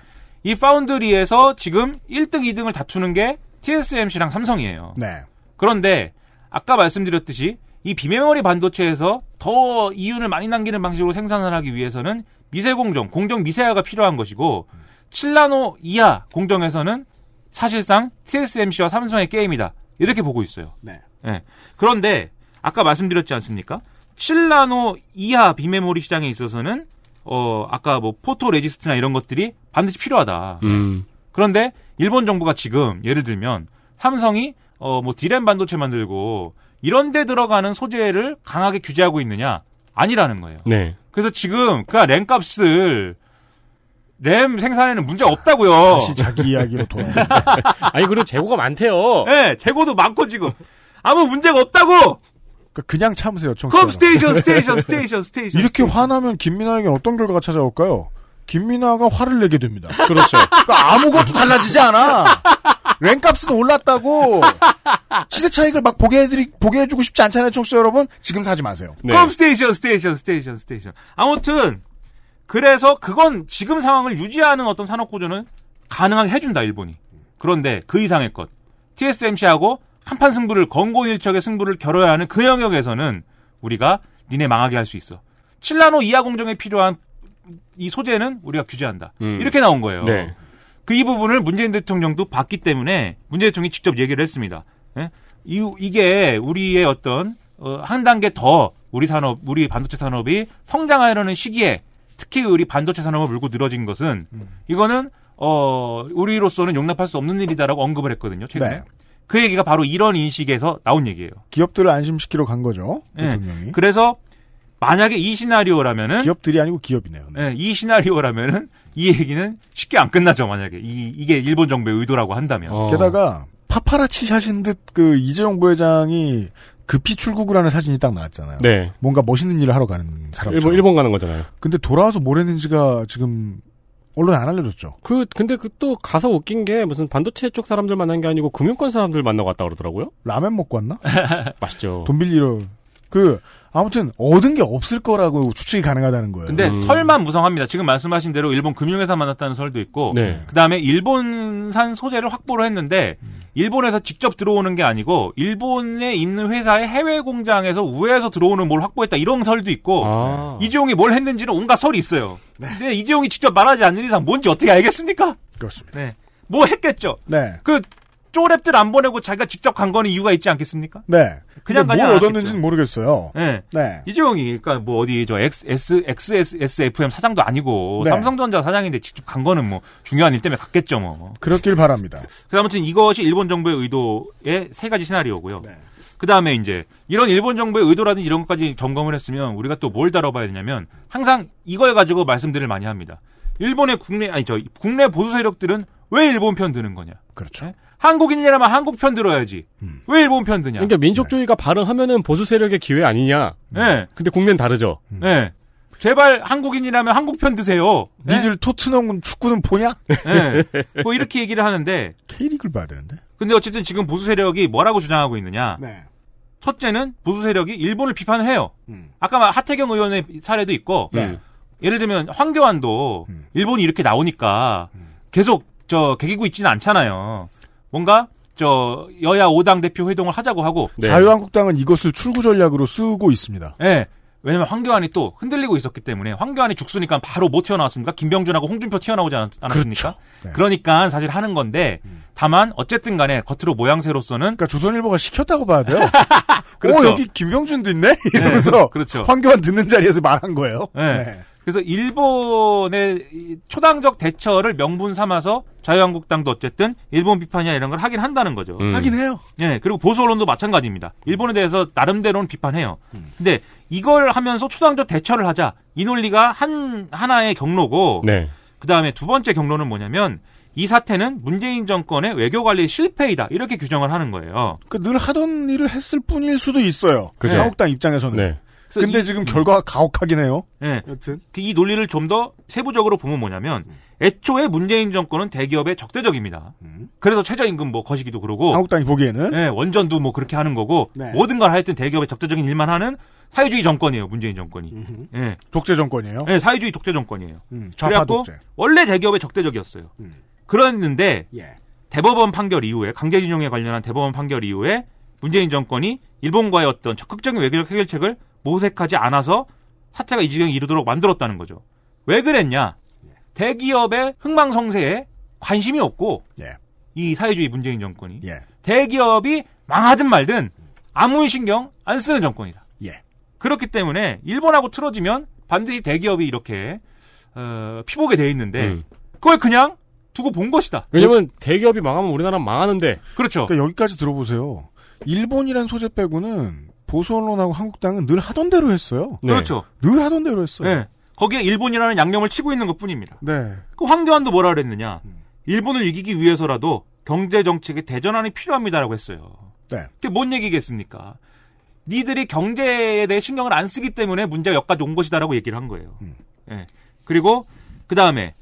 이 파운드리에서 지금 1등, 2등을 다투는 게 TSMC랑 삼성이에요. 네. 그런데 아까 말씀드렸듯이 이 비메모리 반도체에서 더 이윤을 많이 남기는 방식으로 생산을 하기 위해서는 미세 공정, 공정 미세화가 필요한 것이고 7나노 이하 공정에서는 사실상 TSMC와 삼성의 게임이다. 이렇게 보고 있어요. 네. 예. 그런데 아까 말씀드렸지 않습니까? 7나노 이하 비메모리 시장에 있어서는 어 아까 뭐 photoresist나 이런 것들이 반드시 필요하다. 음. 그런데 일본 정부가 지금 예를 들면 삼성이 어 뭐 디램 반도체 만들고 이런 데 들어가는 소재를 강하게 규제하고 있느냐? 아니라는 거예요. 네. 그래서 지금 디램 값을 램 생산에는 문제 없다고요. 다시 자기 이야기로 돌아. 아니 그리고 재고가 많대요. 네, 재고도 많고 지금 아무 문제가 없다고. 그냥 참으세요, 청 컴 스테이션, 스테이션, 스테이션, 스테이션. 이렇게 화나면 김민하에겐 어떤 결과가 찾아올까요? 김민하가 화를 내게 됩니다. 그렇죠. 그러니까 아무것도 달라지지 않아. 램값은 올랐다고 시세 차익을 막 보게 해드리 보게 해주고 싶지 않잖아요, 청취자 여러분. 지금 사지 마세요. 네. 컴 스테이션, 스테이션, 스테이션, 스테이션. 아무튼 그래서 그건 지금 상황을 유지하는 어떤 산업 구조는 가능하게 해준다 일본이. 그런데 그 이상의 것. TSMC하고 한판 승부를 건고일척의 승부를 겨뤄야 하는 그 영역에서는 우리가 니네 망하게 할 수 있어. 7나노 이하 공정에 필요한 이 소재는 우리가 규제한다. 음. 이렇게 나온 거예요. 네. 그 이 부분을 문재인 대통령도 봤기 때문에 문재인 대통령이 직접 얘기를 했습니다. 예? 이, 이게 우리의 어떤 어, 한 단계 더 우리 산업, 우리 반도체 산업이 성장하려는 시기에 특히 우리 반도체 산업을 물고 늘어진 것은 이거는 어 우리로서는 용납할 수 없는 일이다라고 언급을 했거든요. 최근에. 네. 그 얘기가 바로 이런 인식에서 나온 얘기예요. 기업들을 안심시키러 간 거죠. 예. 대통령이. 그래서 만약에 이 시나리오라면은 기업들이 아니고 기업이네요. 네. 예, 이 시나리오라면은 이 얘기는 쉽게 안 끝나죠. 만약에 이 이게 일본 정부의 의도라고 한다면. 어. 게다가 파파라치 샷인 듯 그 이재용 부회장이 급히 출국을 하는 사진이 딱 나왔잖아요. 네. 뭔가 멋있는 일을 하러 가는 사람. 일본 일본 가는 거잖아요. 근데 돌아와서 뭘 했는지가 지금 언론에 안 알려줬죠. 그 근데 그 또 가서 웃긴 게 무슨 반도체 쪽 사람들 만난 게 아니고 금융권 사람들 만나고 왔다 그러더라고요. 라면 먹고 왔나? 맛있죠. 돈 빌리러 그 아무튼 얻은 게 없을 거라고 추측이 가능하다는 거예요. 근데 음. 설만 무성합니다. 지금 말씀하신 대로 일본 금융회사 만났다는 설도 있고, 네. 그 다음에 일본산 소재를 확보를 했는데, 일본에서 직접 들어오는 게 아니고, 일본에 있는 회사의 해외 공장에서 우회해서 들어오는 뭘 확보했다 이런 설도 있고, 아. 이재용이 뭘 했는지는 온갖 설이 있어요. 근데 이재용이 직접 말하지 않는 이상 뭔지 어떻게 알겠습니까? 그렇습니다. 네. 뭐 했겠죠. 네. 그 쪼랩들 안 보내고 자기가 직접 간 거는 이유가 있지 않겠습니까? 네. 그냥 가지 뭘. 얻었는지는 모르겠어요. 네. 네. 이재용이 그러니까 뭐 어디 저 X, S, XSFM 사장도 아니고 네. 삼성전자 사장인데 직접 간 거는 뭐 중요한 일 때문에 갔겠죠 뭐. 그렇길 바랍니다. 그 아무튼 이것이 일본 정부의 의도의 세 가지 시나리오고요. 네. 그 다음에 이제 이런 일본 정부의 의도라든지 이런 것까지 점검을 했으면 우리가 또 뭘 다뤄봐야 되냐면 항상 이걸 가지고 말씀들을 많이 합니다. 일본의 국내 아니 저 국내 보수 세력들은 왜 일본 편 드는 거냐? 그렇죠. 네? 한국인이라면 한국 편 들어야지. 왜 일본 편 드냐? 그러니까 민족주의가 발흥하면은 보수 세력의 기회 아니냐. 네. 근데 국내는 다르죠. 네. 제발 한국인이라면 한국 편 드세요. 네? 니들 토트넘 축구는 보냐? 네. 뭐 이렇게 얘기를 하는데 K리그를 봐야 되는데. 근데 어쨌든 지금 보수 세력이 뭐라고 주장하고 있느냐? 네. 첫째는 보수 세력이 일본을 비판을 해요. 음. 아까 말 하태경 의원의 사례도 있고 네. 예를 들면 황교안도 음. 일본이 이렇게 나오니까 계속 저 개기고 있지는 않잖아요. 뭔가 저 여야 5당 대표 회동을 하자고 하고 네. 자유한국당은 이것을 출구 전략으로 쓰고 있습니다. 예. 왜냐면 황교안이 또 흔들리고 있었기 때문에 황교안이 죽수니까 바로 못 튀어나왔습니까? 김병준하고 홍준표 튀어나오지 않았, 않았습니까? 네. 음. 그러니까 사실 하는 건데 다만 어쨌든 간에 겉으로 모양새로서는 그러니까 조선일보가 시켰다고 봐야 돼요. 그렇죠. 오 여기 김병준도 있네 이러면서 그렇죠. 황교안 듣는 자리에서 말한 거예요. 네. 그래서 일본의 이 초당적 대처를 명분 삼아서 자유한국당도 어쨌든 일본 비판이나 이런 걸 하긴 한다는 거죠. 음. 하긴 해요. 예, 그리고 보수 언론도 마찬가지입니다. 일본에 대해서 나름대로는 비판해요. 근데 이걸 하면서 초당적 대처를 하자. 이 논리가 한 하나의 경로고 네. 그 다음에 두 번째 경로는 뭐냐면 이 사태는 문재인 정권의 외교 관리 실패이다. 이렇게 규정을 하는 거예요. 그 늘 하던 일을 했을 뿐일 수도 있어요. 그죠. 한국당 입장에서는. 네. 근데 이- 지금 결과가 가혹하긴 해요. 예. 여튼. 그이 논리를 좀 더 세부적으로 보면 뭐냐면 애초에 문재인 정권은 대기업에 적대적입니다. 그래서 최저임금 뭐 거시기도 그러고 한국당이 보기에는 예, 원전도 뭐 그렇게 하는 거고 네. 모든 걸 하여튼 대기업에 적대적인 일만 하는 사회주의 정권이에요. 문재인 정권이. 예. 독재 정권이에요. 예, 사회주의 독재 정권이에요. 음, 좌파 그래갖고 독재. 원래 대기업에 적대적이었어요. 그랬는데 예. 대법원 판결 이후에 강제징용에 관련한 대법원 판결 이후에 문재인 정권이 일본과의 어떤 적극적인 외교적 해결책을 모색하지 않아서 사태가 이 지경에 이르도록 만들었다는 거죠. 왜 그랬냐? 대기업의 흥망성쇠에 관심이 없고 예. 이 사회주의 문재인 정권이 예. 대기업이 망하든 말든 아무 신경 안 쓰는 정권이다. 예. 그렇기 때문에 일본하고 틀어지면 반드시 대기업이 이렇게 어, 피보게 돼 있는데 음. 그걸 그냥 두고 본 것이다. 왜냐면 대기업이 망하면 우리나라는 망하는데. 그렇죠. 그러니까 여기까지 들어보세요. 일본이란 소재 빼고는 보수 언론하고 한국당은 늘 하던 대로 했어요. 네. 그렇죠. 늘 하던 대로 했어요. 네. 거기에 일본이라는 양념을 치고 있는 것 뿐입니다. 네. 그 황교안도 뭐라 그랬느냐. 일본을 이기기 위해서라도 경제 정책의 대전환이 필요합니다라고 했어요. 네. 그게 뭔 얘기겠습니까? 니들이 경제에 대해 신경을 안 쓰기 때문에 문제가 여기까지 온 것이다라고 얘기를 한 거예요. 예. 그리고 그 다음에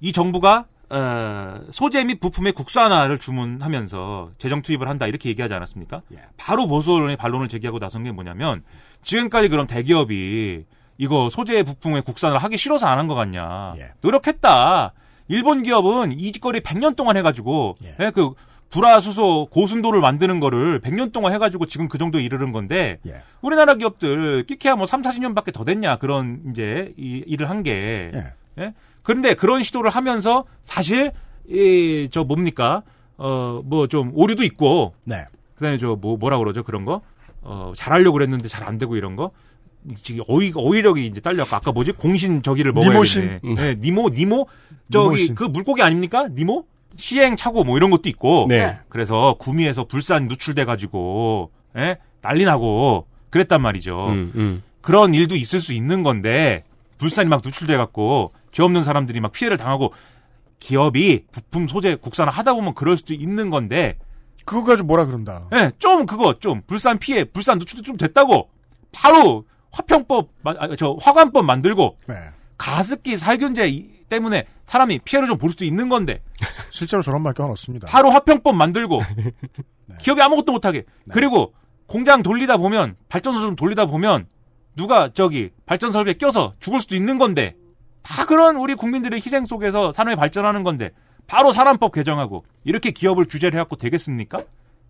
이 정부가 어, 소재 및 부품의 국산화를 주문하면서 재정 투입을 한다 이렇게 얘기하지 않았습니까? 바로 보수 언론이 반론을 제기하고 나선 게 뭐냐면 지금까지 그럼 대기업이 이거 소재 부품의 국산을 하기 싫어서 안 한 것 같냐? 노력했다. 일본 기업은 이 짓거리 100년 동안 해가지고 예, 그 불화수소 고순도를 만드는 거를 100년 동안 해가지고 지금 그 정도 이르는 건데 우리나라 기업들 끼케야 뭐 3, 40년밖에 더 됐냐 그런 이제 이 일을 한 게. 예? 그런데 그런 시도를 하면서 사실 이 저 뭡니까? 어 뭐 좀 오류도 있고 네. 그다음에 저 뭐 뭐라 그러죠 그런 거? 어 잘하려고 그랬는데 잘 안 되고 이런 거. 지금 어휘 어휘력이 이제 딸려갖고 아까 뭐지 공신 저기를 먹어야 니모신. 되네. 네, 니모 니모 저기 니모신. 그 물고기 아닙니까? 니모 시행 차고 뭐 이런 것도 있고. 네. 그래서 구미에서 불산 누출돼 가지고 예? 난리 나고 그랬단 말이죠. 음, 음. 그런 일도 있을 수 있는 건데 불산이 막 누출돼 갖고 죄 없는 사람들이 막 피해를 당하고 기업이 부품 소재 국산화 하다 보면 그럴 수도 있는 건데 그거 가지고 뭐라 그런다. 예, 좀 그거 좀 불산 피해 불산 누출도 좀 됐다고 바로 화평법 마- 아, 저 화관법 만들고 네. 가습기 살균제 이- 때문에 사람이 피해를 좀 볼 수도 있는 건데 실제로 저런 말 껴놨습니다. 바로 화평법 만들고 네. 기업이 아무것도 못하게 그리고 공장 돌리다 보면 발전소 좀 돌리다 보면 누가 저기 발전 설비에 껴서 죽을 수도 있는 건데 다 그런 우리 국민들의 희생 속에서 산업이 발전하는 건데 바로 산안법 개정하고 이렇게 기업을 규제를 해갖고 되겠습니까?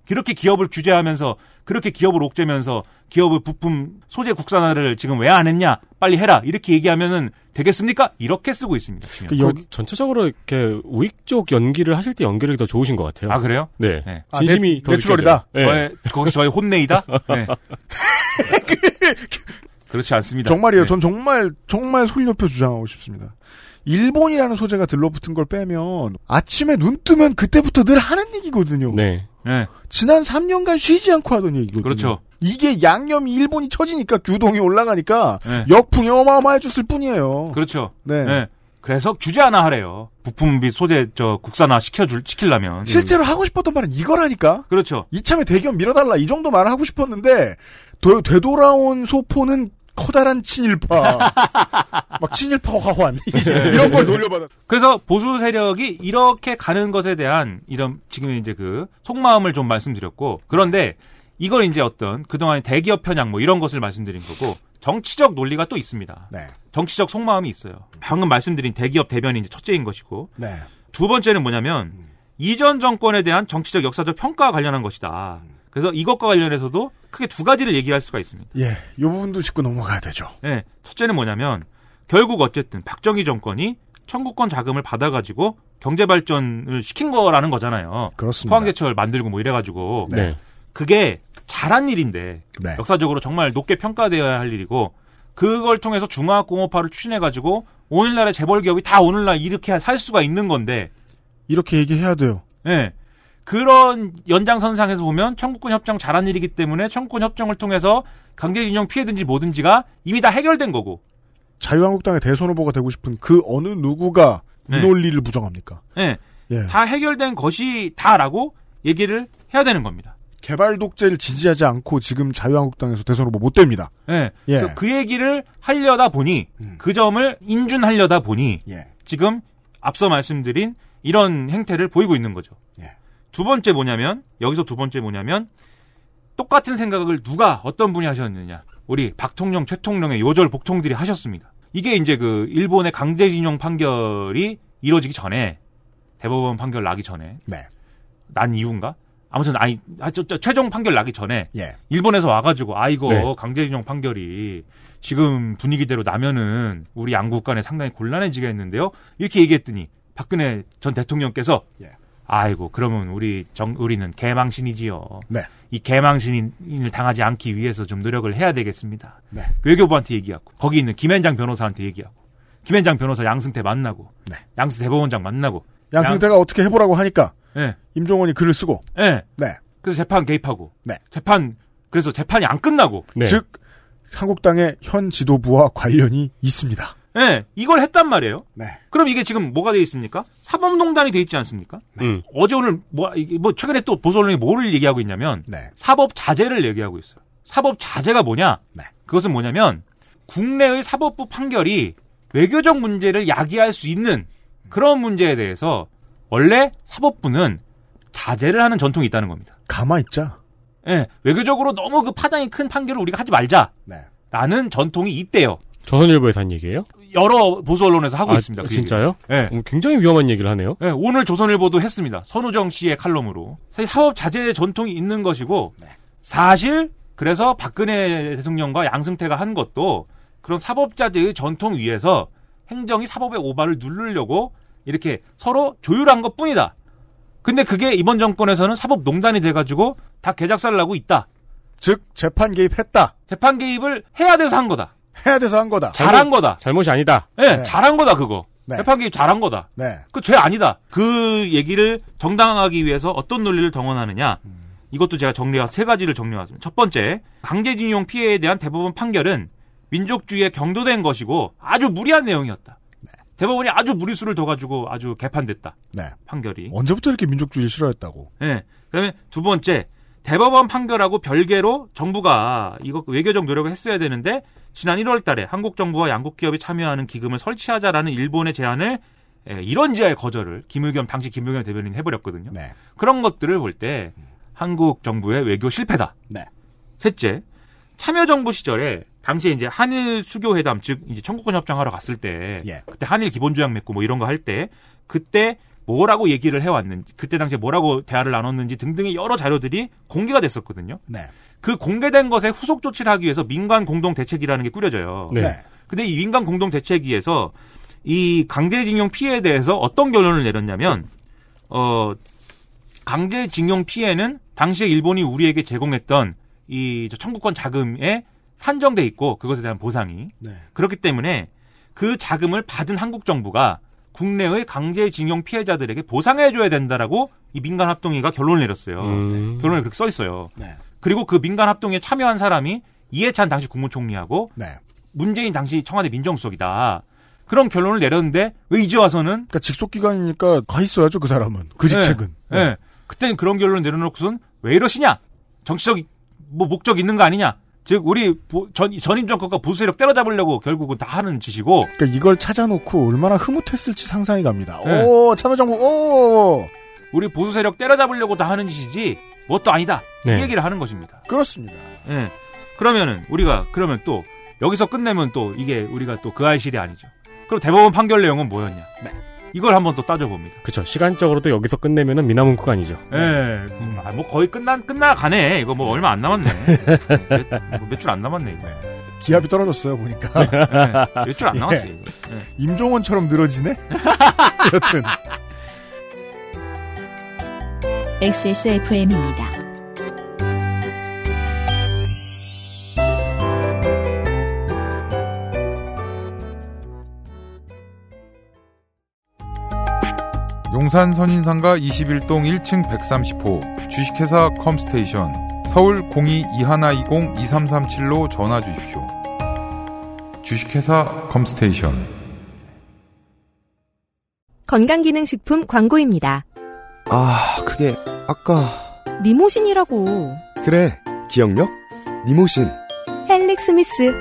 그렇게 기업을 규제하면서 그렇게 기업을 옥죄면서 기업의 부품 소재 국산화를 지금 왜 안 했냐 빨리 해라 이렇게 얘기하면은 되겠습니까? 이렇게 쓰고 있습니다. 그 여기 전체적으로 이렇게 우익 쪽 연기를 하실 때 연기력이 더 좋으신 것 같아요. 아 그래요? 네. 아, 진심이 내- 더 내추럴이다? 네. 저의 거기 저의 혼내이다? 네. 그렇지 않습니다. 정말이에요. 네. 전 정말 정말 소리 높여 주장하고 싶습니다. 일본이라는 소재가 들러붙은 걸 빼면 아침에 눈 뜨면 그때부터 늘 하는 얘기거든요. 네. 네. 지난 3년간 쉬지 않고 하던 얘기거든요. 그렇죠. 이게 양념이 일본이 처지니까 규동이 올라가니까 네. 역풍이 어마어마해졌을 뿐이에요. 그렇죠. 네. 네. 그래서 규제 하나 하래요. 부품 및 소재 저 국산화 시켜줄 시키려면 실제로 하고 싶었던 말은 이거라니까. 그렇죠. 이참에 대기업 밀어달라 이 정도 말을 하고 싶었는데 되, 되돌아온 소포는 커다란 친일파, 막 친일파 화환 이런 걸 돌려받아. 그래서 보수 세력이 이렇게 가는 것에 대한 이런 지금 이제 그 속마음을 좀 말씀드렸고 그런데 이걸 이제 어떤 그동안 대기업 편향 뭐 이런 것을 말씀드린 거고 정치적 논리가 또 있습니다. 네. 정치적 속마음이 있어요. 방금 말씀드린 대기업 대변이 이제 첫째인 것이고 네. 두 번째는 뭐냐면 이전 정권에 대한 정치적 역사적 평가와 관련한 것이다. 그래서 이것과 관련해서도 크게 두 가지를 얘기할 수가 있습니다. 예, 이 부분도 짚고 넘어가야 되죠. 네, 첫째는 뭐냐면 결국 어쨌든 박정희 정권이 청구권 자금을 받아가지고 경제 발전을 시킨 거라는 거잖아요. 그렇습니다. 포항제철 만들고 뭐 이래가지고 네. 그게 잘한 일인데 네. 역사적으로 정말 높게 평가되어야 할 일이고 그걸 통해서 중화공업화를 추진해가지고 오늘날의 재벌 기업이 다 오늘날 이렇게 살 수가 있는 건데 이렇게 얘기해야 돼요. 예. 그런 연장선상에서 보면 청구권 협정 잘한 일이기 때문에 청구권 협정을 통해서 강제징용 피해든지 뭐든지가 이미 다 해결된 거고. 자유한국당의 대선 후보가 되고 싶은 그 어느 누구가 네. 이 논리를 부정합니까? 예. 예. 다 해결된 것이 다라고 얘기를 해야 되는 겁니다. 개발 독재를 지지하지 않고 지금 자유한국당에서 대선 후보 못 됩니다. 예. 예. 그래서 그 얘기를 하려다 보니 음. 그 점을 인준하려다 보니 예. 지금 앞서 말씀드린 이런 행태를 보이고 있는 거죠. 예. 두 번째 뭐냐면 여기서 두 번째 뭐냐면 똑같은 생각을 누가 어떤 분이 하셨느냐. 우리 박통령, 최통령의 요절 복통들이 하셨습니다. 이게 이제 그 일본의 강제징용 판결이 이루어지기 전에 대법원 판결 나기 전에 네. 난 이유인가? 아무튼 아니 아, 저, 저, 최종 판결 나기 전에 예. 일본에서 와가지고 아 이거 네. 강제징용 판결이 지금 분위기대로 나면은 우리 양국 간에 상당히 곤란해지겠는데요. 이렇게 얘기했더니 박근혜 전 대통령께서 예. 아이고 그러면 우리 정 우리는 개망신이지요. 네. 이 개망신을 당하지 않기 위해서 좀 노력을 해야 되겠습니다. 네. 외교부한테 얘기하고 거기 있는 김현장 변호사한테 얘기하고 김현장 변호사 양승태 만나고 네. 양승태 대법원장 만나고 양승태가 어떻게 해보라고 하니까 예. 임종원이 글을 쓰고 예. 네. 그래서 재판 개입하고 네. 재판 그래서 재판이 안 끝나고 네. 즉 한국당의 현 지도부와 관련이 있습니다. 예. 이걸 했단 말이에요. 네. 그럼 이게 지금 뭐가 돼 있습니까? 사법농단이 돼 있지 않습니까? 음. 어제 오늘 뭐, 이게 뭐 최근에 또 보수 언론이 뭐를 얘기하고 있냐면 네. 사법 자제를 얘기하고 있어요. 사법 자제가 뭐냐? 네. 그것은 뭐냐면 국내의 사법부 판결이 외교적 문제를 야기할 수 있는 그런 문제에 대해서 원래 사법부는 자제를 하는 전통이 있다는 겁니다. 가만 있자. 예, 외교적으로 너무 그 파장이 큰 판결을 우리가 하지 말자. 네. 라는 전통이 있대요. 조선일보에서 한 얘기예요? 여러 보수 언론에서 하고 아, 있습니다. 그 진짜요? 예. 음, 굉장히 위험한 얘기를 하네요. 네, 오늘 조선일보도 했습니다. 선우정 씨의 칼럼으로. 사실 사법 자제 전통이 있는 것이고, 사실, 그래서 박근혜 대통령과 양승태가 한 것도 그런 사법 자제의 전통 위에서 행정이 사법의 오바를 누르려고 이렇게 서로 조율한 것 뿐이다. 근데 그게 이번 정권에서는 사법 농단이 돼가지고 다 개작살을 나고 있다. 즉 재판 개입했다. 재판 개입을 해야 돼서 한 거다. 해야 돼서 한 거다. 잘한 거다. 잘못이 아니다. 네, 네. 잘한 거다, 그거. 네. 재판 개입 잘한 거다. 네. 그 죄 아니다. 그 얘기를 정당화하기 위해서 어떤 논리를 동원하느냐. 이것도 제가 정리해 세 가지를 정리해왔습니다. 첫 번째, 강제징용 피해에 대한 대법원 판결은 민족주의에 경도된 것이고 아주 무리한 내용이었다. 대법원이 아주 무리수를 둬가지고 아주 개판됐다. 네. 판결이. 언제부터 이렇게 민족주의를 싫어했다고? 예. 그다음에 두 번째, 대법원 판결하고 별개로 정부가 이거 외교적 노력을 했어야 되는데 지난 1월 달에 한국 정부와 양국 기업이 참여하는 기금을 설치하자라는 일본의 제안을 예, 이런 지하에 거절을 김의겸 당시 김의겸 대변인이 해버렸거든요. 네. 그런 것들을 볼 때 한국 정부의 외교 실패다. 네. 셋째, 참여정부 시절에 당시에 이제 한일 수교 회담 즉 이제 청구권 협정하러 갔을 때 예. 그때 한일 기본조약 맺고 뭐 이런 거 할 때 그때 뭐라고 얘기를 해왔는지 그때 당시에 뭐라고 대화를 나눴는지 등등의 여러 자료들이 공개가 됐었거든요. 네. 그 공개된 것에 후속 조치를 하기 위해서 민간 공동 대책이라는 게 꾸려져요. 네. 네. 근데 이 민간 공동 대책위에서 이 강제징용 피해에 대해서 어떤 결론을 내렸냐면 어 강제징용 피해는 당시에 일본이 우리에게 제공했던 이저 청구권 자금에 산정돼 있고 그것에 대한 보상이 네. 그렇기 때문에 그 자금을 받은 한국 정부가 국내의 강제징용 피해자들에게 보상해줘야 된다라고 이 민간 합동위가 결론을 내렸어요. 음. 결론에 그렇게 써 있어요. 네. 그리고 그 민간 합동에 참여한 사람이 이해찬 당시 국무총리하고 네. 문재인 당시 청와대 민정수석이다. 그런 결론을 내렸는데 왜 이제 와서는 그러니까 직속 기관이니까 가 있어야죠 그 사람은 그 직책은. 예. 예. 그때는 그런 결론을 내려놓고선 왜 이러시냐? 정치적 뭐 목적 있는 거 아니냐? 즉 우리 보- 전 전임 정권과 보수 세력 때려잡으려고 결국은 다 하는 짓이고 그러니까 이걸 찾아놓고 얼마나 흐뭇했을지 상상이 갑니다. 네. 오 참여정부 오 우리 보수 세력 때려잡으려고 다 하는 짓이지 뭣도 아니다. 네. 이 얘기를 하는 것입니다. 그렇습니다. 예. 그러면은 우리가 그러면 또 여기서 끝내면 또 이게 우리가 또 그 알실이 아니죠. 그럼 대법원 판결 내용은 뭐였냐? 이걸 한번 또 따져봅니다. 그쵸. 시간적으로도 여기서 끝내면은 미나문구가 아니죠. 예. 음, 아, 뭐 거의 끝나 끝나가네. 이거 뭐 얼마 안 남았네. 몇 줄 안 남았네 이거. 기압이 떨어졌어요 보니까 예. 몇줄안 예. 남았어요. 예. 임종원처럼 늘어지네. 여튼 XSFM입니다. 용산 선인상가 21동 1층 130호 주식회사 컴스테이션 서울 02-2120-2337로 전화 주십시오. 주식회사 컴스테이션 건강기능식품 광고입니다. 아, 그게 아까 니모신이라고. 그래, 기억력? 니모신. 헬릭스미스.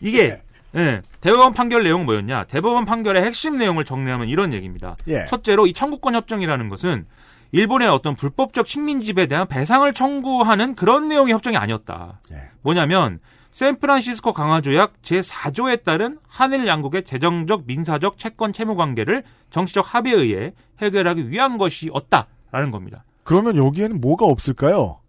이게 예, 대법원 판결 내용은 뭐였냐? 대법원 판결의 핵심 내용을 정리하면 이런 얘기입니다. 예. 첫째로 이 청구권 협정이라는 것은 일본의 어떤 불법적 식민 지배에 대한 배상을 청구하는 그런 내용의 협정이 아니었다. 예. 뭐냐면 샌프란시스코 강화조약 제4조에 따른 한일 양국의 재정적 민사적 채권 채무 관계를 정치적 합의에 의해 해결하기 위한 것이었다라는 겁니다. 그러면 여기에는 뭐가 없을까요?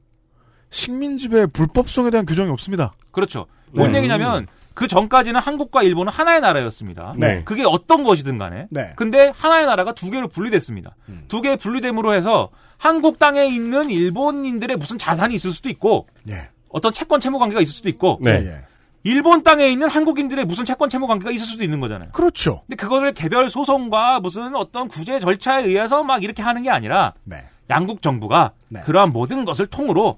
식민지배 불법성에 대한 규정이 없습니다. 그렇죠. 뭔 네. 얘기냐면 그 전까지는 한국과 일본은 하나의 나라였습니다. 네. 그게 어떤 것이든 간에. 네. 근데 하나의 나라가 두 개로 분리됐습니다. 음. 두개 분리됨으로 해서 한국 땅에 있는 일본인들의 무슨 자산이 있을 수도 있고 예. 어떤 채권 채무 관계가 있을 수도 있고 네. 예, 예. 일본 땅에 있는 한국인들의 무슨 채권 채무 관계가 있을 수도 있는 거잖아요. 그렇죠. 근데 그거를 개별 소송과 무슨 어떤 구제 절차에 의해서 막 이렇게 하는 게 아니라 네. 양국 정부가 네. 그러한 모든 것을 통으로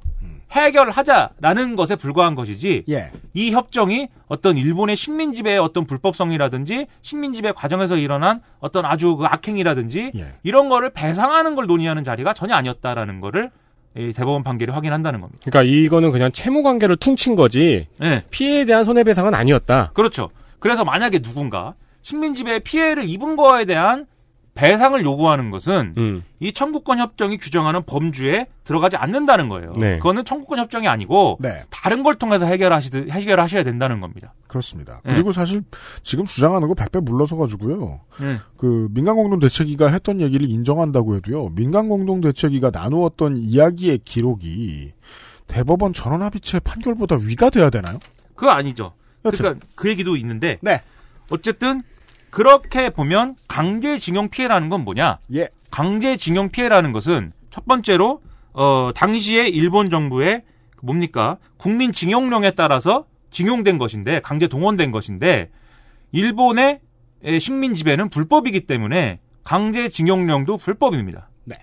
해결하자라는 것에 불과한 것이지 예. 이 협정이 어떤 일본의 식민 지배의 어떤 불법성이라든지 식민 지배 과정에서 일어난 어떤 아주 그 악행이라든지 예. 이런 거를 배상하는 걸 논의하는 자리가 전혀 아니었다라는 거를 이 대법원 판결이 확인한다는 겁니다. 그러니까 이거는 그냥 채무 관계를 퉁친 거지 네, 피해에 대한 손해배상은 아니었다. 그렇죠. 그래서 만약에 누군가 식민 지배의 피해를 입은 거에 대한 배상을 요구하는 것은 음. 이 청구권 협정이 규정하는 범주에 들어가지 않는다는 거예요. 네. 그거는 청구권 협정이 아니고 네. 다른 걸 통해서 해결하시 해결하셔야 된다는 겁니다. 그렇습니다. 네. 그리고 사실 지금 주장하는 거 백배 물러서 가지고요. 네. 그 민간공동 대책위가 했던 얘기를 인정한다고 해도요. 민간공동 대책위가 나누었던 이야기의 기록이 대법원 전원합의체 판결보다 위가 돼야 되나요? 그거 아니죠. 여튼. 그러니까 그 얘기도 있는데 네. 어쨌든 그렇게 보면 강제징용 피해라는 건 뭐냐? 예. 강제징용 피해라는 것은 첫 번째로 어 당시에 일본 정부의 뭡니까 국민 징용령에 따라서 징용된 것인데 강제 동원된 것인데 일본의 에, 식민 지배는 불법이기 때문에 강제 징용령도 불법입니다. 네.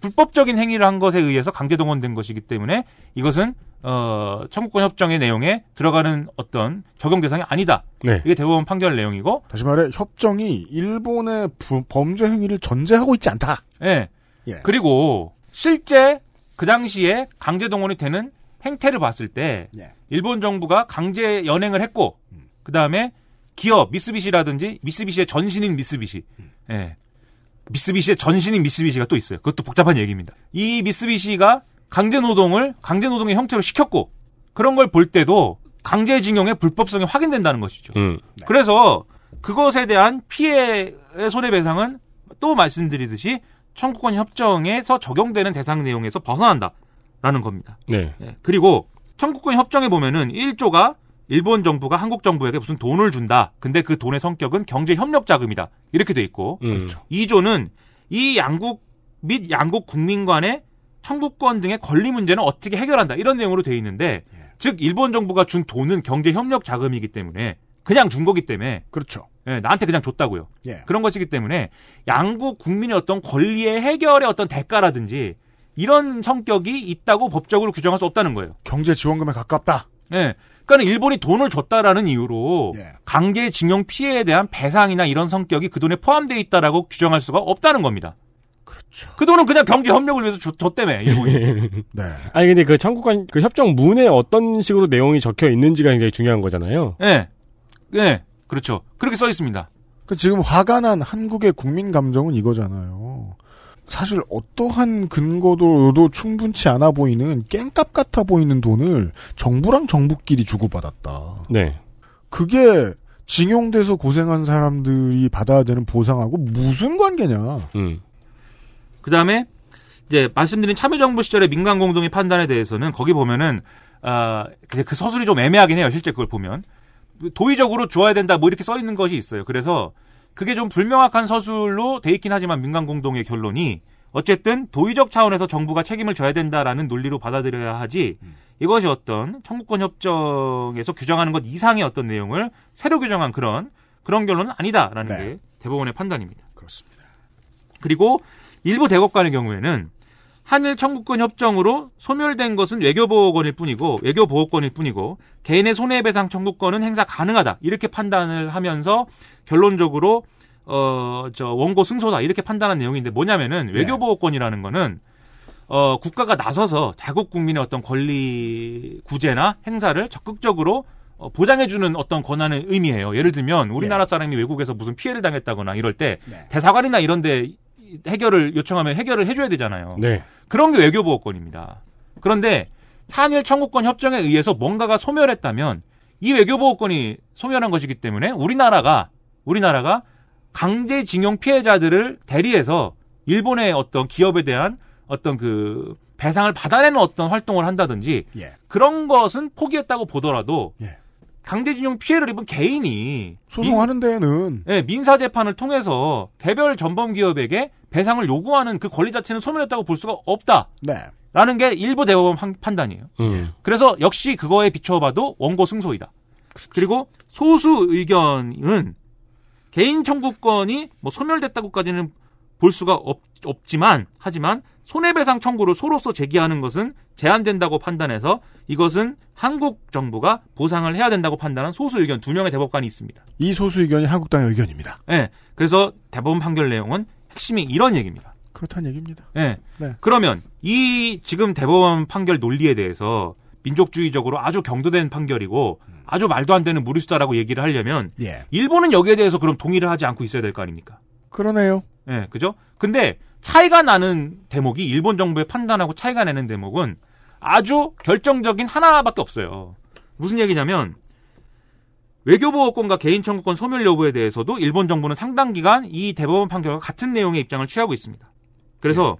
불법적인 행위를 한 것에 의해서 강제 동원된 것이기 때문에 이것은 어 청구권 협정의 내용에 들어가는 어떤 적용 대상이 아니다. 네. 이게 대법원 판결 내용이고 다시 말해 협정이 일본의 부- 범죄 행위를 전제하고 있지 않다. 예. 예. 그리고 실제 그 당시에 강제 동원이 되는 행태를 봤을 때 예. 일본 정부가 강제 연행을 했고 그 다음에 기업 미쓰비시라든지 미쓰비시의 전신인 미쓰비시, 예. 미쓰비시의 전신인 미쓰비시가 또 있어요. 그것도 복잡한 얘기입니다. 이 미쓰비시가 강제 노동을 강제 노동의 형태로 시켰고 그런 걸 볼 때도 강제징용의 불법성이 확인된다는 것이죠. 음. 그래서 그것에 대한 피해의 손해배상은 또 말씀드리듯이 청구권 협정에서 적용되는 대상 내용에서 벗어난다라는 겁니다. 네. 예. 그리고 청구권 협정에 보면은 1조가 일본 정부가 한국 정부에게 무슨 돈을 준다. 근데 그 돈의 성격은 경제 협력 자금이다. 이렇게 돼 있고 음. 2조는 이 양국 및 양국 국민 간의 청구권 등의 권리 문제는 어떻게 해결한다. 이런 내용으로 돼 있는데 즉 일본 정부가 준 돈은 경제 협력 자금이기 때문에 그냥 준 거기 때문에 그렇죠. 예, 나한테 그냥 줬다고요. 예. 그런 것이기 때문에 양국 국민의 어떤 권리의 해결의 어떤 대가라든지 이런 성격이 있다고 법적으로 규정할 수 없다는 거예요. 경제 지원금에 가깝다. 예. 그러니까 일본이 돈을 줬다라는 이유로 예. 강제징용 피해에 대한 배상이나 이런 성격이 그 돈에 포함되어 있다라고 규정할 수가 없다는 겁니다. 그렇죠. 그 돈은 그냥 경제 협력을 위해서 줬, 줬다며 일본이. 네. 아니 근데 그 청구권 그 협정 문에 어떤 식으로 내용이 적혀 있는지가 굉장히 중요한 거잖아요. 예. 예. 그렇죠. 그렇게 써 있습니다. 그 지금 화가 난 한국의 국민 감정은 이거잖아요. 사실 어떠한 근거도도 충분치 않아 보이는 깽값 같아 보이는 돈을 정부랑 정부끼리 주고받았다. 네. 그게 징용돼서 고생한 사람들이 받아야 되는 보상하고 무슨 관계냐? 음. 그 다음에 이제 말씀드린 참여정부 시절의 민간 공동의 판단에 대해서는 거기 보면은 아, 그, 그 서술이 좀 애매하긴 해요. 실제 그걸 보면 도의적으로 주어야 된다 뭐 이렇게 써 있는 것이 있어요. 그래서 그게 좀 불명확한 서술로 돼 있긴 하지만 민간 공동의 결론이 어쨌든 도의적 차원에서 정부가 책임을 져야 된다라는 논리로 받아들여야 하지 이것이 어떤 청구권 협정에서 규정하는 것 이상의 어떤 내용을 새로 규정한 그런 그런 결론은 아니다라는 네. 게 대법원의 판단입니다. 그렇습니다. 그리고 일부 대법관의 경우에는 한일 청구권 협정으로 소멸된 것은 외교보호권일 뿐이고 외교보호권일 뿐이고 개인의 손해배상 청구권은 행사 가능하다. 이렇게 판단을 하면서 결론적으로 어, 저 원고 승소다. 이렇게 판단한 내용인데 뭐냐면은 외교보호권이라는 거는 어, 국가가 나서서 자국 국민의 어떤 권리 구제나 행사를 적극적으로 어, 보장해주는 어떤 권한의 의미예요. 예를 들면 우리나라 사람이 외국에서 무슨 피해를 당했다거나 이럴 때 대사관이나 이런데 해결을 요청하면 해결을 해줘야 되잖아요. 네. 그런 게 외교보호권입니다. 그런데 한일 청구권 협정에 의해서 뭔가가 소멸했다면 이 외교보호권이 소멸한 것이기 때문에 우리나라가 우리나라가 강제징용 피해자들을 대리해서 일본의 어떤 기업에 대한 어떤 그 배상을 받아내는 어떤 활동을 한다든지 예. 그런 것은 포기했다고 보더라도 예. 강제징용 피해를 입은 개인이 소송하는 데에는 예, 민사 재판을 통해서 개별 전범 기업에게 배상을 요구하는 그 권리 자체는 소멸했다고 볼 수가 없다. 네. 라는 게 일부 대법원 판- 판단이에요. 음. 그래서 역시 그거에 비춰봐도 원고 승소이다. 그리고 소수 의견은 개인 청구권이 뭐 소멸됐다고까지는 볼 수가 없, 없지만 하지만 손해배상 청구를 소로서 제기하는 것은 제한된다고 판단해서 이것은 한국 정부가 보상을 해야 된다고 판단한 소수 의견 두 명의 대법관이 있습니다. 이 소수 의견이 한국당의 의견입니다. 예. 그래서 대법원 판결 내용은 핵심이 이런 얘기입니다. 그렇다는 얘기입니다. 예. 네. 그러면 이 지금 대법원 판결 논리에 대해서 민족주의적으로 아주 경도된 판결이고 아주 말도 안 되는 무리수다라고 얘기를 하려면 예. 일본은 여기에 대해서 그럼 동의를 하지 않고 있어야 될 거 아닙니까? 그러네요. 예, 그죠? 근데 차이가 나는 대목이 일본 정부의 판단하고 차이가 나는 대목은 아주 결정적인 하나밖에 없어요. 무슨 얘기냐면 외교보호권과 개인 청구권 소멸 여부에 대해서도 일본 정부는 상당 기간 이 대법원 판결과 같은 내용의 입장을 취하고 있습니다. 그래서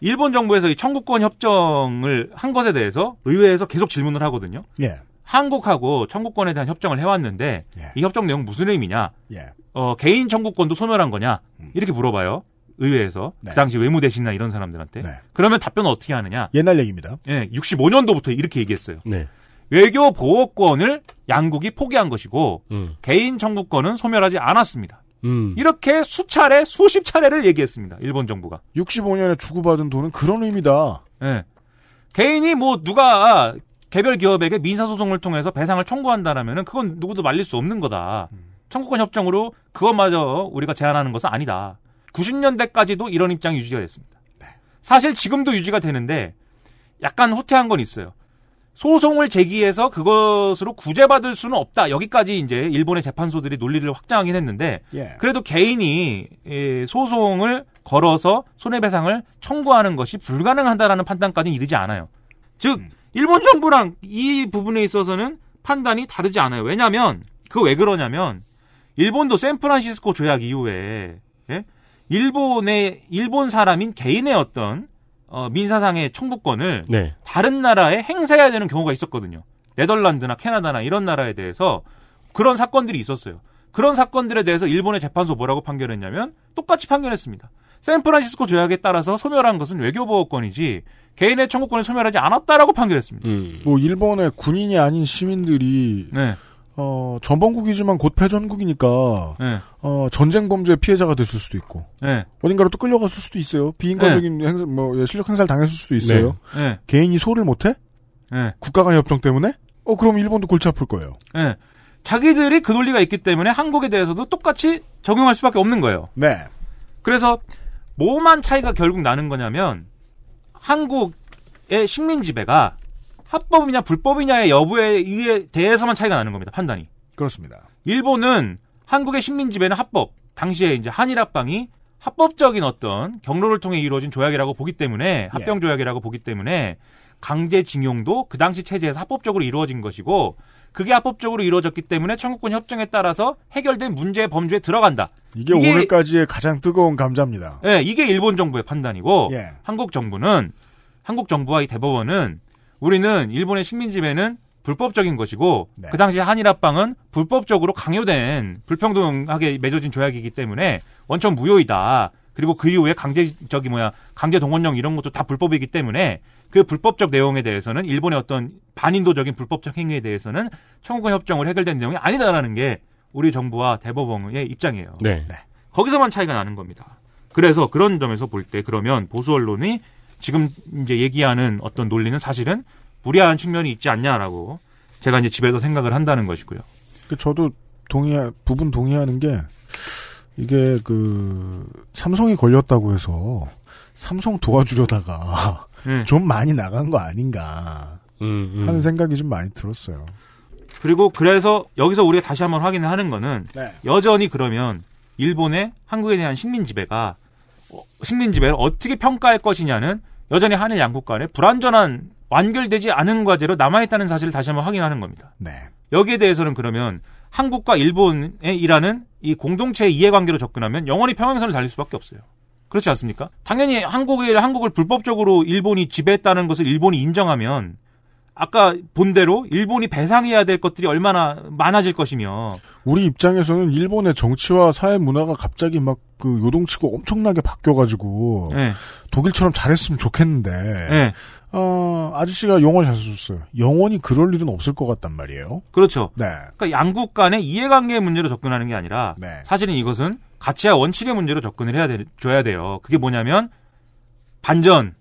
일본 정부에서 이 청구권 협정을 한 것에 대해서 의회에서 계속 질문을 하거든요. 예. 한국하고 청구권에 대한 협정을 해왔는데 예. 이 협정 내용 무슨 의미냐? 예. 어, 개인 청구권도 소멸한 거냐? 이렇게 물어봐요. 의회에서. 네. 그 당시 외무대신이나 이런 사람들한테. 그러면 답변은 어떻게 하느냐? 옛날 얘기입니다. 예, 65년도부터 이렇게 얘기했어요. 네. 외교 보호권을 양국이 포기한 것이고 음. 개인 청구권은 소멸하지 않았습니다. 음. 이렇게 수차례 수십 차례를 얘기했습니다. 일본 정부가. 65년에 주고받은 돈은 그런 의미다. 예. 개인이 뭐 누가 개별 기업에게 민사 소송을 통해서 배상을 청구한다라면은 그건 누구도 말릴 수 없는 거다. 청구권 협정으로 그것마저 우리가 제한하는 것은 아니다. 90년대까지도 이런 입장이 유지가 됐습니다. 사실 지금도 유지가 되는데 약간 후퇴한 건 있어요. 소송을 제기해서 그것으로 구제받을 수는 없다. 여기까지 이제 일본의 재판소들이 논리를 확장하긴 했는데 예. 그래도 개인이 예, 소송을 걸어서 손해배상을 청구하는 것이 불가능하다라는 판단까지는 이르지 않아요. 즉 일본 정부랑 이 부분에 있어서는 판단이 다르지 않아요. 왜냐하면 그 왜 그러냐면 일본도 샌프란시스코 조약 이후에 예? 일본의 일본 사람인 개인의 어떤 어, 민사상의 청구권을 네. 다른 나라에 행사해야 되는 경우가 있었거든요. 네덜란드나 캐나다나 이런 나라에 대해서 그런 사건들이 있었어요. 그런 사건들에 대해서 일본의 재판소 뭐라고 판결했냐면 똑같이 판결했습니다. 샌프란시스코 조약에 따라서 소멸한 것은 외교보호권이지 개인의 청구권을 소멸하지 않았다라고 판결했습니다. 음. 뭐 일본의 군인이 아닌 시민들이 네. 어 전범국이지만 곧 패전국이니까 네. 어 전쟁 범죄 피해자가 됐을 수도 있고 네. 어딘가로 또 끌려갔을 수도 있어요. 비인간적인 행사, 뭐 예, 실력 행사를 당했을 수도 있어요. 네. 개인이 소를 못해? 네. 국가 간 협정 때문에? 어 그럼 일본도 골치 아플 거예요. 네. 자기들이 그 논리가 있기 때문에 한국에 대해서도 똑같이 적용할 수밖에 없는 거예요. 네. 그래서 뭐만 차이가 결국 나는 거냐면 한국의 식민 지배가 합법이냐 불법이냐의 여부에 의해 대해서만 차이가 나는 겁니다. 판단이. 그렇습니다. 일본은 한국의 식민 지배는 합법. 당시에 이제 한일 합방이 합법적인 어떤 경로를 통해 이루어진 조약이라고 보기 때문에 합병 조약이라고 보기 때문에 강제징용도 그 당시 체제에서 합법적으로 이루어진 것이고 그게 합법적으로 이루어졌기 때문에 청구권 협정에 따라서 해결된 문제 범주에 들어간다. 이게, 오늘까지의 가장 뜨거운 감자입니다. 예, 이게 일본 정부의 판단이고 예. 한국 정부는 한국 정부와 이 대법원은 우리는 일본의 식민 지배는 불법적인 것이고 네. 그 당시 한일 합방은 불법적으로 강요된 불평등하게 맺어진 조약이기 때문에 원천 무효이다. 그리고 그 이후에 강제 저기 뭐야 강제 동원령 이런 것도 다 불법이기 때문에 그 불법적 내용에 대해서는 일본의 어떤 반인도적인 불법적 행위에 대해서는 청구권 협정을 해결된 내용이 아니다라는 게 우리 정부와 대법원의 입장이에요. 네. 거기서만 차이가 나는 겁니다. 그래서 그런 점에서 볼 때 그러면 보수 언론이 지금 이제 얘기하는 어떤 논리는 사실은 무리한 측면이 있지 않냐라고 제가 이제 집에서 생각을 한다는 것이고요. 그 저도 동의 부분 동의하는 게 이게 그 삼성이 걸렸다고 해서 삼성 도와주려다가 네. 좀 많이 나간 거 아닌가 음, 음. 하는 생각이 좀 많이 들었어요. 그리고 그래서 여기서 우리가 다시 한번 확인을 하는 거는 네. 여전히 그러면 일본의 한국에 대한 식민 지배가 어, 식민 지배를 어떻게 평가할 것이냐는 여전히 한일 양국 간에 불완전한 완결되지 않은 과제로 남아있다는 사실을 다시 한번 확인하는 겁니다. 네. 여기에 대해서는 그러면 한국과 일본의 일하는 이 공동체 이해관계로 접근하면 영원히 평행선을 달릴 수밖에 없어요. 그렇지 않습니까? 당연히 한국의 한국을 불법적으로 일본이 지배했다는 것을 일본이 인정하면 아까 본대로 일본이 배상해야 될 것들이 얼마나 많아질 것이며 우리 입장에서는 일본의 정치와 사회 문화가 갑자기 막 그 요동치고 엄청나게 바뀌어가지고 예. 독일처럼 잘했으면 좋겠는데 예. 어, 아저씨가 영어를 잘 써줬어요. 영원히 그럴 일은 없을 것 같단 말이에요. 그렇죠. 네. 그러니까 양국 간의 이해관계의 문제로 접근하는 게 아니라 네. 사실은 이것은 가치와 원칙의 문제로 접근을 해야 돼, 줘야 돼요. 그게 뭐냐면 반전,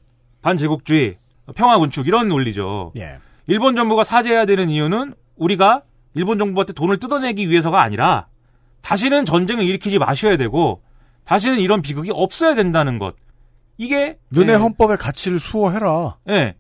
반제국주의, 평화 군축 이런 논리죠. 예. 일본 정부가 사죄해야 되는 이유는 우리가 일본 정부한테 돈을 뜯어내기 위해서가 아니라 다시는 전쟁을 일으키지 마셔야 되고 다시는 이런 비극이 없어야 된다는 것. 이게 너네 예, 헌법의 가치를 수호해라. 예.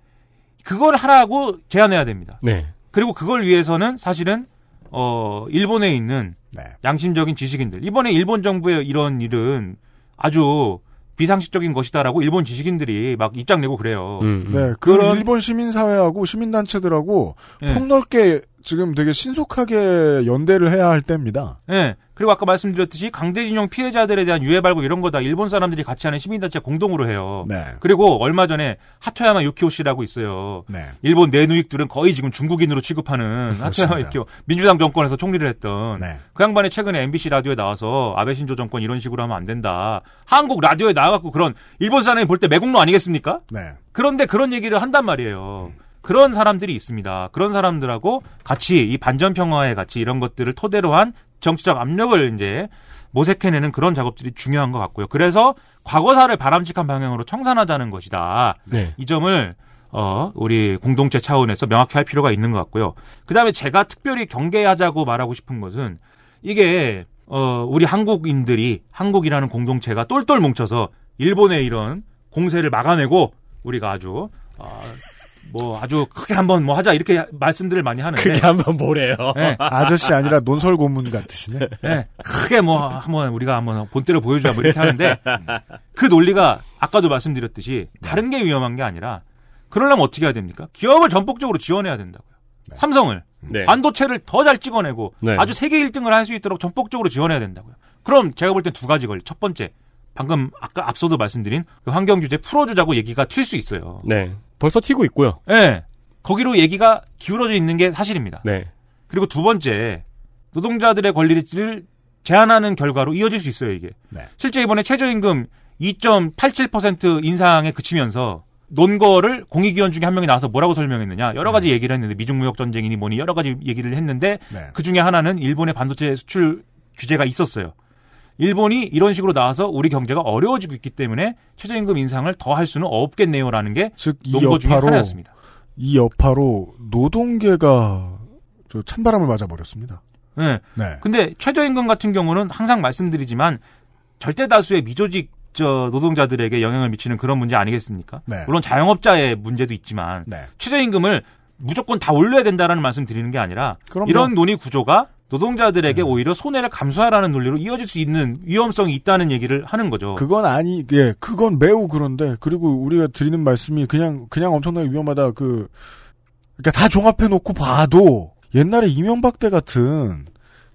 그걸 하라고 제안해야 됩니다. 네. 그리고 그걸 위해서는 사실은 어 일본에 있는 네. 양심적인 지식인들 이번에 일본 정부의 이런 일은 아주 비상식적인 것이다라고 일본 지식인들이 막 입장 내고 그래요. 음, 음. 네, 그 그런- 일본 시민사회하고 시민단체들하고 예. 폭넓게 지금 되게 신속하게 연대를 해야 할 때입니다. 예. 그리고 아까 말씀드렸듯이 강제징용 피해자들에 대한 유해 발굴 이런 거 다 일본 사람들이 같이 하는 시민단체 공동으로 해요. 네. 그리고 얼마 전에 하토야마 유키오 씨라고 있어요. 네. 일본 내누익들은 거의 지금 중국인으로 취급하는 하토야마 유키오 민주당 정권에서 총리를 했던 네. 그 양반이 최근에 MBC 라디오에 나와서 아베 신조 정권 이런 식으로 하면 안 된다. 한국 라디오에 나와갖고 그런 일본 사람이 볼 때 매국노 아니겠습니까? 네. 그런데 그런 얘기를 한단 말이에요. 그런 사람들이 있습니다. 그런 사람들하고 같이 이 반전 평화의 가치 이런 것들을 토대로 한 정치적 압력을 이제 모색해내는 그런 작업들이 중요한 것 같고요. 그래서 과거사를 바람직한 방향으로 청산하자는 것이다. 네. 이 점을 어 우리 공동체 차원에서 명확히 할 필요가 있는 것 같고요. 그 다음에 제가 특별히 경계하자고 말하고 싶은 것은 이게 어 우리 한국인들이 한국이라는 공동체가 똘똘 뭉쳐서 일본의 이런 공세를 막아내고 우리가 아주 어 뭐 아주 크게 한번 뭐 하자 이렇게 말씀들을 많이 하는데 그게 한번 뭐래요. 네. 아저씨 아니라 논설 고문 같으시네. 네, 크게 뭐 한번 우리가 한번 본때를 보여주자 뭐 이렇게 하는데 그 논리가 아까도 말씀드렸듯이 다른 게 위험한 게 아니라 그러려면 어떻게 해야 됩니까? 기업을 전폭적으로 지원해야 된다고요. 삼성을 네. 반도체를 더 잘 찍어내고 네. 아주 세계 1등을 할 수 있도록 전폭적으로 지원해야 된다고요. 그럼 제가 볼 땐 두 가지 걸려. 첫 번째, 방금 아까 앞서도 말씀드린 그 환경 규제 풀어주자고 얘기가 튈 수 있어요. 네. 벌써 튀고 있고요. 예. 거기로 얘기가 기울어져 있는 게 사실입니다. 네. 그리고 두 번째, 노동자들의 권리를 제한하는 결과로 이어질 수 있어요, 이게. 네. 실제 이번에 최저임금 2.87% 인상에 그치면서 논거를 공익위원 중에 한 명이 나와서 뭐라고 설명했느냐 여러 가지 얘기를 했는데 미중무역 전쟁이니 뭐니 여러 가지 얘기를 했는데 네. 그 중에 하나는 일본의 반도체 수출 규제가 있었어요. 일본이 이런 식으로 나와서 우리 경제가 어려워지고 있기 때문에 최저임금 인상을 더 할 수는 없겠네요라는 게 즉, 이 논거 중에 하나였습니다. 이 여파로 노동계가 저 찬바람을 맞아 버렸습니다. 네. 네. 근데 최저임금 같은 경우는 항상 말씀드리지만 절대 다수의 미조직 저 노동자들에게 영향을 미치는 그런 문제 아니겠습니까? 네. 물론 자영업자의 문제도 있지만 네. 최저임금을 무조건 다 올려야 된다라는 말씀 드리는 게 아니라 그럼요. 이런 논의 구조가 노동자들에게 오히려 손해를 감수하라는 논리로 이어질 수 있는 위험성이 있다는 얘기를 하는 거죠. 그건 아니, 예, 그건 매우 그런데, 그리고 우리가 드리는 말씀이 그냥, 그냥 엄청나게 위험하다, 그, 그니까 다 종합해 놓고 봐도, 옛날에 이명박 때 같은,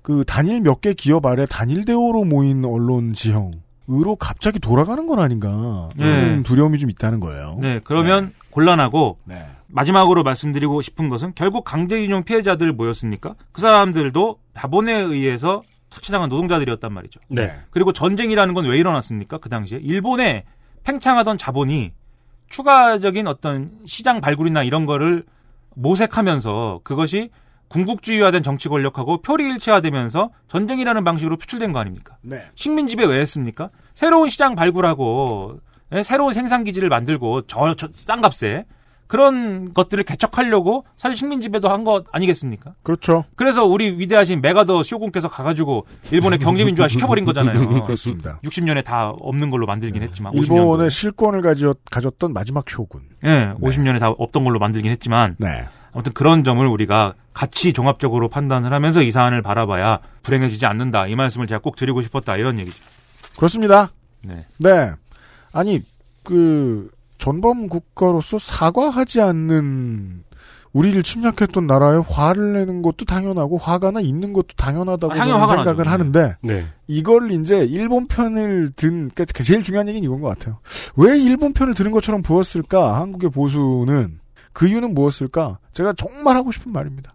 그, 단일 몇 개 기업 아래 단일 대오로 모인 언론 지형 으로 갑자기 돌아가는 건 아닌가, 네. 두려움이 좀 있다는 거예요. 네, 그러면 곤란하고 네. 마지막으로 말씀드리고 싶은 것은 결국 강제징용 피해자들 뭐였습니까? 그 사람들도 자본에 의해서 착취당한 노동자들이었단 말이죠. 네. 그리고 전쟁이라는 건 왜 일어났습니까? 그 당시에 일본에 팽창하던 자본이 추가적인 어떤 시장 발굴이나 이런 거를 모색하면서 그것이 군국주의화된 정치 권력하고 표리 일체화되면서 전쟁이라는 방식으로 표출된 거 아닙니까? 네. 식민 지배 왜 했습니까? 새로운 시장 발굴하고 예, 새로운 생산 기지를 만들고 저, 저 싼 값에 그런 것들을 개척하려고 사실 식민 지배도 한 것 아니겠습니까? 그렇죠. 그래서 우리 위대하신 메가더 쇼군께서 가가지고 일본의 경제민주화 시켜버린 거잖아요. 그렇습니다. 60년에 다 없는 걸로 만들긴 했지만 일본의 실권을 가져, 가졌던 마지막 쇼군. 예, 네, 50년에 다 없던 걸로 만들긴 했지만 네. 아무튼 그런 점을 우리가 같이 종합적으로 판단을 하면서 이 사안을 바라봐야 불행해지지 않는다. 이 말씀을 제가 꼭 드리고 싶었다. 이런 얘기죠. 그렇습니다. 네. 네. 아니, 그, 전범 국가로서 사과하지 않는 우리를 침략했던 나라에 화를 내는 것도 당연하고 화가 나 있는 것도 당연하다고 아, 생각을 나죠. 하는데 네. 이걸 이제 일본 편을 든 그러니까 제일 중요한 얘기는 이건 것 같아요. 왜 일본 편을 드는 것처럼 보였을까? 한국의 보수는 그 이유는 무엇일까? 제가 정말 하고 싶은 말입니다.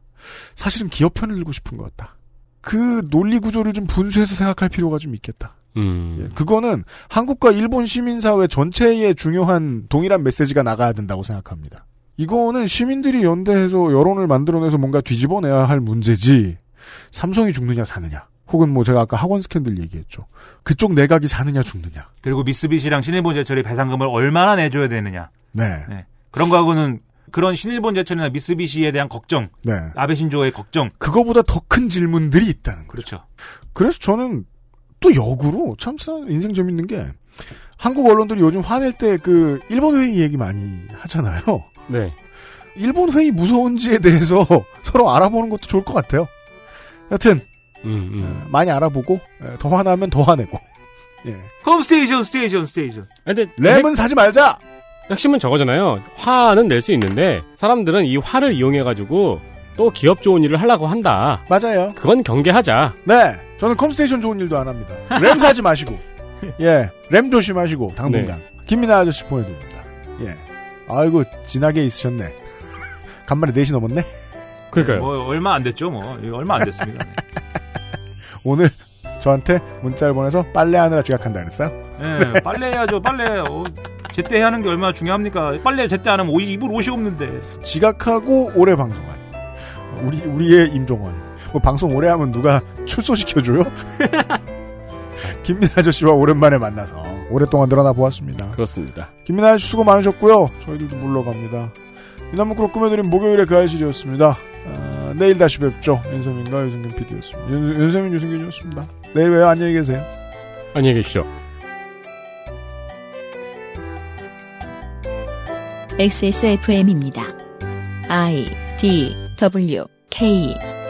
사실은 기업 편을 들고 싶은 것 같다. 그 논리 구조를 좀 분수해서 생각할 필요가 좀 있겠다. 음. 예, 그거는 한국과 일본 시민사회 전체에 중요한 동일한 메시지가 나가야 된다고 생각합니다. 이거는 시민들이 연대해서 여론을 만들어내서 뭔가 뒤집어내야 할 문제지. 삼성이 죽느냐 사느냐. 혹은 뭐 제가 아까 학원 스캔들 얘기했죠. 그쪽 내각이 사느냐 죽느냐. 그리고 미쓰비시랑 신일본제철이 배상금을 얼마나 내줘야 되느냐. 네. 네. 그런 거하고는 그런 신일본제철이나 미쓰비시에 대한 걱정, 네. 아베 신조의 걱정. 그거보다 더 큰 질문들이 있다는 거죠. 그렇죠. 그래서 저는 또 역으로 참 인생 재밌는 게 한국 언론들이 요즘 화낼 때 그 일본 회의 얘기 많이 하잖아요. 네. 일본 회의 무서운지에 대해서 서로 알아보는 것도 좋을 것 같아요. 여튼 음, 음. 많이 알아보고 에, 더 화나면 더 화내고. 예. 컴 스테이션, 스테이션, 스테이션. 근데 램은 사지 말자. 핵심은 저거잖아요. 화는 낼 수 있는데 사람들은 이 화를 이용해 가지고 또 기업 좋은 일을 하려고 한다. 맞아요. 그건 경계하자. 네. 저는 컴스테이션 좋은 일도 안 합니다. 램 사지 마시고. 예. 램 조심하시고 당분간. 김민하 아저씨 보내드립니다. 예. 아이고 진하게 있으셨네. 간만에 4시 넘었네. 그러니까요. 뭐 얼마 안 됐죠, 뭐. 얼마 안 됐습니다. 오늘 저한테 문자를 보내서 빨래하느라 지각한다 그랬어요? 예, 빨래 해야죠, 빨래. 어, 제때 하는 게 얼마나 중요합니까? 빨래 제때 안 하면 옷이, 입을 옷이 없는데. 지각하고 오래 방송한 우리 우리의 임종원. 뭐 방송 오래 하면 누가 출소시켜 줘요? 김민아 아저씨와 오랜만에 만나서 오랫동안 늘어나 보았습니다. 그렇습니다. 김민아 아저씨 수고 많으셨고요. 저희들도 물러갑니다. 이남무크로 꾸며드린 목요일의 그 알실이었습니다. 아, 내일 다시 뵙죠. 윤세민과 유승균 PD였습니다. 윤, 윤세민 유승균이었습니다. 내일 봬요. 안녕히 계세요. 안녕히 계십시오. XSFM입니다. I D W K